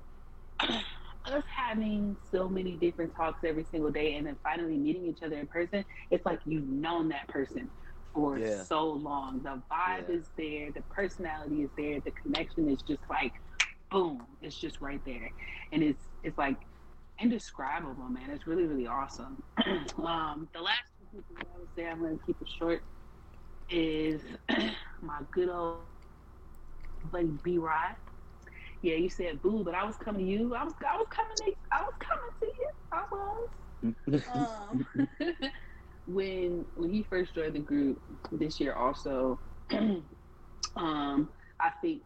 [CLEARS THROAT] us having so many different talks every single day, and then finally meeting each other in person. It's like you've known that person for Yeah. so long. The vibe Yeah. is there, the personality is there, the connection is just like boom, it's just right there. And it's it's like indescribable, man. It's really, really awesome. [CLEARS THROAT] um, the last two people I would say I'm gonna keep it short is [CLEARS THROAT] my good old buddy B Rod. Yeah, you said boo, but I was coming to you. I was I was coming to I was coming to you. I was. Um, [LAUGHS] when when he first joined the group this year, also, [CLEARS THROAT] um, I think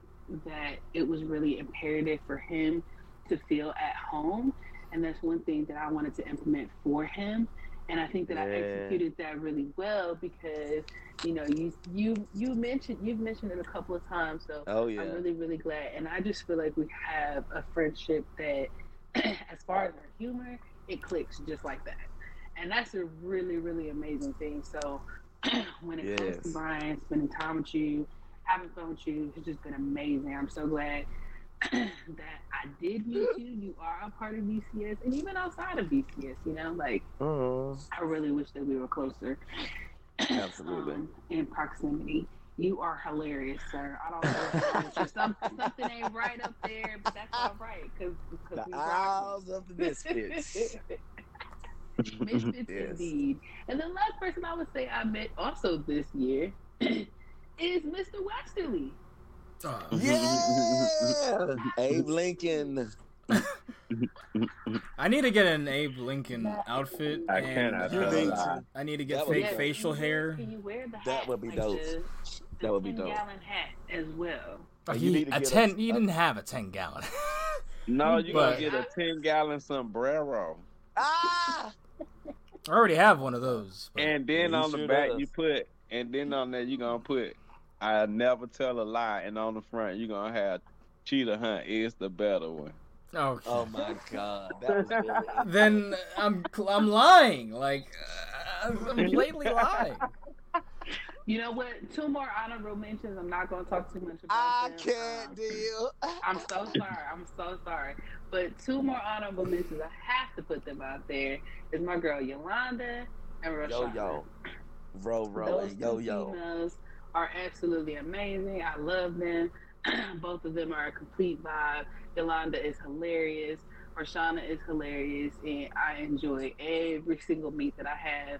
that it was really imperative for him to feel at home, and that's one thing that I wanted to implement for him. And I think that I executed that really well because you know you you you mentioned you've mentioned it a couple of times, so Oh yeah. I'm really, really glad. And I just feel like we have a friendship that, [CLEARS THROAT] as far as our humor, it clicks just like that. And that's a really, really amazing thing. So [CLEARS THROAT] when it comes to Brian, spending time with you, having fun with you, it's just been amazing. I'm so glad [CLEARS THROAT] that I did meet you. You are a part of BCS. And even outside of BCS, you know, like Mhm. I really wish that we were closer. Absolutely. um, in proximity. You are hilarious, sir. I don't know what's wrong with you. [LAUGHS] Some, something ain't right up there, but that's all right because The we Isles of the Misfits. [LAUGHS] Misfits Yes. indeed. And the last person I would say I met also this year [CLEARS THROAT] is Mr. Westerly. uh, Yeah. [LAUGHS] Abe Lincoln. [LAUGHS] I need to get an Abe Lincoln outfit. I and, cannot You uh, need to. I need to get That fake be facial Can you hair. Can you wear the hat? That would be like dope. The, the That would be dope. gallon hat as well. Oh, You he, need to a get a- ten. he a- didn't have a ten gallon. [LAUGHS] No, you But- gonna get a ten gallon sombrero, Ah. I already have one of those. and then on the back does. you put, and then on there you gonna put, I never tell a lie, and on the front you're gonna have Cheetah Hunt is the better one. okay. Oh my God. That was [LAUGHS] then I'm I'm lying. Like uh, I'm blatantly lying. You know what? Two more honorable mentions. I'm not going to talk too much about I them. can't Um, deal. I'm so sorry. I'm so sorry. But two more honorable mentions. I have to put them out there. Is my girl Yolanda and Roshana. Yo yo. Ro ro Those and yo yo. females are absolutely amazing. I love them. [CLEARS THROAT] Both of them are a complete vibe. Yolanda is hilarious. Roshana is hilarious, and I enjoy every single meet that I have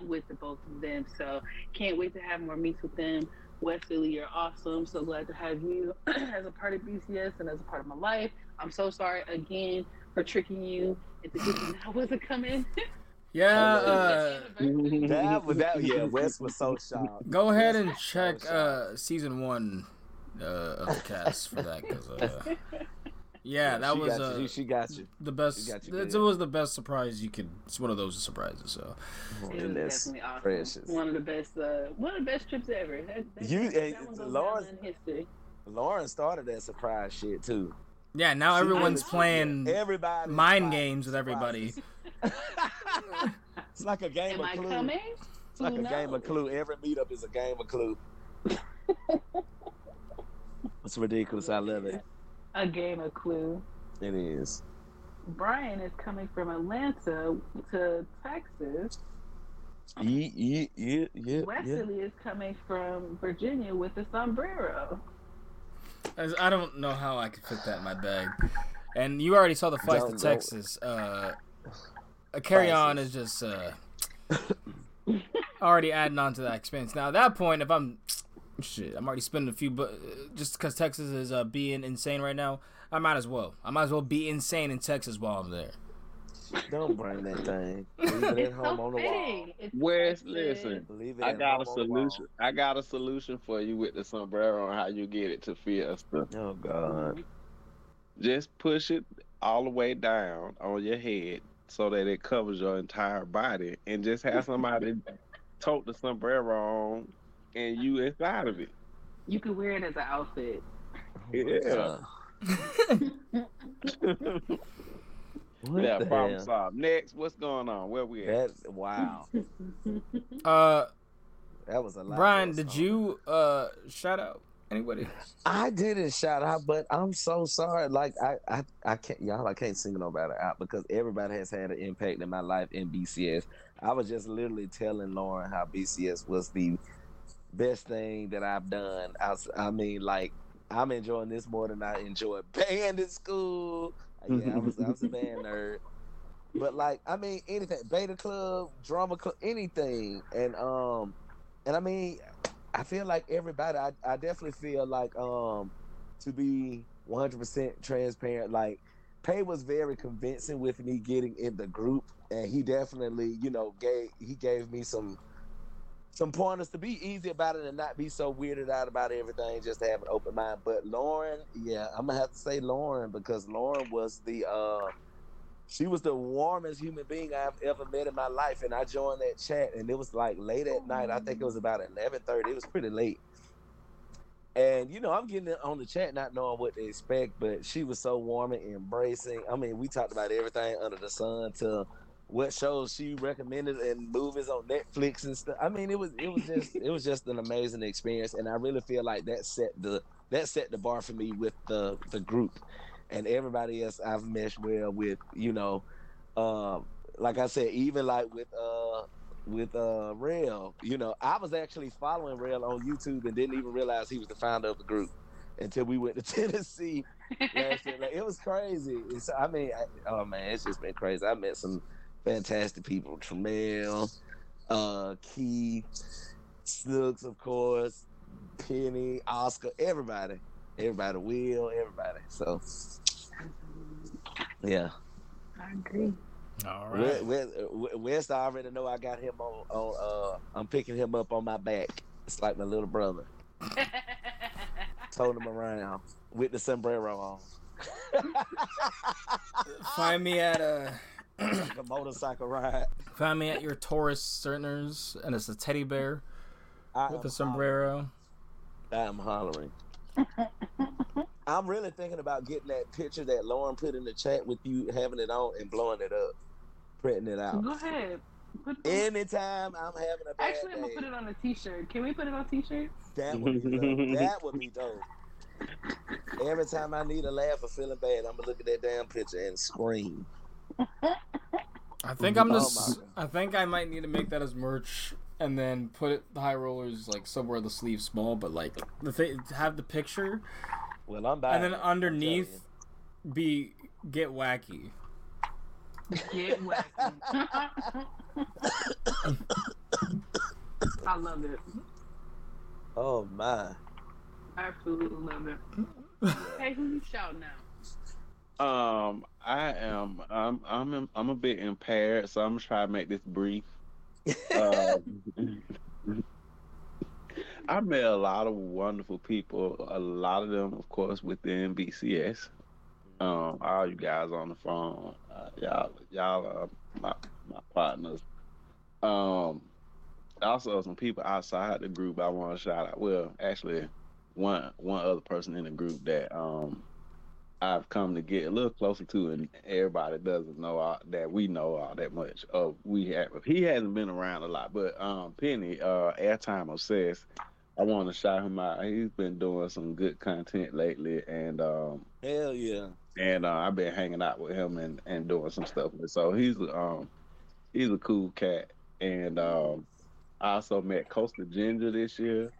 [CLEARS THROAT] with the both of them. So can't wait to have more meets with them. Wesley, you're awesome. So glad to have you [CLEARS THROAT] as a part of BCS and as a part of my life. I'm so sorry again for tricking you into thinking I wasn't coming. [LAUGHS] Yeah. Oh, Uh, That was that. Yeah, [LAUGHS] Wes was so shocked. go ahead and was so check uh, season one uh, of the cast for that because uh, [LAUGHS] yeah, that she was got uh, you. She got you. the best. got you It was the best surprise you could. It's one of those surprises. So It was that's definitely awesome. precious. One of the best, uh, one of the best trips ever. That, that, You- that, and one goes Lawrence- down in history. Lauren started that surprise shit too. yeah, now She everyone's playing Everybody mind games with everybody. [LAUGHS] it's like a game Am of I clue. coming? It's like Who a game of clue. Every meetup is a game of clue. [LAUGHS] it's ridiculous. I love it. A game of Clue. It is. Brian is coming from Atlanta to Texas. Yeah, yeah, yeah, yeah. yeah. Wesley is coming from Virginia with a sombrero. I don't know how I could fit that in my bag. And you already saw the flights to Don't go. Texas. Uh, a carry on is just uh, already adding on to that expense. Now at that point, if I'm shit, I'm already spending a few, but just because Texas is uh, being insane right now, I might as well. I might as well be insane in Texas while I'm there. Don't bring that thing. [LAUGHS] Leave it at It's home so on the wall. fitting. It's Wes, Texas. listen. Leave it I got a home on the wall. solution. I got a solution for you with the sombrero and how you get it to Fiesta. Oh God. Just push it all the way down on your head so that it covers your entire body, and just have somebody [LAUGHS] tote the sombrero on, and you inside of it. You could wear it as an outfit. Yeah. [LAUGHS] What yeah, the problem hell? solved. Next, what's going on? Where we at? That wow. [LAUGHS] Uh, That was a lot. Brian, did you uh shout out anybody? I didn't shout out, but I'm so sorry. Like I, I, I can't, y'all. I can't single nobody out because everybody has had an impact in my life in BCS. I was just literally telling Lauren how BCS was the best thing that I've done. I, I mean, like I'm enjoying this more than I enjoyed [LAUGHS] band in school. Yeah, I was, I was a band [LAUGHS] nerd. But like, I mean, anything, Beta Club, Drama Club, anything, and um, and I mean, I feel like everybody. I, I definitely feel like um to be 100 percent transparent. Like Pay was very convincing with me getting in the group, and he definitely you know gave he gave me some some pointers to be easy about it and not be so weirded out about everything. Just to have an open mind. But Lauren, yeah, I'm gonna have to say Lauren because Lauren was the uh she was the warmest human being I've ever met in my life. And I joined that chat, and it was like late at night. I think it was about eleven thirty. It was pretty late. And you know, I'm getting on the chat, not knowing what to expect. But she was so warm and embracing. I mean, we talked about everything under the sun to what shows she recommended and movies on Netflix and stuff. I mean, it was it was just it was just an amazing experience, and I really feel like that set the that set the bar for me with the the group and everybody else I've meshed well with, you know, um, like I said, even like with uh with uh Rail, you know, I was actually following Rail on YouTube and didn't even realize he was the founder of the group until we went to [LAUGHS] Tennessee last year. Like it was crazy. It's, I mean, I, oh man, it's just been crazy. I met some fantastic people, Tremel, uh, Keith, Snooks, of course, Penny, Oscar, everybody, everybody, Will, everybody. So yeah. I agree. All West, West, West I already know I got him on. on uh, I'm picking him up on my back. It's like my little brother. [LAUGHS] Told him around with the sombrero on. [LAUGHS] Find me at uh like a motorcycle ride. find me at your Taurus Cerners, and it's a teddy bear I with a sombrero. hollering. I'm hollering. I'm really thinking about getting that picture that Lauren put in the chat with you having it on and blowing it up, printing it out. Go ahead. Put Anytime I'm having a bad Actually, I'm gonna put it on a T-shirt. Can we put it on T-shirt? that would be dope. [LAUGHS] that would be dope. Every time I need a laugh or feeling bad, I'm gonna look at that damn picture and scream. I think I'm Oh just. my I think I might need to make that as merch, and then put it the high rollers like somewhere the sleeve small, but like the thing have the picture, Well, I'm buying. and then it, I'm telling underneath be get wacky. Get wacky. I love it. Oh my! I absolutely love it. Hey, who you shouting now? Um, I am. I'm. I'm. I'm a bit impaired, so I'm gonna try to make this brief. Uh, [LAUGHS] I met a lot of wonderful people. A lot of them, of course, within BCS. Um, all you guys on the phone, uh, y'all, y'all are my my partners. Um, also some people outside the group I want to shout out. Well, actually, one one other person in the group that um I've come to get a little closer to, and everybody doesn't know all, that we know all that much. Uh, we have he hasn't been around a lot, but um, Penny, uh, airtime obsessed. I want to shout him out. He's been doing some good content lately, and um, Hell yeah. and uh, I've been hanging out with him and, and doing some stuff with. So he's um he's a cool cat, and um, I also met Coastal Ginger this year.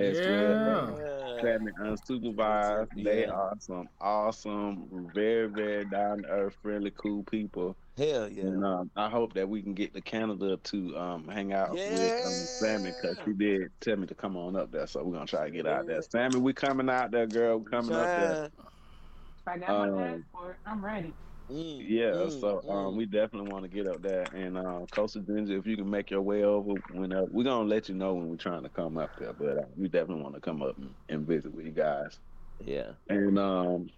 As well. Yeah. Yeah. Family unsupervised. They Yeah. are some awesome, very, very down to earth, friendly, cool people. Hell yeah. And um, I hope that we can get to Canada to um, hang out with um, Sammy because she did tell me to come on up there. So we're gonna try to get out there. Sammy, we coming out there, girl. We coming up there. If I got Um, my passport, I'm ready. Mm, Yeah, mm, so mm. um, we definitely want to get up there. And uh, Coastal Ginger, if you can make your way over, whenever we're gonna let you know when we're trying to come up there. But uh, we definitely want to come up and, and visit with you guys. yeah. And um,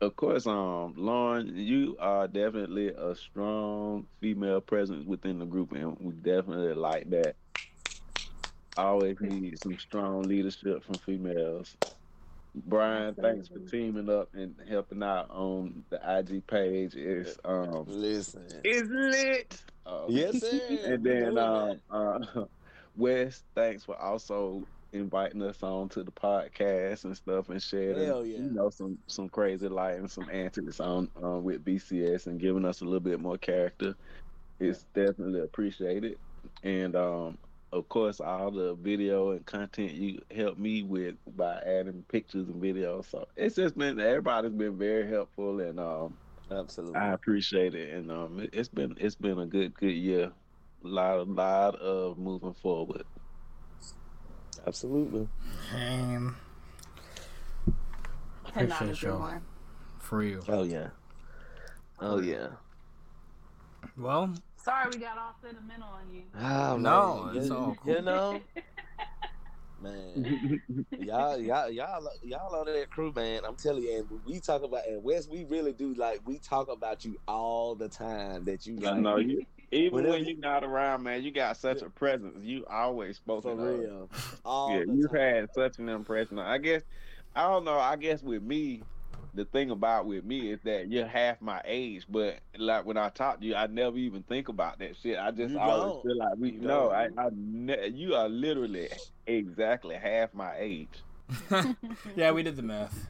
of course, um, Lauren, you are definitely a strong female presence within the group, and we definitely like that. Always need some strong leadership from females. Brian, thanks for teaming up and helping out on the IG page. It's um, Listen. it's lit. Uh, Yes, [LAUGHS] sir. and then um, uh, [LAUGHS] Wes, thanks for also inviting us on to the podcast and stuff and sharing, yeah. you know, some some crazy light and some antics on uh, with BCS and giving us a little bit more character. It's definitely appreciated, and um, of course, all the video and content you helped me with by adding pictures and videos. So it's just been everybody's been very helpful, and um, Absolutely. I appreciate it, and um, it, it's been it's been a good good year. A lot a lot of moving forward. Absolutely. And And not a Appreciate good y'all. one. for real. Oh yeah. Oh yeah. Well, Sorry we got all sentimental on you. Oh, No, man. it's you, all You know, [LAUGHS] man. y'all, y'all, y'all, y'all on that crew, man. I'm telling you, and we talk about and West, we really do like we talk about you all the time. That you I like, know you. Even Whenever when you- you're not around, man, you got such a presence. You always for spoken of. real. All Yeah, you've had such an impression. I guess I don't know. I guess with me, the thing about with me is that you're half my age, but like when I talk to you, I never even think about that shit. I just You always don't. feel like we You no. I. I ne- you are literally exactly half my age. [LAUGHS] [LAUGHS] yeah, we did the math.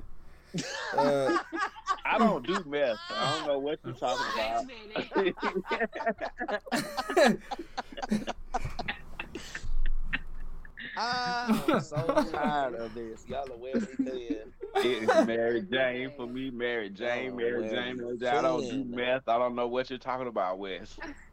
Uh, I don't do meth. so I don't know what you're talking about. [LAUGHS] minute. I'm so [LAUGHS] tired of this. Y'all are wearing me. It's Mary Jane for me. Mary Jane, Oh, Mary well, Jane. Mary Jane. I don't do saying. meth. I don't know what you're talking about, Wes. [LAUGHS] [SIGHS]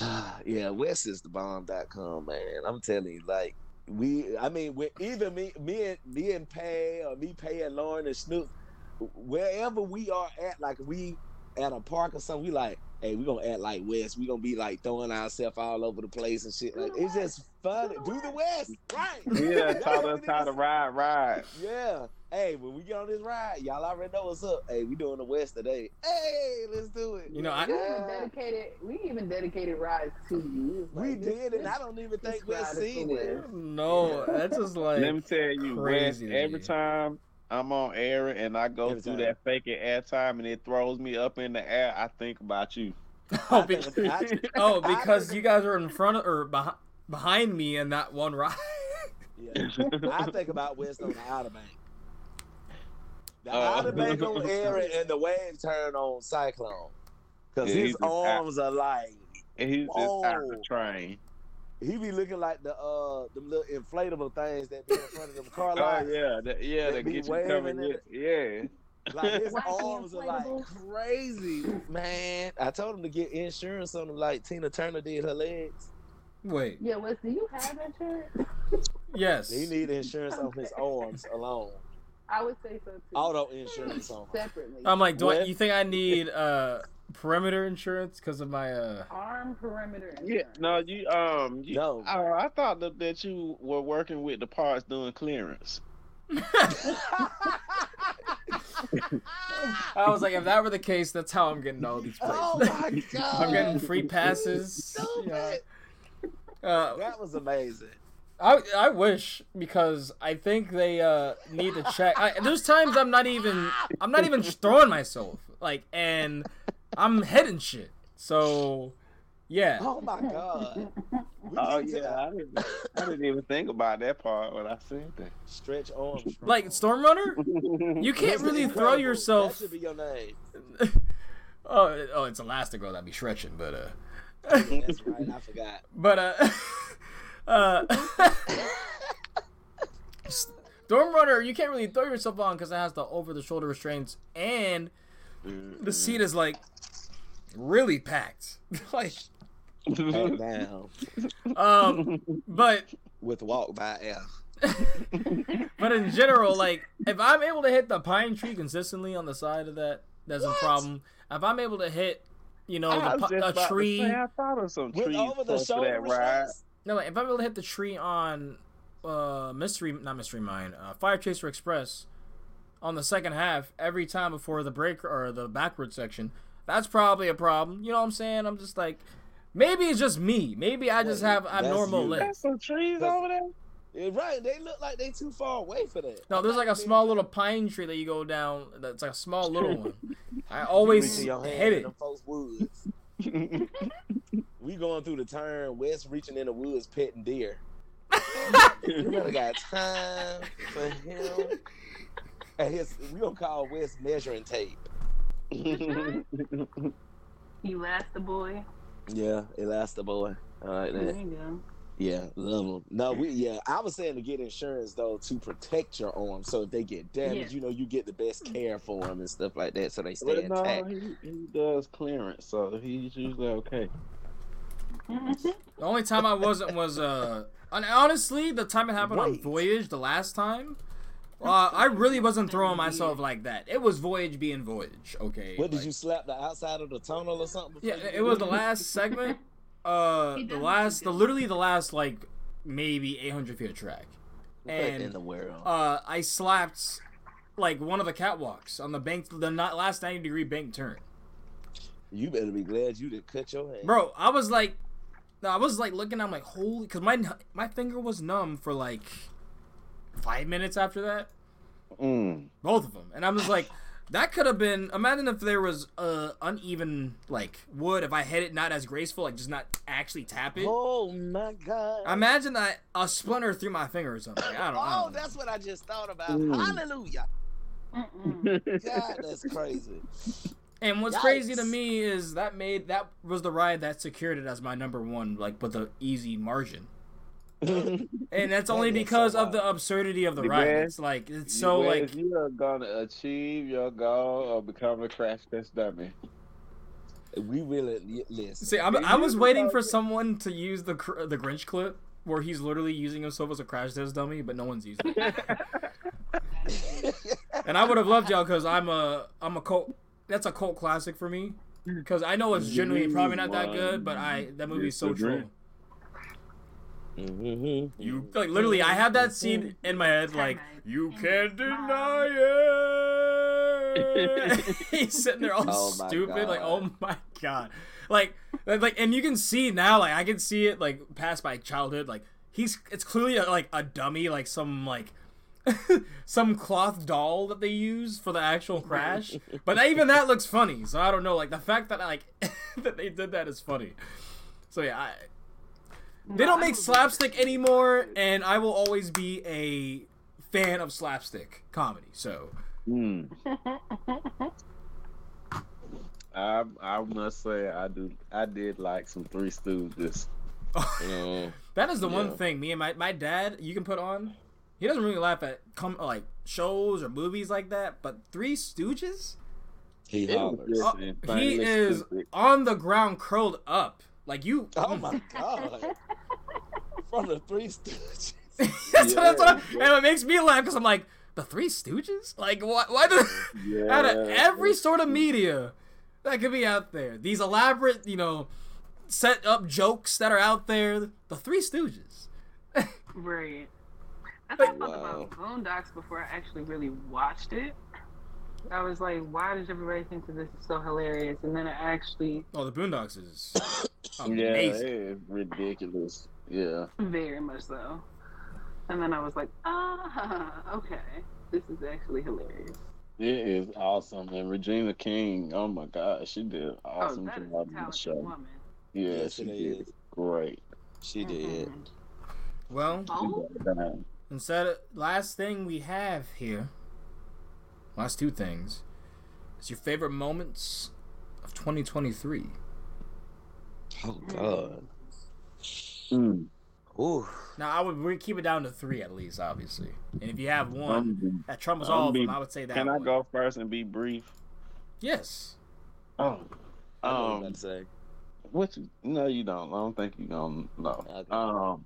yeah, westisthebomb.com, man. I'm telling you, like we I mean with either me me and me and Pay or me Pay and Lauren and Snoop, wherever we are at, like we at a park or something, we like, hey, we gonna act like West. We're gonna be like throwing ourselves all over the place and shit. Like it's just funny. Do the West, right? Yeah, That's taught us how to ride, ride. Yeah. Hey, when we get on this ride, y'all already know what's up. Hey, we doing the West today. Hey, let's do it. You know, I- We even dedicated. We even dedicated rides to you. We Like, this- did, and I don't even think this we've seen for it. West. no, that's just like Let me tell you, Wes, crazy to every time I'm on air and I go Every through time. that fake air time and it throws me up in the air, I think about you. [LAUGHS] oh, I be- think- oh, [LAUGHS] I- oh, because you guys are in front of or behind behind me in that one ride. Yeah. I think about West on the Outer Bank. The Oh. Outer Bank on [LAUGHS] air and the wave turn on Cyclone. Because Yeah, his he's just out- arms are like, And he's just out the train. He be looking like the uh them little inflatable things that be in front of them [LAUGHS] car lines. Oh yeah, that, yeah, They that get you coming. in Yeah, yeah. Like his [LAUGHS] Wacky arms are like crazy, man. I told him to get insurance on them, like Tina Turner did her legs. Wait, Yeah, Wes, do you have insurance? yes. He need insurance on his arms alone. I would say so too. Auto insurance on. separately. I'm like, do I, you think I need uh perimeter insurance because of my uh. Arm perimeter. Yeah, no, you um, you, No. I, I thought that, that you were working with the parts doing clearance. [LAUGHS] I was like, if that were the case, that's how I'm getting all these plays. oh my god! [LAUGHS] I'm getting free passes. So Yeah. Uh, That was amazing. I I wish because I think they uh need to check. I, there's times I'm not even I'm not even throwing myself like, and I'm heading shit. So, yeah. Oh my god! We Oh yeah, I didn't, I didn't even think about that part when I said Stretch arms. Like Stormrunner, that. you can't That's really throw yourself. That should be your name. [LAUGHS] oh, oh, it's Elastigirl. That'd be stretching, but uh, That's right. I forgot. [LAUGHS] but uh, [LAUGHS] uh, Stormrunner, you can't really throw yourself on because it has the over-the-shoulder restraints, and the seat is like really packed. [LAUGHS] like, Back [LAUGHS] um, but with walk by air. but in general, like if I'm able to hit the pine tree consistently on the side of that, that's What? a problem. If I'm able to hit, you know, the, was pi- just a tree. say, I thought of some trees over the shoulder that No, like, if I'm able to hit the tree on uh mystery, not mystery mine, uh, Fire Chaser Express on the second half every time before the break or the backward section, that's probably a problem. You know what I'm saying? I'm just like, maybe it's just me. Maybe I just have abnormal you. legs. There's some trees That's- over there. Yeah, right, they look like they too far away for that. No, there's like a small little pine tree that you go down. That's like a small little one. [LAUGHS] I always Reaching your hand hit it. them folks' woods. [LAUGHS] We going through the turn, West reaching in the woods, petting deer. [LAUGHS] you really got time for him. And his, we gonna call West measuring tape. [LAUGHS] You last the boy. Yeah, Elasta boy. All right, There then. you go. Yeah, love them. No, we yeah. I was saying to get insurance though to protect your arm, so if they get damaged, Yeah. you know, you get the best care for them and stuff like that, so they But stay no, intact. he, he does clearance, so he's usually okay. [LAUGHS] The only time I wasn't was uh, and honestly, the time it happened on Voyage the last time. Uh, I really wasn't throwing myself like that. It was Voyage being Voyage. Okay. What did like- you slap the outside of the tunnel or something? Yeah, it was the last segment. [LAUGHS] Uh, the last, the literally the last like maybe 800 feet of track, What in the world? uh, I slapped like one of the catwalks on the bank, the not last 90 degree bank turn. you better be glad you didn't cut your hand. Bro, I was like, I was like looking. I'm like, holy, because my my finger was numb for like five minutes after that, Mm. both of them, and I was like, [LAUGHS] that could have been. Imagine if there was uh uneven like wood. If I hit it not as graceful, like just not actually tap it. Oh my god! Imagine that a splinter through my finger or something. I don't. I oh, don't know. that's what I just thought about. Mm. Hallelujah! Mm-mm. God, that's crazy. [LAUGHS] And what's crazy to me is that made that was the ride that secured it as my number one, like with an easy margin. And that's only is so because of the absurdity of the You ride. guys- It's like it's so You like guys, you are gonna achieve your goal of becoming a crash test dummy. We really li- listen. See, I'm, I was waiting for someone to use the cr- the Grinch clip where he's literally using himself as a crash test dummy, but no one's using it. [LAUGHS] And I would have loved y'all because I'm a I'm a cult. That's a cult classic for me because I know it's genuinely probably not that good, but I that movie's so true. Mhm. You like literally, I have that scene in my head like you can't deny it. [LAUGHS] [LAUGHS] He's sitting there all Oh my stupid, like oh my god, like like and you can see now, like I can see it like past my childhood, like he's it's clearly a, like a dummy, like some like. [LAUGHS] some cloth doll that they use for the actual crash, but even that looks funny. So I don't know. Like the fact that like that they did that is funny. So yeah, I, they don't make slapstick anymore, and I will always be a fan of slapstick comedy. So Mm. [LAUGHS] I I must say I do I did like some Three Stooges. Mm. [LAUGHS] that is the one thing me and my, my dad you can put on. He doesn't really laugh at come like shows or movies like that, but Three Stooges, He It hollers. just Oh, he is stupid. on the ground curled up like you. Oh my god! [LAUGHS] From the Three Stooges. that's, [LAUGHS] what, that's what I, Yeah, and it makes me laugh because I'm like the Three Stooges. Like why? Why do [LAUGHS] Yeah, out of every sort of media, that could be out there. These elaborate, you know, set up jokes that are out there. The Three Stooges. Right. I thought Wow. about Boondocks before I actually really watched it. I was like, why does everybody think that this is so hilarious? And then I actually Oh, the Boondocks is [COUGHS] Yeah, amazing. it is ridiculous. Yeah. very much so. And then I was like, ah, okay, this is actually hilarious. It is awesome. And Regina King, oh my God, she did awesome oh, that is a job in the talented show. woman. Yeah, Yes, she did is. great. She did. Mhm. Well, She Oh, got instead of last thing we have here, last two things, is your favorite moments of 2023. Oh God. Mm. Ooh. Now I would re- keep it down to three at least, obviously. And if you have one Um, that trumps I'm all of be- them, I would say that. Can I go first and be brief? Yes. Oh. I know what I'm Um, say. What you? No, you don't. I don't think you gonna know. Okay. Um,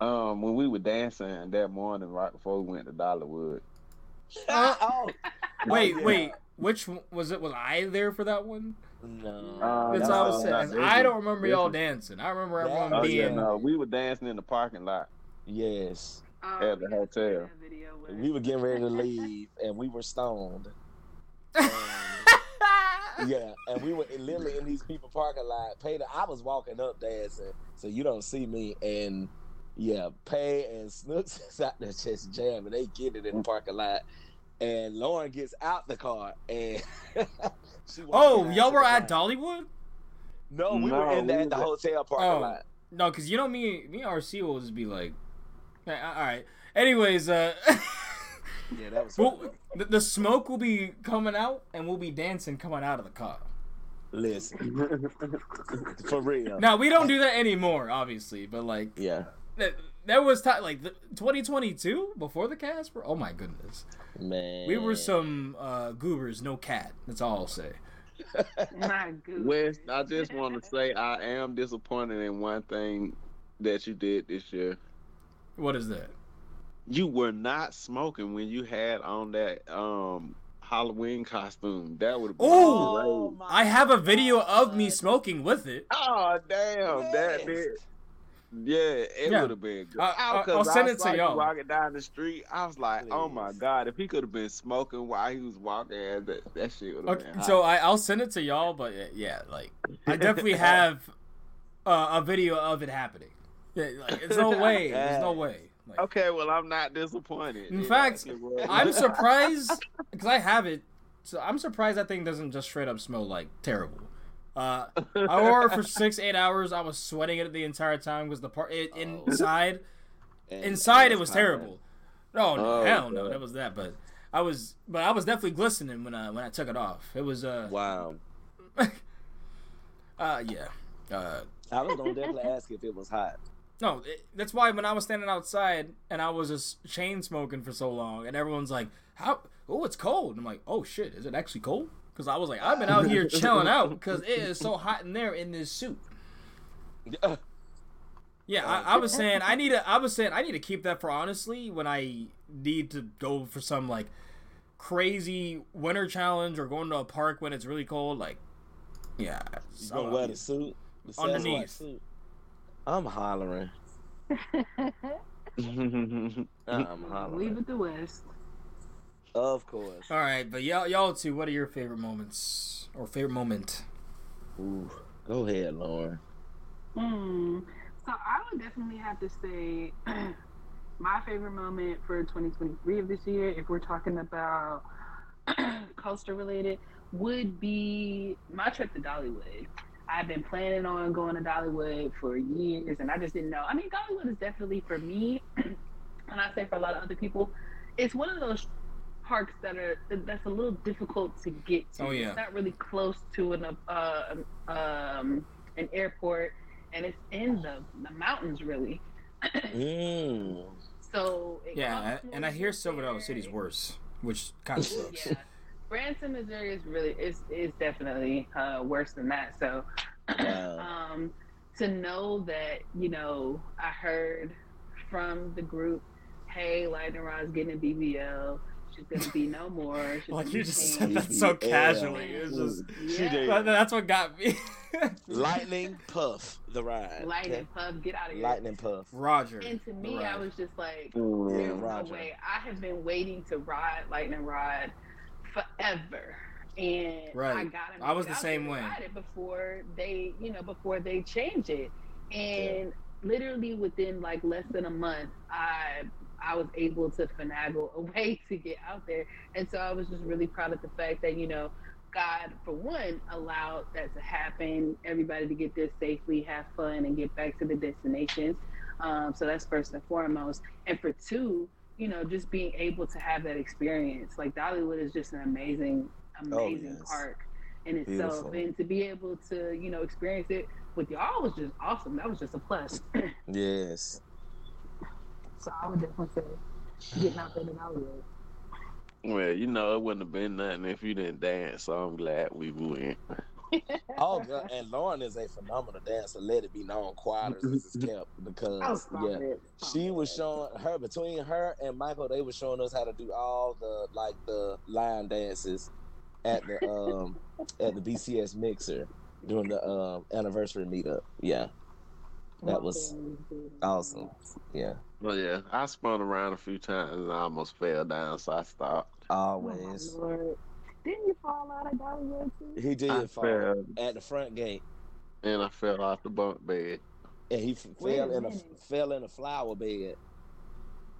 um, when we were dancing that morning, right before we went to Dollywood. Uh, oh [LAUGHS] Wait, wait. Which one, was it? Was I there for that one? No. Uh, That's no, all I was saying. I don't remember y'all dancing. I remember everyone Oh being. yeah, no, we were dancing in the parking lot. Yes. Oh, At the gotta hotel. video We were getting ready to [LAUGHS] leave and we were stoned. And, [LAUGHS] yeah, and we were literally in these people parking lot. Peter, I was walking up dancing, so you don't see me. And yeah, Pay and Snooks [LAUGHS] is out there just jamming. They get it in the parking lot. And Lauren gets out the car and she walking oh, y'all were at. Dollywood? No, we No, were in the, we at the hotel parking Oh. lot. No, because you know me, me and RC will just be like, all right. Anyways, uh, [LAUGHS] Yeah, that was well, funny. the, the smoke will be coming out, and we'll be dancing coming out of the car. Listen, [LAUGHS] for real. Now we don't do that anymore, obviously, but like Yeah, that, that was ti like the, 2022 before the Casper. Oh my goodness, man. we were some uh, goobers, no cat. That's all I'll say. [LAUGHS] My goodness. West, I just want to say I am disappointed in one thing that you did this year. What is that? You were not smoking when you had on that um Halloween costume. That would have been Oh! I have a video of me smoking with it. Oh damn, that Yes. Did. Yeah, it Yeah. would have been good. I- I- I- 'cause I'll send I it to you y'all. Walking down the street, I was like, "Oh my god!" If he could have been smoking while he was walking, that that shit would have Okay, been. hot. so I, I'll send it to y'all, but uh, yeah, like I [LAUGHS] definitely have uh, a video of it happening. Yeah, like, it's no [LAUGHS] way. There's no way. Like, Okay, well, I'm not disappointed. In fact, actually. I'm surprised [LAUGHS] because I have it. So I'm surprised that thing doesn't just straight up smell like terrible. Uh, I wore it for six, eight hours. I was sweating it the entire time because the part it, Oh. inside, [LAUGHS] And- inside and it was terrible. No, no, Oh, hell no, God. that was that. But I was, but I was definitely glistening when I when I took it off. It was uh, Wow. [LAUGHS] uh, yeah. Uh, I was gonna definitely ask if it was hot. no, it, that's why when I was standing outside and I was just chain smoking for so long, and everyone's like, "How? Oh, it's cold." I'm like, "Oh shit, is it actually cold?" Because I was like, "I've been out here [LAUGHS] chilling out because it is so hot in there in this suit." Yeah, I, I was saying I need to. I was saying I need to keep that for honestly when I need to go for some like crazy winter challenge or going to a park when it's really cold. Like, yeah, You so- gonna wear the suit? The Underneath. suit? I'm hollering. [LAUGHS] [LAUGHS] I'm hollering. Leave it to West. Of course. All right, but y'all, y'all two, what are your favorite moments or favorite moment? Ooh, go ahead, Lauren. Hmm. So I would definitely have to say [CLEARS THROAT] my favorite moment for 2023 of this year, if we're talking about [CLEARS THROAT] coaster related, would be my trip to Dollywood. I've been planning on going to Dollywood for years, and I just didn't know. I mean, Dollywood is definitely for me, [CLEARS THROAT] and I say for a lot of other people, it's one of those parks that are that's a little difficult to get to. Oh, yeah. It's not really close to an uh, um, an airport, and it's in the, the mountains, really. Mm. [LAUGHS] So it Yeah, comes and I hear you Silver City's worse, which kind of sucks. Yeah, Branson, Missouri is really is is definitely uh, worse than that. So, Wow. [LAUGHS] um, to know that you know, I heard from the group, hey, Lightning Rod's getting a BBL. She's gonna be no more. She's Like you just said that so Yeah. casually. It's just She Yeah. did. that's what got me. Lightning Puff, the ride. Lightning puff, get out of here. Lightning Puff. Roger. And to me, I was just like. There's no way. I have been waiting to ride Lightning Rod forever. And I Right. got to I was the same way. Ride it before they, you know, before they change it. And literally within like less than a month, I I was able to finagle a [LAUGHS] way to get out there. And so I was just really proud of the fact that, you know, God, for one, allowed that to happen, everybody to get there safely, have fun, and get back to the destinations. Um, so that's first and foremost. And for two, you know, just being able to have that experience. Like Dollywood is just an amazing, amazing yes. park in itself. Beautiful. And to be able to, you know, experience it with y'all was just awesome. That was just a plus. [CLEARS THROAT] Yes. So I would definitely say getting out there to Dollywood. Well, you know, it wouldn't have been nothing if you didn't dance, so I'm glad we went. [LAUGHS] Oh, girl, and Lauren is a phenomenal dancer. Let it be known, quiet as is kept [LAUGHS] because yeah, it. Stop she it. was showing her between her and Michael. They were showing us how to do all the like the line dances at the um at the BCS mixer during the um anniversary meetup. Yeah, that was awesome. Yeah, But yeah, I spun around a few times and I almost fell down, so I stopped. always. Oh, my Didn't you fall out of Dollywood too? He did I fall fell at the front gate, and I fell off the bunk bed. and he f- fell a in a fell in a flower bed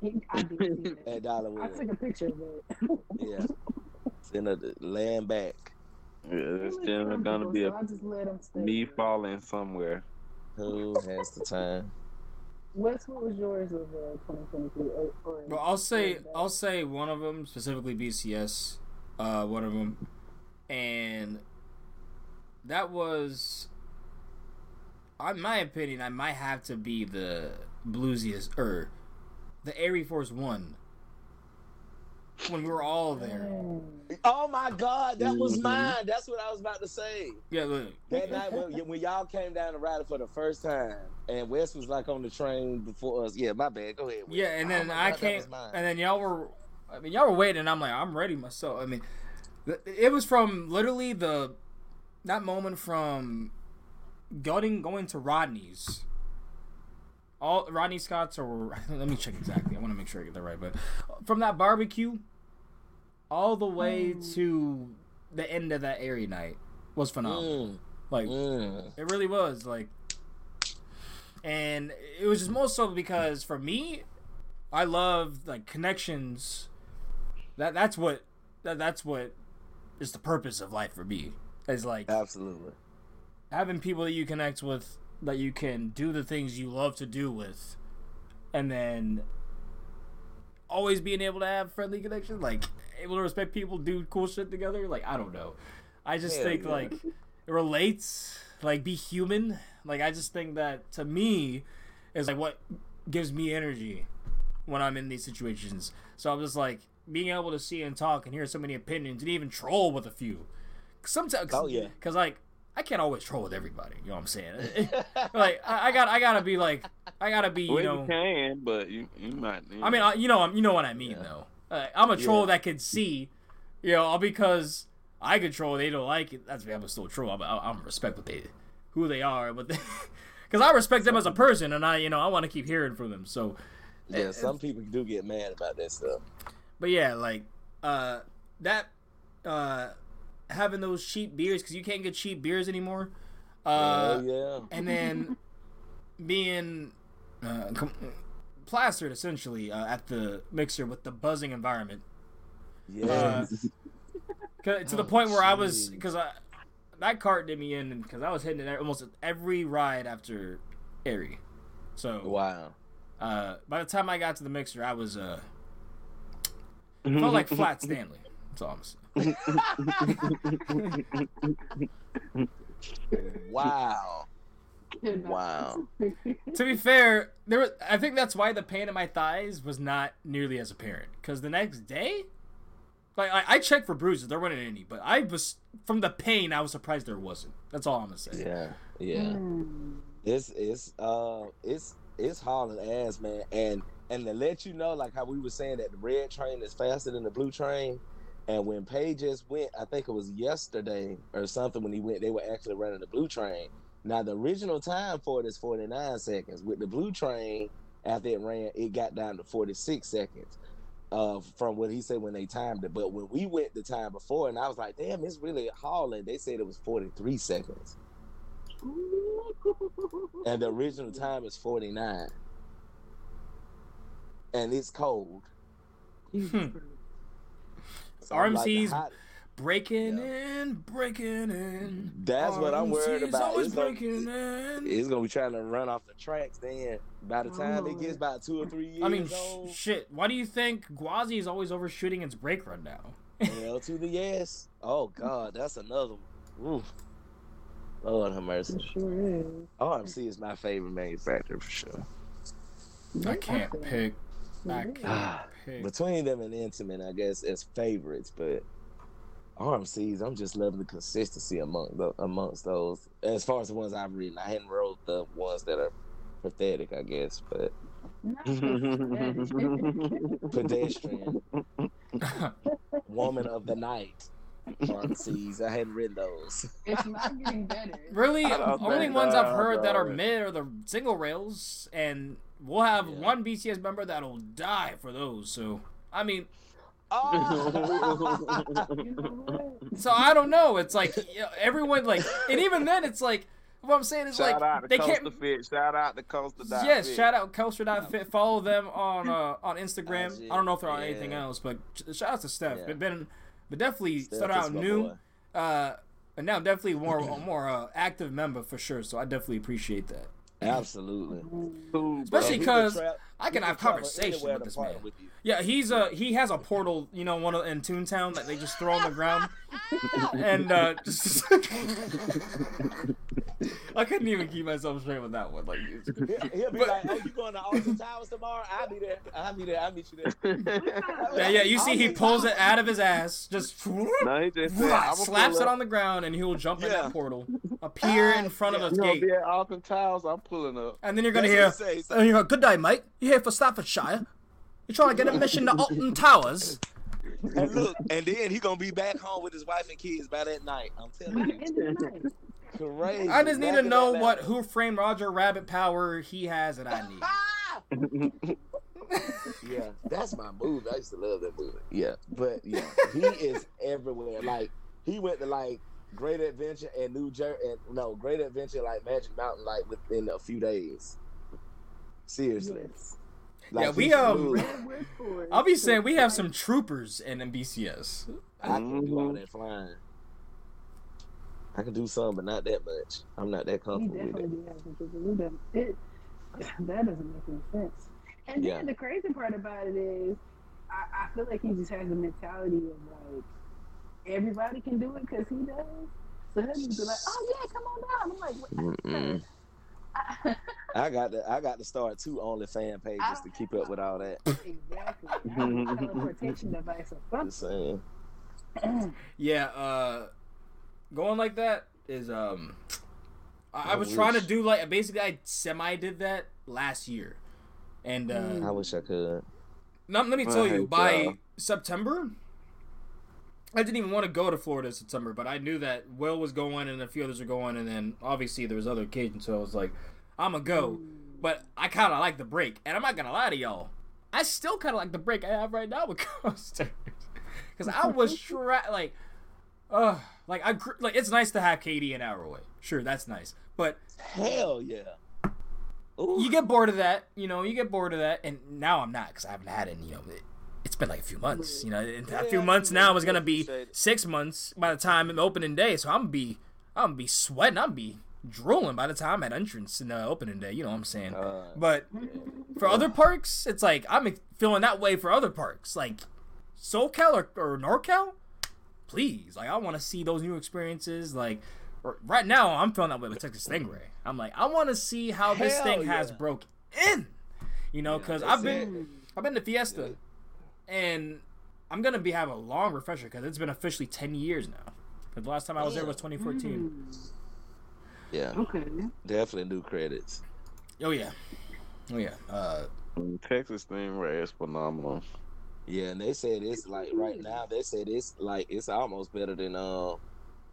He- I did see [LAUGHS] that. I took a picture of it. [LAUGHS] Yeah, in a laying back. Yeah, it's generally gonna be a so I just let him stay. me falling somewhere. Who has the time? Wes, what was yours of uh, 2023? Or, or Well, I'll say or I'll say one of them specifically BCS, uh, one of them, and that was, in my opinion, I might have to be the bluesiest or the ArieForce One when we were all there. Oh my God, that was Mhm. mine. That's what I was about to say. Yeah, look, That night when, when y'all came down to ride it for the first time, and Wes was like on the train before us. Yeah, my bad. Go ahead. Wes. yeah, and Oh then my I God, that came, and then y'all were, I mean, y'all were waiting, and I'm like, I'm ready myself. I mean, it was from literally the that moment from going going to Rodney's. All Rodney Scott's or [LAUGHS] let me check exactly. I want to make sure I get that right. But from that barbecue, all the way to the end of that Arie night was phenomenal. Mm, Like mm. it really was like, and it was just more so because for me, I love like connections. That that's what that, that's what is the purpose of life for me. Is like Absolutely. having people that you connect with that you can do the things you love to do with, and then always being able to have friendly connections, like able to respect people, do cool shit together. Like I don't know, I just Hell think yeah. like it relates, like be human. Like I just think that to me is like what gives me energy when I'm in these situations. So I'm just like being able to see and talk and hear so many opinions and even troll with a few. Sometimes, Oh, yeah. because like I can't always troll with everybody. You know what I'm saying? [LAUGHS] like I, I got I gotta be like I gotta be you well, know. you can, but you you might. You I mean, I, you know, I'm- you know what I mean, Yeah. though. Uh, I'm a troll Yeah. that can see, you know, all because I control, they don't like it. That's me. I'm still a troll. I'm, I'm respect what they, who they are, but because [LAUGHS] I respect them as a person, and I, you know, I want to keep hearing from them. So, Yeah, some people do get mad about that stuff. but yeah, like uh, that, uh, having those cheap beers because you can't get cheap beers anymore. Uh, oh yeah. and then [LAUGHS] being uh, com- plastered essentially uh, at the mixer with the buzzing environment. Yeah. [LAUGHS] 'Cause- to the Oh, point where I was because I that cart did me in because I was hitting it almost every ride after Arie. So wow. uh, by the time I got to the mixer, I was uh [LAUGHS] felt like Flat Stanley. That's all I'm saying. [LAUGHS] Wow. Wow. [LAUGHS] to be fair, there was, I think that's why the pain in my thighs was not nearly as apparent. Because the next day, like I, I checked for bruises, there weren't any, but I was from the pain, I was surprised there wasn't. That's all I'm gonna say. Yeah. Yeah. Mm. It's it's uh it's it's hauling ass, man. And And to let you know, like how we were saying that the red train is faster than the blue train. And when Pages went, I think it was yesterday or something when he went, they were actually running the blue train. Now the original time for it is 49 seconds. With the blue train, after it ran, it got down to 46 seconds. Uh, from what he said when they timed it. But when we went the time before, and I was like, damn, it's really hauling. They said it was 43 seconds. And the original time is 49. And it's cold. Jesus Hmm. So I'm like, RMC's hot- breaking Yeah. in, breaking in. That's what I'm worried about. Always It's gonna- breaking in. it's gonna be trying to run off the tracks then. By the time it gets about two or three years I mean, sh- old, shit. Why do you think Guazi is always overshooting its brake run now? [LAUGHS] L to the yes. Oh god, that's another one. Oof. Lord have mercy. It sure is. RMC is my favorite manufacturer for sure. I can't pick. I Yeah. can't ah, pick. Between them and Intamin, I guess as favorites, but RMCs, I'm just loving the consistency among the, amongst those. As far as the ones I've read, I hadn't wrote the ones that are pathetic, I guess, but [LAUGHS] [LAUGHS] pedestrian, woman of the night, RMCs. I hadn't read those. It's not getting better. [LAUGHS] Really, only think ones I've heard that are bro. mid are the single rails, and we'll have Yeah. one BCS member that'll die for those. So, I mean, Oh! You know what? so I don't know. It's like everyone like, and even then, it's like what I'm saying is Shout like out they Coaster can't. Fit. Shout out to Coaster. Dot Yes, Fit. shout out Coaster.fit. Follow them on uh, on Instagram. IG, I don't know if they're on yeah. anything else, but shout out to Steph. Yeah. But been, but definitely Steph started out new. Uh, and now definitely more [CLEARS THROAT] more uh, active member for sure. So I definitely appreciate that. Absolutely. Cool, Especially And he 'cause can I can have travel conversation with this man. with you. Yeah, he's uh he has a portal, you know, one of- in Toontown that they just throw on the ground, [LAUGHS] and uh just [LAUGHS] I couldn't even keep myself straight with that one. Like, He'll, he'll be But- like, "Oh, you going to Alton Towers tomorrow? I'll be there. I'll be there. I'll meet you there." [LAUGHS] yeah, yeah. You see, he pulls it out of his ass, just [LAUGHS] no, he just said, slaps it up. on the ground, and he will jump in that portal, appear in front of Yeah. a You gonna gate, be at Alton Towers? I'm pulling up. and then you're gonna That's hear, what he say. and you go, "Good day, mate. You here for Staffordshire? You trying to get a mission to Alton Towers?" And look, and then he gonna be back home with his wife and kids by that night. I'm telling you, end of the night. crazy. I just need Back to know what night. Who Framed Roger Rabbit power he has that I need. [LAUGHS] Yeah, that's my movie. I used to love that movie. Yeah, but yeah, he is everywhere. Like he went to like Great Adventure and New Jersey, and no Great Adventure like Magic Mountain like within a few days. Seriously, Yes. Like, Yeah, we, he um, flew. Redwood Forest. I'll be saying we have some troopers in MBCS. I can do all that flying. I can do some, but not that much. I'm not that comfortable with definitely it. do have some people who don't- It, that doesn't make any sense. And then Yeah. the crazy part about it is, I, I feel like he just has the mentality of like everybody can do it because he does. So he'll just be like, "Oh yeah, come on down." I'm like, what? Mm-mm. I got to I got to start two only fan pages to keep up with all that. [LAUGHS] exactly. I have [LAUGHS] a teleportation device or Just something. [CLEARS THROAT] Yeah, uh, going like that is um. I, I I was trying to do like basically I semi did that last year, and uh, Mm. I wish I could. now, let me tell you by y'all. September. I didn't even want to go to Florida in September, but I knew that Will was going and a few others were going, and then obviously there was other occasions, so I was like, I'm gonna go. But I kind of like the break, and I'm not gonna lie to y'all, I still kind of like the break I have right now with [LAUGHS] coasters, because I was [LAUGHS] tra- like, uh, like I like it's nice to have KD and Arrowway. Sure, that's nice, but Hell yeah. Ooh. you get bored of that, you know, you get bored of that, and now I'm not because I haven't had it. You know, it, it's been like a few months. You know, and a few months now is gonna be six months by the time in the opening day. So I'm gonna be, I'm gonna be sweating. I'm gonna be drooling by the time at entrance in the opening day. You know what I'm saying? Uh, But for other parks, it's like I'm feeling that way for other parks, like SoCal or, or NorCal. Please, like I want to see those new experiences. Like right now, I'm feeling that way with Texas Stingray. I'm like, I want to see how this Hell thing has broke in. You know, because that's I've been I've been to Fiesta, and I'm gonna be have a long refresher because it's been officially ten years now. But the last time I was there was 2014. yeah, Okay. definitely new credits. Oh yeah, oh yeah. Uh, Texas Stingray is phenomenal. Yeah, and they said it's like right [LAUGHS] now. They said it's like it's almost better than uh,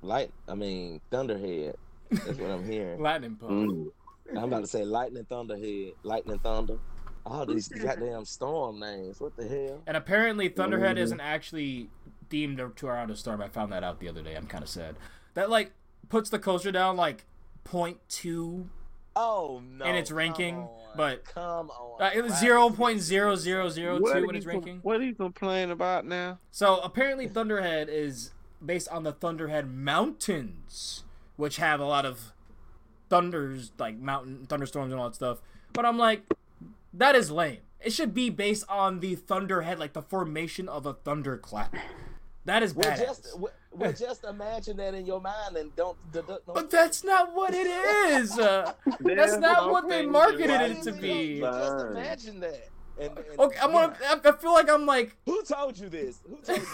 light. I mean, Thunderhead. That's what I'm hearing. Lightning. Mm. I'm about to say Lightning Thunderhead, Lightning Thunder. All these [LAUGHS] goddamn storm names. What the hell? And apparently, Thunderhead Mhm. isn't actually deemed to around a storm. I found that out the other day. I'm kind of sad. That like puts the coaster down like 0.2. Oh no! In its ranking, on, but- come on. Uh, it was zero point zero zero zero two in its you- ranking. What are you complaining about now? So apparently, Thunderhead is based on the Thunderhead Mountains, which have a lot of thunders, like mountain thunderstorms and all that stuff. But I'm like, that is lame. It should be based on the Thunderhead, like the formation of a thunderclap. That is Well, badass. just well, well, [LAUGHS] just imagine that in your mind and don't. don't, don't But that's not what it is. Uh, [LAUGHS] [LAUGHS] That's not what they marketed it to be. Just imagine that. And, and- okay, I'm gonna. I I feel like I'm like, Who told you this? Who told you this?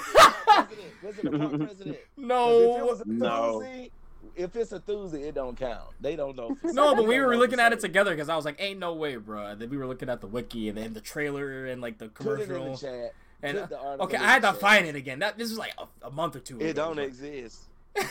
President? Was it a park president? 'Cause If no, No. Thursday, if it's a Tuesday, it don't count. They don't know. no. But we were looking at it together because I was like, ain't no way, bro. And then we were looking at the wiki and then the trailer and like the Put it in commercial. the chat. And article okay, I had to find it again. That this was like a, a month or two. It ago, don't exist. [LAUGHS]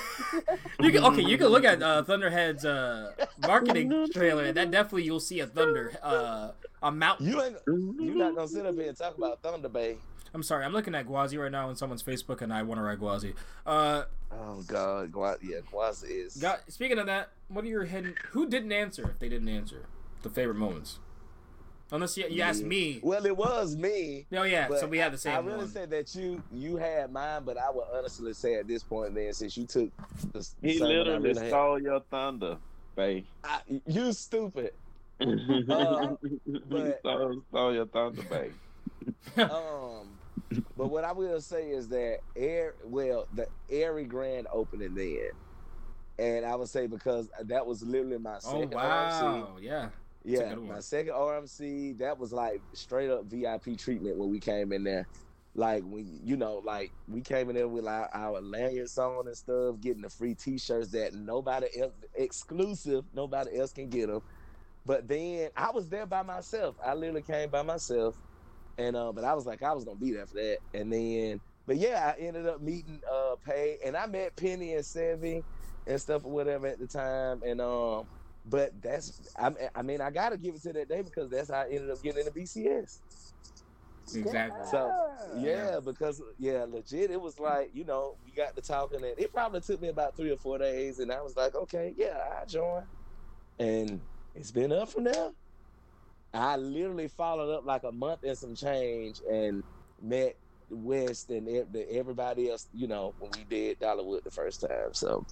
You can okay. You can look at uh, Thunderhead's uh, marketing trailer, and that definitely you'll see a thunder, uh, a mountain. You ain't. You're not gonna sit up here and talk about Thunder Bay. I'm sorry, I'm looking at Guazi right now on someone's Facebook, and I want to write Guazi. Uh, Oh God, Gua- yeah, Guaz is. got, speaking of that, what are your hidden? Who didn't answer? If they didn't answer, the favorite moments. Unless you, you asked Yeah. me. Well, it was me. Oh yeah, so we had the same. I same really one. said that you you had mine, but I would honestly say at this point, then since you took the He same one I literally really had- stole your thunder, babe. I, you stupid. [LAUGHS] he but- stole, stole your thunder, babe. [LAUGHS] Um, but what I will say is that air well the Arie grand opening then, and I would say because that was literally my oh second RMC. wow, yeah. Yeah, my second RMC, that was like straight up VIP treatment when we came in there. Like when you know, like we came in there with our, our lanyards on and stuff, getting the free T-shirts that nobody else exclusive, nobody else can get them. But then I was there by myself. I literally came by myself, and uh, but I was like I was gonna be there for that. And then, but yeah, I ended up meeting uh Pay, and I met Penny and Sevy and stuff or whatever at the time, and um. But that's, I, I mean, I gotta give it to that day because that's how I ended up getting into BCS. Exactly. So yeah, because yeah, legit, it was like you know we got to talking, and it probably took me about three or four days, and I was like, okay, yeah, I join, and it's been up from there. I literally followed up like a month and some change, and met West and everybody else, you know, when we did Dollywood the first time. So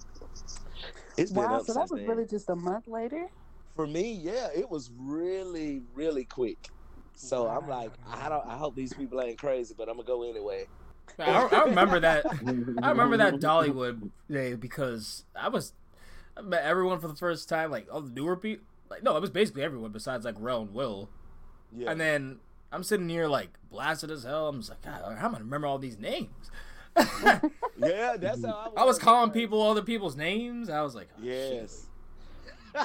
it's been Wow, up so since that was then. really just a month later. For me, yeah, it was really, really quick. So I'm like, I don't. I hope these people ain't crazy, but I'm gonna go anyway. I, I remember that. I remember that [LAUGHS] Dollywood day because I was I met everyone for the first time, like all the newer people. Like no, it was basically everyone besides like Rel and Will. Yeah. And then I'm sitting here like blasted as hell. I'm just like, God, how am I gonna remember all these names? [LAUGHS] yeah, that's how I was. I was calling people other people's names. I was like, oh. Yes. [LAUGHS]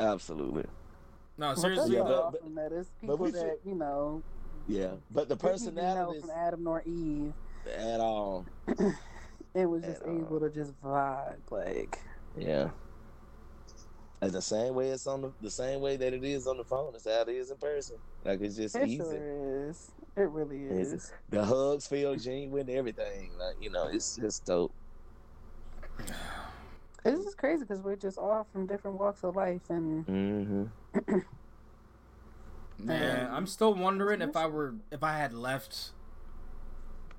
Absolutely. No, seriously Yeah, that's though. but- awesome that but people that you know Yeah, but the didn't even know personalities from Adam nor Eve. at all. [CLEARS THROAT] It was just At all. able to just vibe like. Yeah. And the same way it's on the the same way that it is on the phone, it's how it is in person. Like it's just It easy. sure is. It really It's- is. The hugs feel genuine, everything. Like you know, it's just dope. It's just crazy because we're just all from different walks of life, and Mm-hmm. [CLEARS THROAT] Man, I'm still wondering if I were if I had left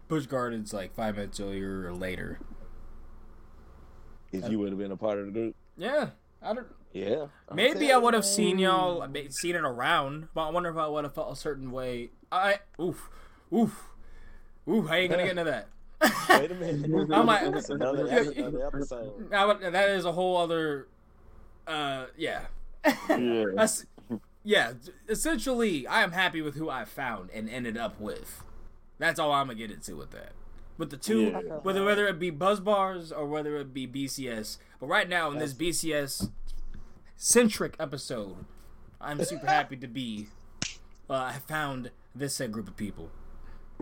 Busch Gardens like five minutes earlier or later. If you would have been a part of the group, Yeah, I don't. Yeah. I'm Maybe I would have seen y'all, seen it around, but I wonder if I would have felt a certain way. I oof, oof, oof. I ain't gonna get into that. [LAUGHS] Wait a minute. [LAUGHS] I'm like- That's another, [LAUGHS] that's another episode. I would- that is a whole other. Uh, yeah. Yeah. Yeah. Essentially, I am happy with who I found and ended up with. That's all I'm gonna get into with that. With the two, Yeah. whether whether it be Buzz Bars or whether it be BCS. But right now in this BCS centric episode, I'm super happy to be. Uh, I found this said group of people,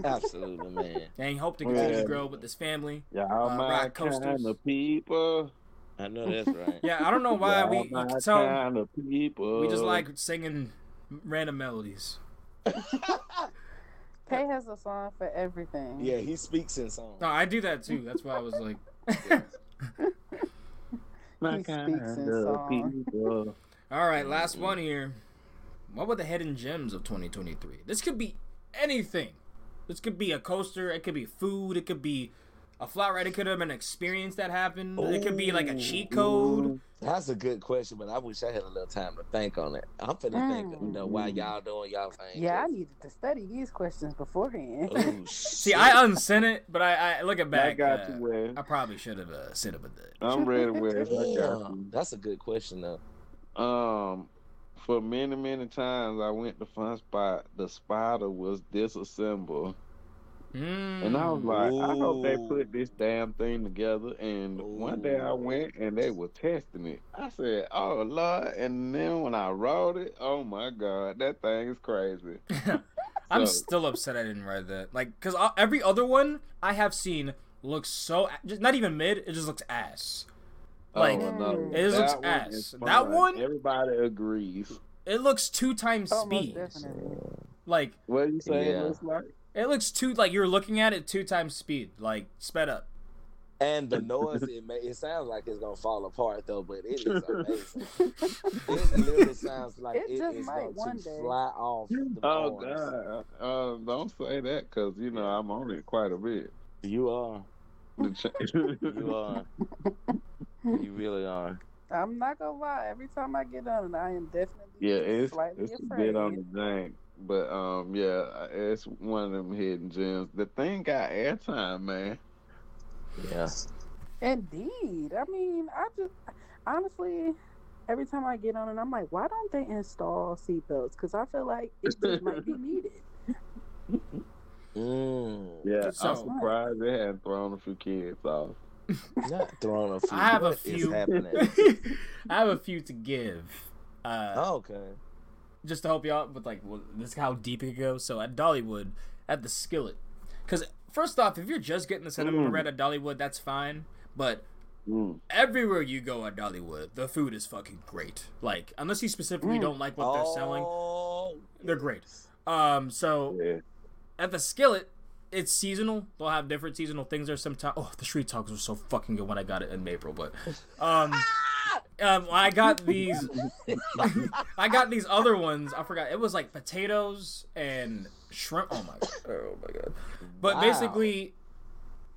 Absolutely, man. [LAUGHS] and hope to continue Yeah. to grow with this family. Y'all Uh, my coasters. kind of people. I know that's right. Yeah, I don't know why Y'all we you my can tell kind of people. we just like singing random melodies. [LAUGHS] Kay has a song for everything. Yeah, he speaks in songs. No, I do that too. That's why I was like. [LAUGHS] my he kind speaks in song. people. All right, last one here. What were the hidden gems of 2023? This could be anything. This could be a coaster. It could be food. It could be a flat ride. It could have been an experience that happened. It could be like a cheat code. That's a good question, but I wish I had a little time to think on it. I'm finna think, you know, while y'all doing y'all thing. Yeah, I needed to study these questions beforehand. Oh, [LAUGHS] See, I unsent it, but I, I look at I got uh, you, Wes. I probably should have uh, sent it with that. I'm ready, Wes. I got Damn, you. that's a good question though. Um, for many, many times I went to Fun Spot. The spider was disassembled, Mm. and I was like, I hope they put this damn thing together. And one day I went and they were testing it. I said, "Oh Lord!" And then when I wrote it, oh my God, that thing is crazy. [LAUGHS] I'm still upset I didn't write that. Like, cause uh, every other one I have seen looks so just not even mid. It just looks ass. Like, oh, no. it just looks That one ass. That one? everybody agrees. it looks two times Oh, speed. Like, What are you say Yeah. it looks like? It looks too like you're looking at it two times speed, like sped up. And the [LAUGHS] noise it may it sounds like it's gonna fall apart though, but it is amazing. [LAUGHS] it literally sounds like It it just is might going one to day. fly off the Oh bones. God! Uh, don't say that because you know I'm on it quite a bit. You are. [LAUGHS] You are. you really are. I'm not gonna lie. Every time I get on it, I am definitely yeah, it's slightly it's a bit on the jank, but um, yeah, it's one of them hidden gems. The thing got airtime, man. Yeah. Indeed. I mean, I just honestly, every time I get on it, I'm like, why don't they install seatbelts? Because I feel like it just might be [LAUGHS] needed. Mm. Yeah, So- I'm surprised they hadn't thrown a few kids off. [LAUGHS] Not throwing a few. I have a few. [LAUGHS] I have a few to give. Uh, Oh, okay. Just to help you out with like well, this is how deep it goes. So at Dollywood, at the Skillet, because first off, if you're just getting the cinnamon Mm. bread at Dollywood, that's fine. But Mm. everywhere you go at Dollywood, the food is fucking great. Like unless you specifically Mm. don't like what they're selling, Oh, they're great. Um, so Yeah. at the Skillet, it's seasonal. They'll have different seasonal things there sometimes. Oh, the street talks were so fucking good when I got it in April, but um, [LAUGHS] um, I got [LAUGHS] these. [LAUGHS] I got these other ones. I forgot. It was like potatoes and shrimp. Oh my god. Oh my god. But Wow. basically,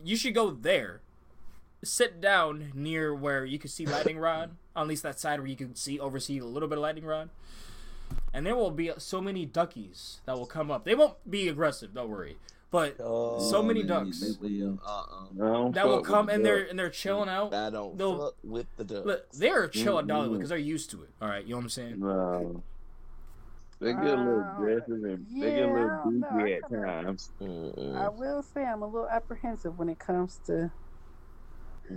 you should go there. Sit down near where you can see lightning rod. At least that side where you can see oversee a little bit of lightning rod. And there will be so many duckies that will come up. They won't be aggressive. Don't worry. But Oh, So many man, ducks. they. Uh-uh. That will come and duck. they're and they're chilling out. I don't They'll- fuck with the ducks. Look, they're chill at Dollywood Mhm. because they're used to it. All right, you know what I'm saying? No. They get a little Uh, aggressive and they get a little don't know. I goofy at times. Mm-mm. I will say I'm a little apprehensive when it comes to.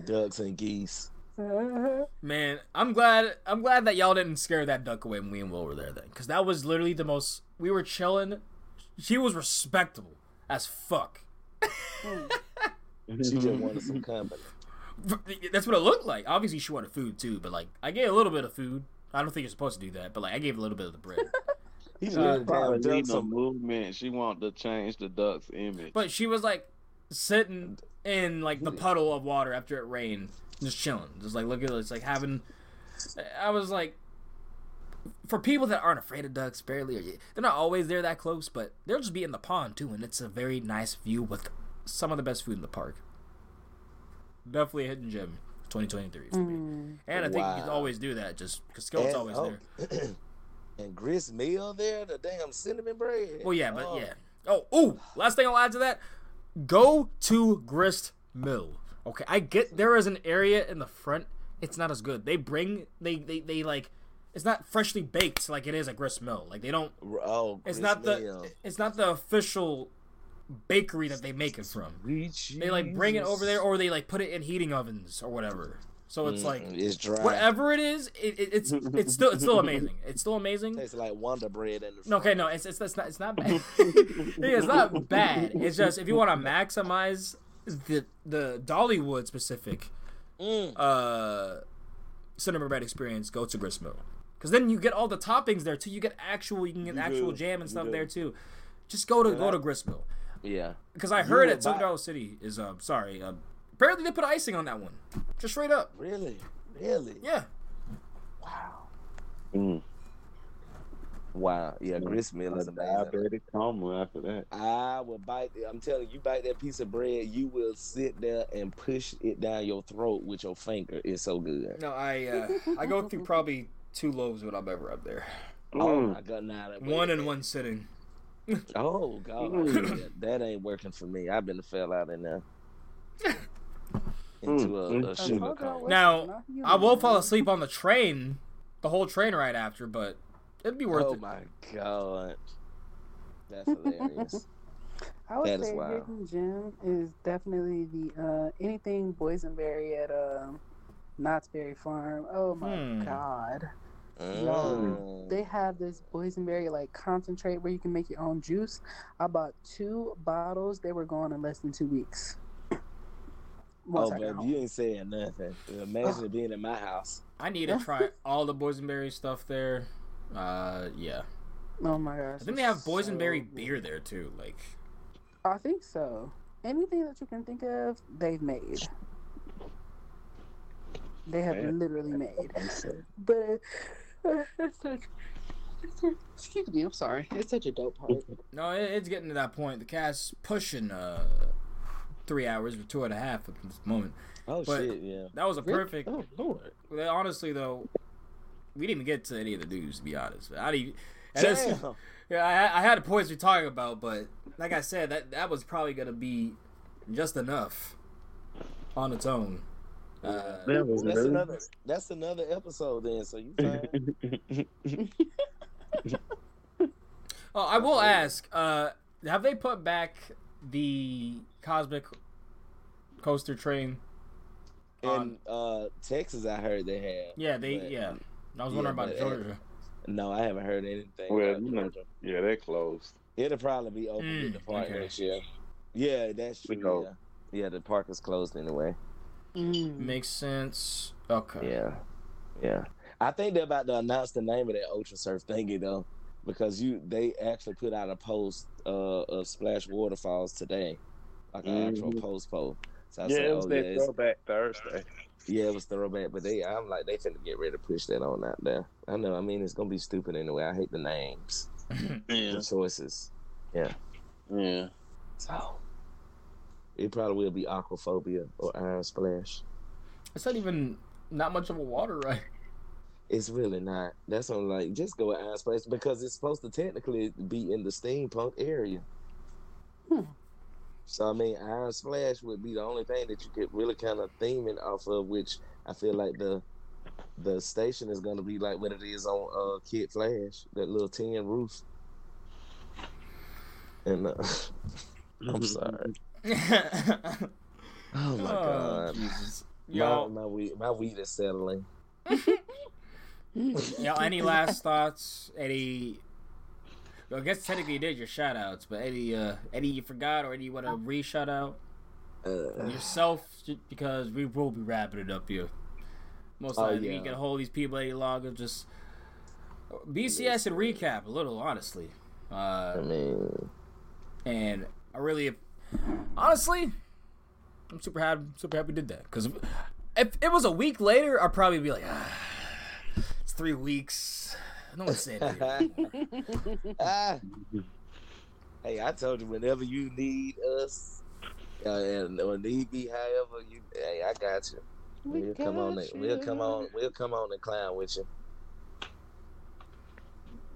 ducks and geese. Man, I'm glad. I'm glad that y'all didn't scare that duck away when we and Will were there then, because that was literally the most. We were chilling. She was respectable as fuck. She just wanted some company. That's what it looked like. Obviously, she wanted food too, but like I gave a little bit of food. I don't think you're supposed to do that, but like I gave a little bit of the bread. [LAUGHS] He Uh, Probably damn done need some. movement. She want to change the duck's image. But she was like sitting in like the puddle of water after it rained, just chilling, just like look at this, like having. I was like, for people that aren't afraid of ducks, barely, or they're not always there that close, but they'll just be in the pond too, and it's a very nice view with some of the best food in the park. Definitely a hidden gem, 2023 for me. Mm. And I think you can always do that just because Skillet's always oh, there. [CLEARS THROAT] and Grist Mill there, the damn cinnamon bread. Well, yeah, but Oh. yeah. Oh, ooh, last thing I'll add to that go to Grist Mill. Okay, I get there is an area in the front. It's not as good. They bring, they, they, they like, it's not freshly baked like it is at Grist Mill. Like, they don't, Oh, it's not the, it's not the official bakery that they make it from. Sweet They like bring it over there or they like put it in heating ovens or whatever. So it's like Mm, it's dry. whatever it is, it, it, it's it's still it's still amazing. [LAUGHS] It's still amazing. It's like Wonder Bread the No, okay, no, it's it's, it's not it's not [LAUGHS] bad. [LAUGHS] it's not bad. It's just if you want to maximize the the Dollywood specific Mm. uh cinnamon bread experience, go to Gristmill. Because then you get all the toppings there too. You get actual, you can get You actual do. jam and You stuff do. there too. Just go to Yeah, go to Gristmill. Yeah. Because I You heard will at Silver buy- Dollar City is uh sorry uh apparently they put icing on that one, just straight up. Really? Really? Yeah. Wow. Mm. Wow. Yeah, grist mill is A amazing. diabetic coma after that. I will bite. I'm telling you, you bite that piece of bread, you will sit there and push it down your throat with your finger. It's so good. No, I uh I go through probably two loaves when I'm ever up there. Oh Mm. my god, now that One in one sitting. [LAUGHS] Oh god, Mm. That ain't working for me. I've been fell out in there [LAUGHS] into a, Mm. a I sugar told y'all coma. what's Now, I will fall asleep on the train, the whole train ride after, but it'd be worth it. Oh it. my god, that's hilarious. [LAUGHS] I would That is say wild. hidden gem is definitely the uh, anything boysenberry at um, Knott's Berry Farm. Oh my Hmm. god, Mm. they have this boysenberry like concentrate where you can make your own juice. I bought two bottles. They were gone in less than two weeks. [LAUGHS] Once Oh, I got baby, home. you ain't saying nothing. Imagine it being in my house. I need to try all the boysenberry stuff there. Uh, yeah. Oh my gosh! I think they have boysenberry so beer there too. Like, I think so. Anything that you can think of, they've made. They have Man. literally made. But uh, it's such, it's such- excuse me, I'm sorry. It's such a dope part. no, it, it's getting to that point. The cast's pushing uh three hours or two and a half at this moment. Oh But- shit, yeah. That was a Really? perfect. Oh lord. Well, Honestly, though, we didn't even get to any of the news. To be honest, I didn't. and Damn. Yeah, I, I had points we're talking about, but like I said, that that was probably gonna be just enough on its own. Uh, That was That's really- another. That's another episode then. So you fine? [LAUGHS] [LAUGHS] oh, I will ask: uh, Have they put back the cosmic coaster train? In uh, Texas, I heard they have. Yeah, they. But- Yeah, I was Yeah, wondering about but, uh, Georgia. No, I haven't heard anything. well, about you know, yeah, they're closed. It'll probably be open Mm, with the park okay. next year. Yeah, that's We true. Yeah. yeah, the park is closed anyway. Mm. Makes sense. Okay. Yeah, yeah. I think they're about to announce the name of that Ultra Surf thingy though, because you they actually put out a post uh, of Splash Waterfalls today, like an actual Mhm. post post. So I Yeah, said, it was oh that yeah, it's, throwback Thursday. yeah, it was throwback, but they I'm like they finna get ready to push that on out there. I know. I mean, it's gonna be stupid anyway. I hate the names, [LAUGHS] Yeah, the choices. Yeah. Yeah. So it probably will be Aquaphobia or Iron Splash. it's not even not much of a water ride. It's really not. That's on like just go with Iron Splash because it's supposed to technically be in the steampunk area. Hmm. So I mean, Iron Splash would be the only thing that you could really kind of theme it off of, which I feel like the the station is going to be like what it is on uh, Kid Flash, that little tin roof. And uh, [LAUGHS] I'm sorry. Oh my god, Jesus. my, Yo, my weed, my weed is settling. [LAUGHS] yo, any last thoughts? Any? Well, I guess technically you did your shout outs, but any uh any you forgot or any you want to re shout out Uh, yourself because we will be wrapping it up here. Most Oh, likely we yeah. can hold these people any longer. Just BCS and recap a little, honestly. Uh, I mean, and I really, honestly, I'm super happy. Super happy we did that because if it was a week later, I'd probably be like, ah, it's three weeks. No one's saying anything. [LAUGHS] ah. Hey, I told you whenever you need us, uh, and or need me, however you, hey, I got you. We We'll come on. got And, we'll come on. We'll come on and clown with you.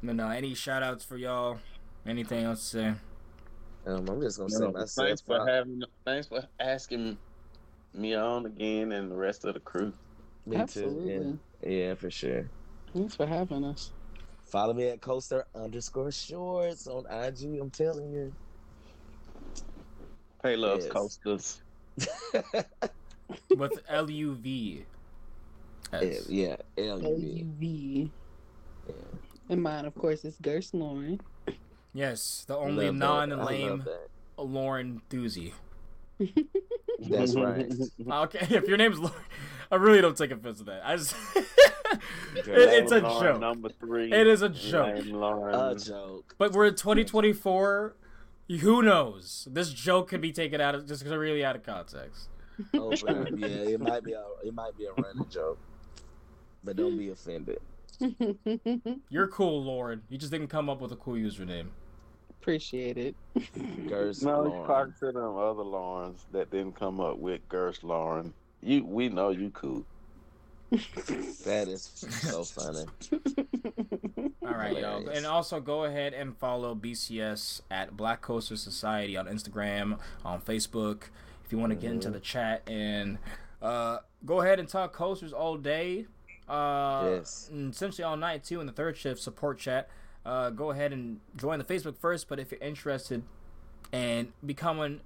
But no, any shout outs for y'all? Anything else to say? Um, I'm just gonna say No, myself. thanks for proud. having. Thanks for asking me on again and the rest of the crew. Me Absolutely. too. Yeah, yeah, for sure. Thanks for having us. Follow me at coaster underscore shorts on IG. I'm telling you. Pay loves Yes. coasters. [LAUGHS] With L U V? Yeah, L U V. And mine, of course, is Gerst Lauren. Yes, the only non-lame. Lauren Thuzy. That's right. [LAUGHS] Okay, [LAUGHS] if your name's Lauren, I really don't take offense to that. I just, [LAUGHS] it, it's a Lauren, joke. Number three. It is a joke. Lame A joke. But we're in 2024. Who knows? This joke could be taken out of just really out of context. Oh, but, yeah, it might be a it might be a running joke, but don't be offended. You're cool, Lauren. You just didn't come up with a cool username. Appreciate it. Gerst No, you Lauren. talking to them other Laurens that didn't come up with Gerst Lauren. You, we know you cool. That is so funny. All right, y'all. And also go ahead and follow BCS at Black Coaster Society on Instagram, on Facebook. If you want to get into Mhm. the chat and uh, go ahead and talk coasters all day. Uh, Yes. and essentially all night too in the third shift support chat. Uh, go ahead and join the Facebook first. But if you're interested in becoming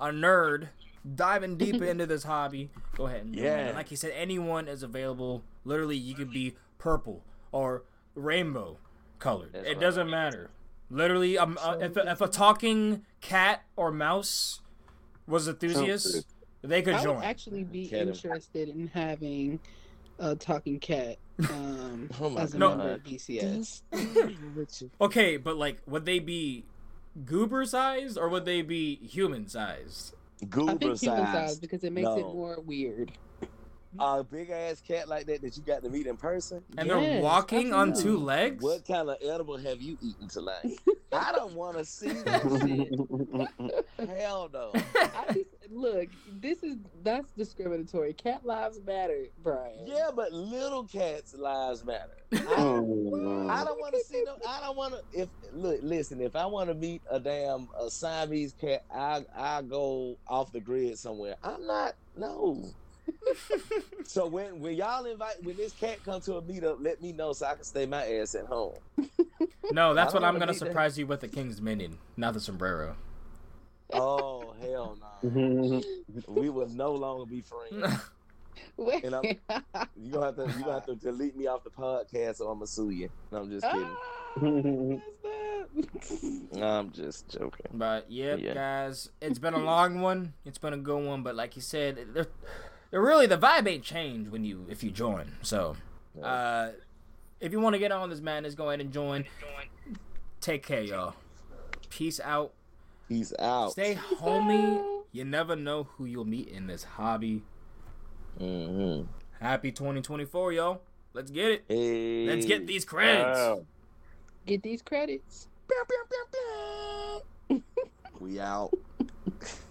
a nerd, diving deep [LAUGHS] into this hobby, go ahead and join. Yeah. And like he said, anyone is available. Literally, you could be purple or rainbow colored. That's it right. doesn't matter. Literally, um, uh, if, a, if a talking cat or mouse was a enthusiast, they could I join. would actually be interested in having a talking cat um, [LAUGHS] Oh my as a No. member of BCS. [LAUGHS] [LAUGHS] Okay, but like, would they be goober sized or would they be human sized? I Goober think human size size. because it makes it more weird. A big ass cat like that that you got to meet in person. And they're Yes, walking on two legs? What kind of edible have you eaten tonight? [LAUGHS] I don't want to see that [LAUGHS] shit. Hell no. [LAUGHS] I just, look, this is that's discriminatory. Cat lives matter, Brian. Yeah, but little cats' lives matter. I, Mm. I don't want to see no. I don't want to. If look, listen. If I want to meet a damn a Siamese cat, I I go off the grid somewhere. I'm not. No. So when when y'all invite when this cat come to a meetup, let me know so I can stay my ass at home. No, that's what I'm gonna be there. surprise you with the King's Minion, not the sombrero. Oh hell no. We will no longer be friends. [LAUGHS] Wait. And I'm- You gonna have to you gonna have to delete me off the podcast or I'm gonna sue you. No, I'm just kidding. Ah, what's that? I'm just joking. But yep, Yeah. guys, it's been a [LAUGHS] long one. It's been a good one, but like you said, they're, they're really the vibe ain't changed when you if you join. So, uh, if you want to get on this madness, go ahead and join. Take care, y'all. Peace out. Peace out. Stay homey. You never know who you'll meet in this hobby. hmm Happy 2024, y'all. Let's get it. Hey. Let's get these credits. Wow. Get these credits. We out. [LAUGHS]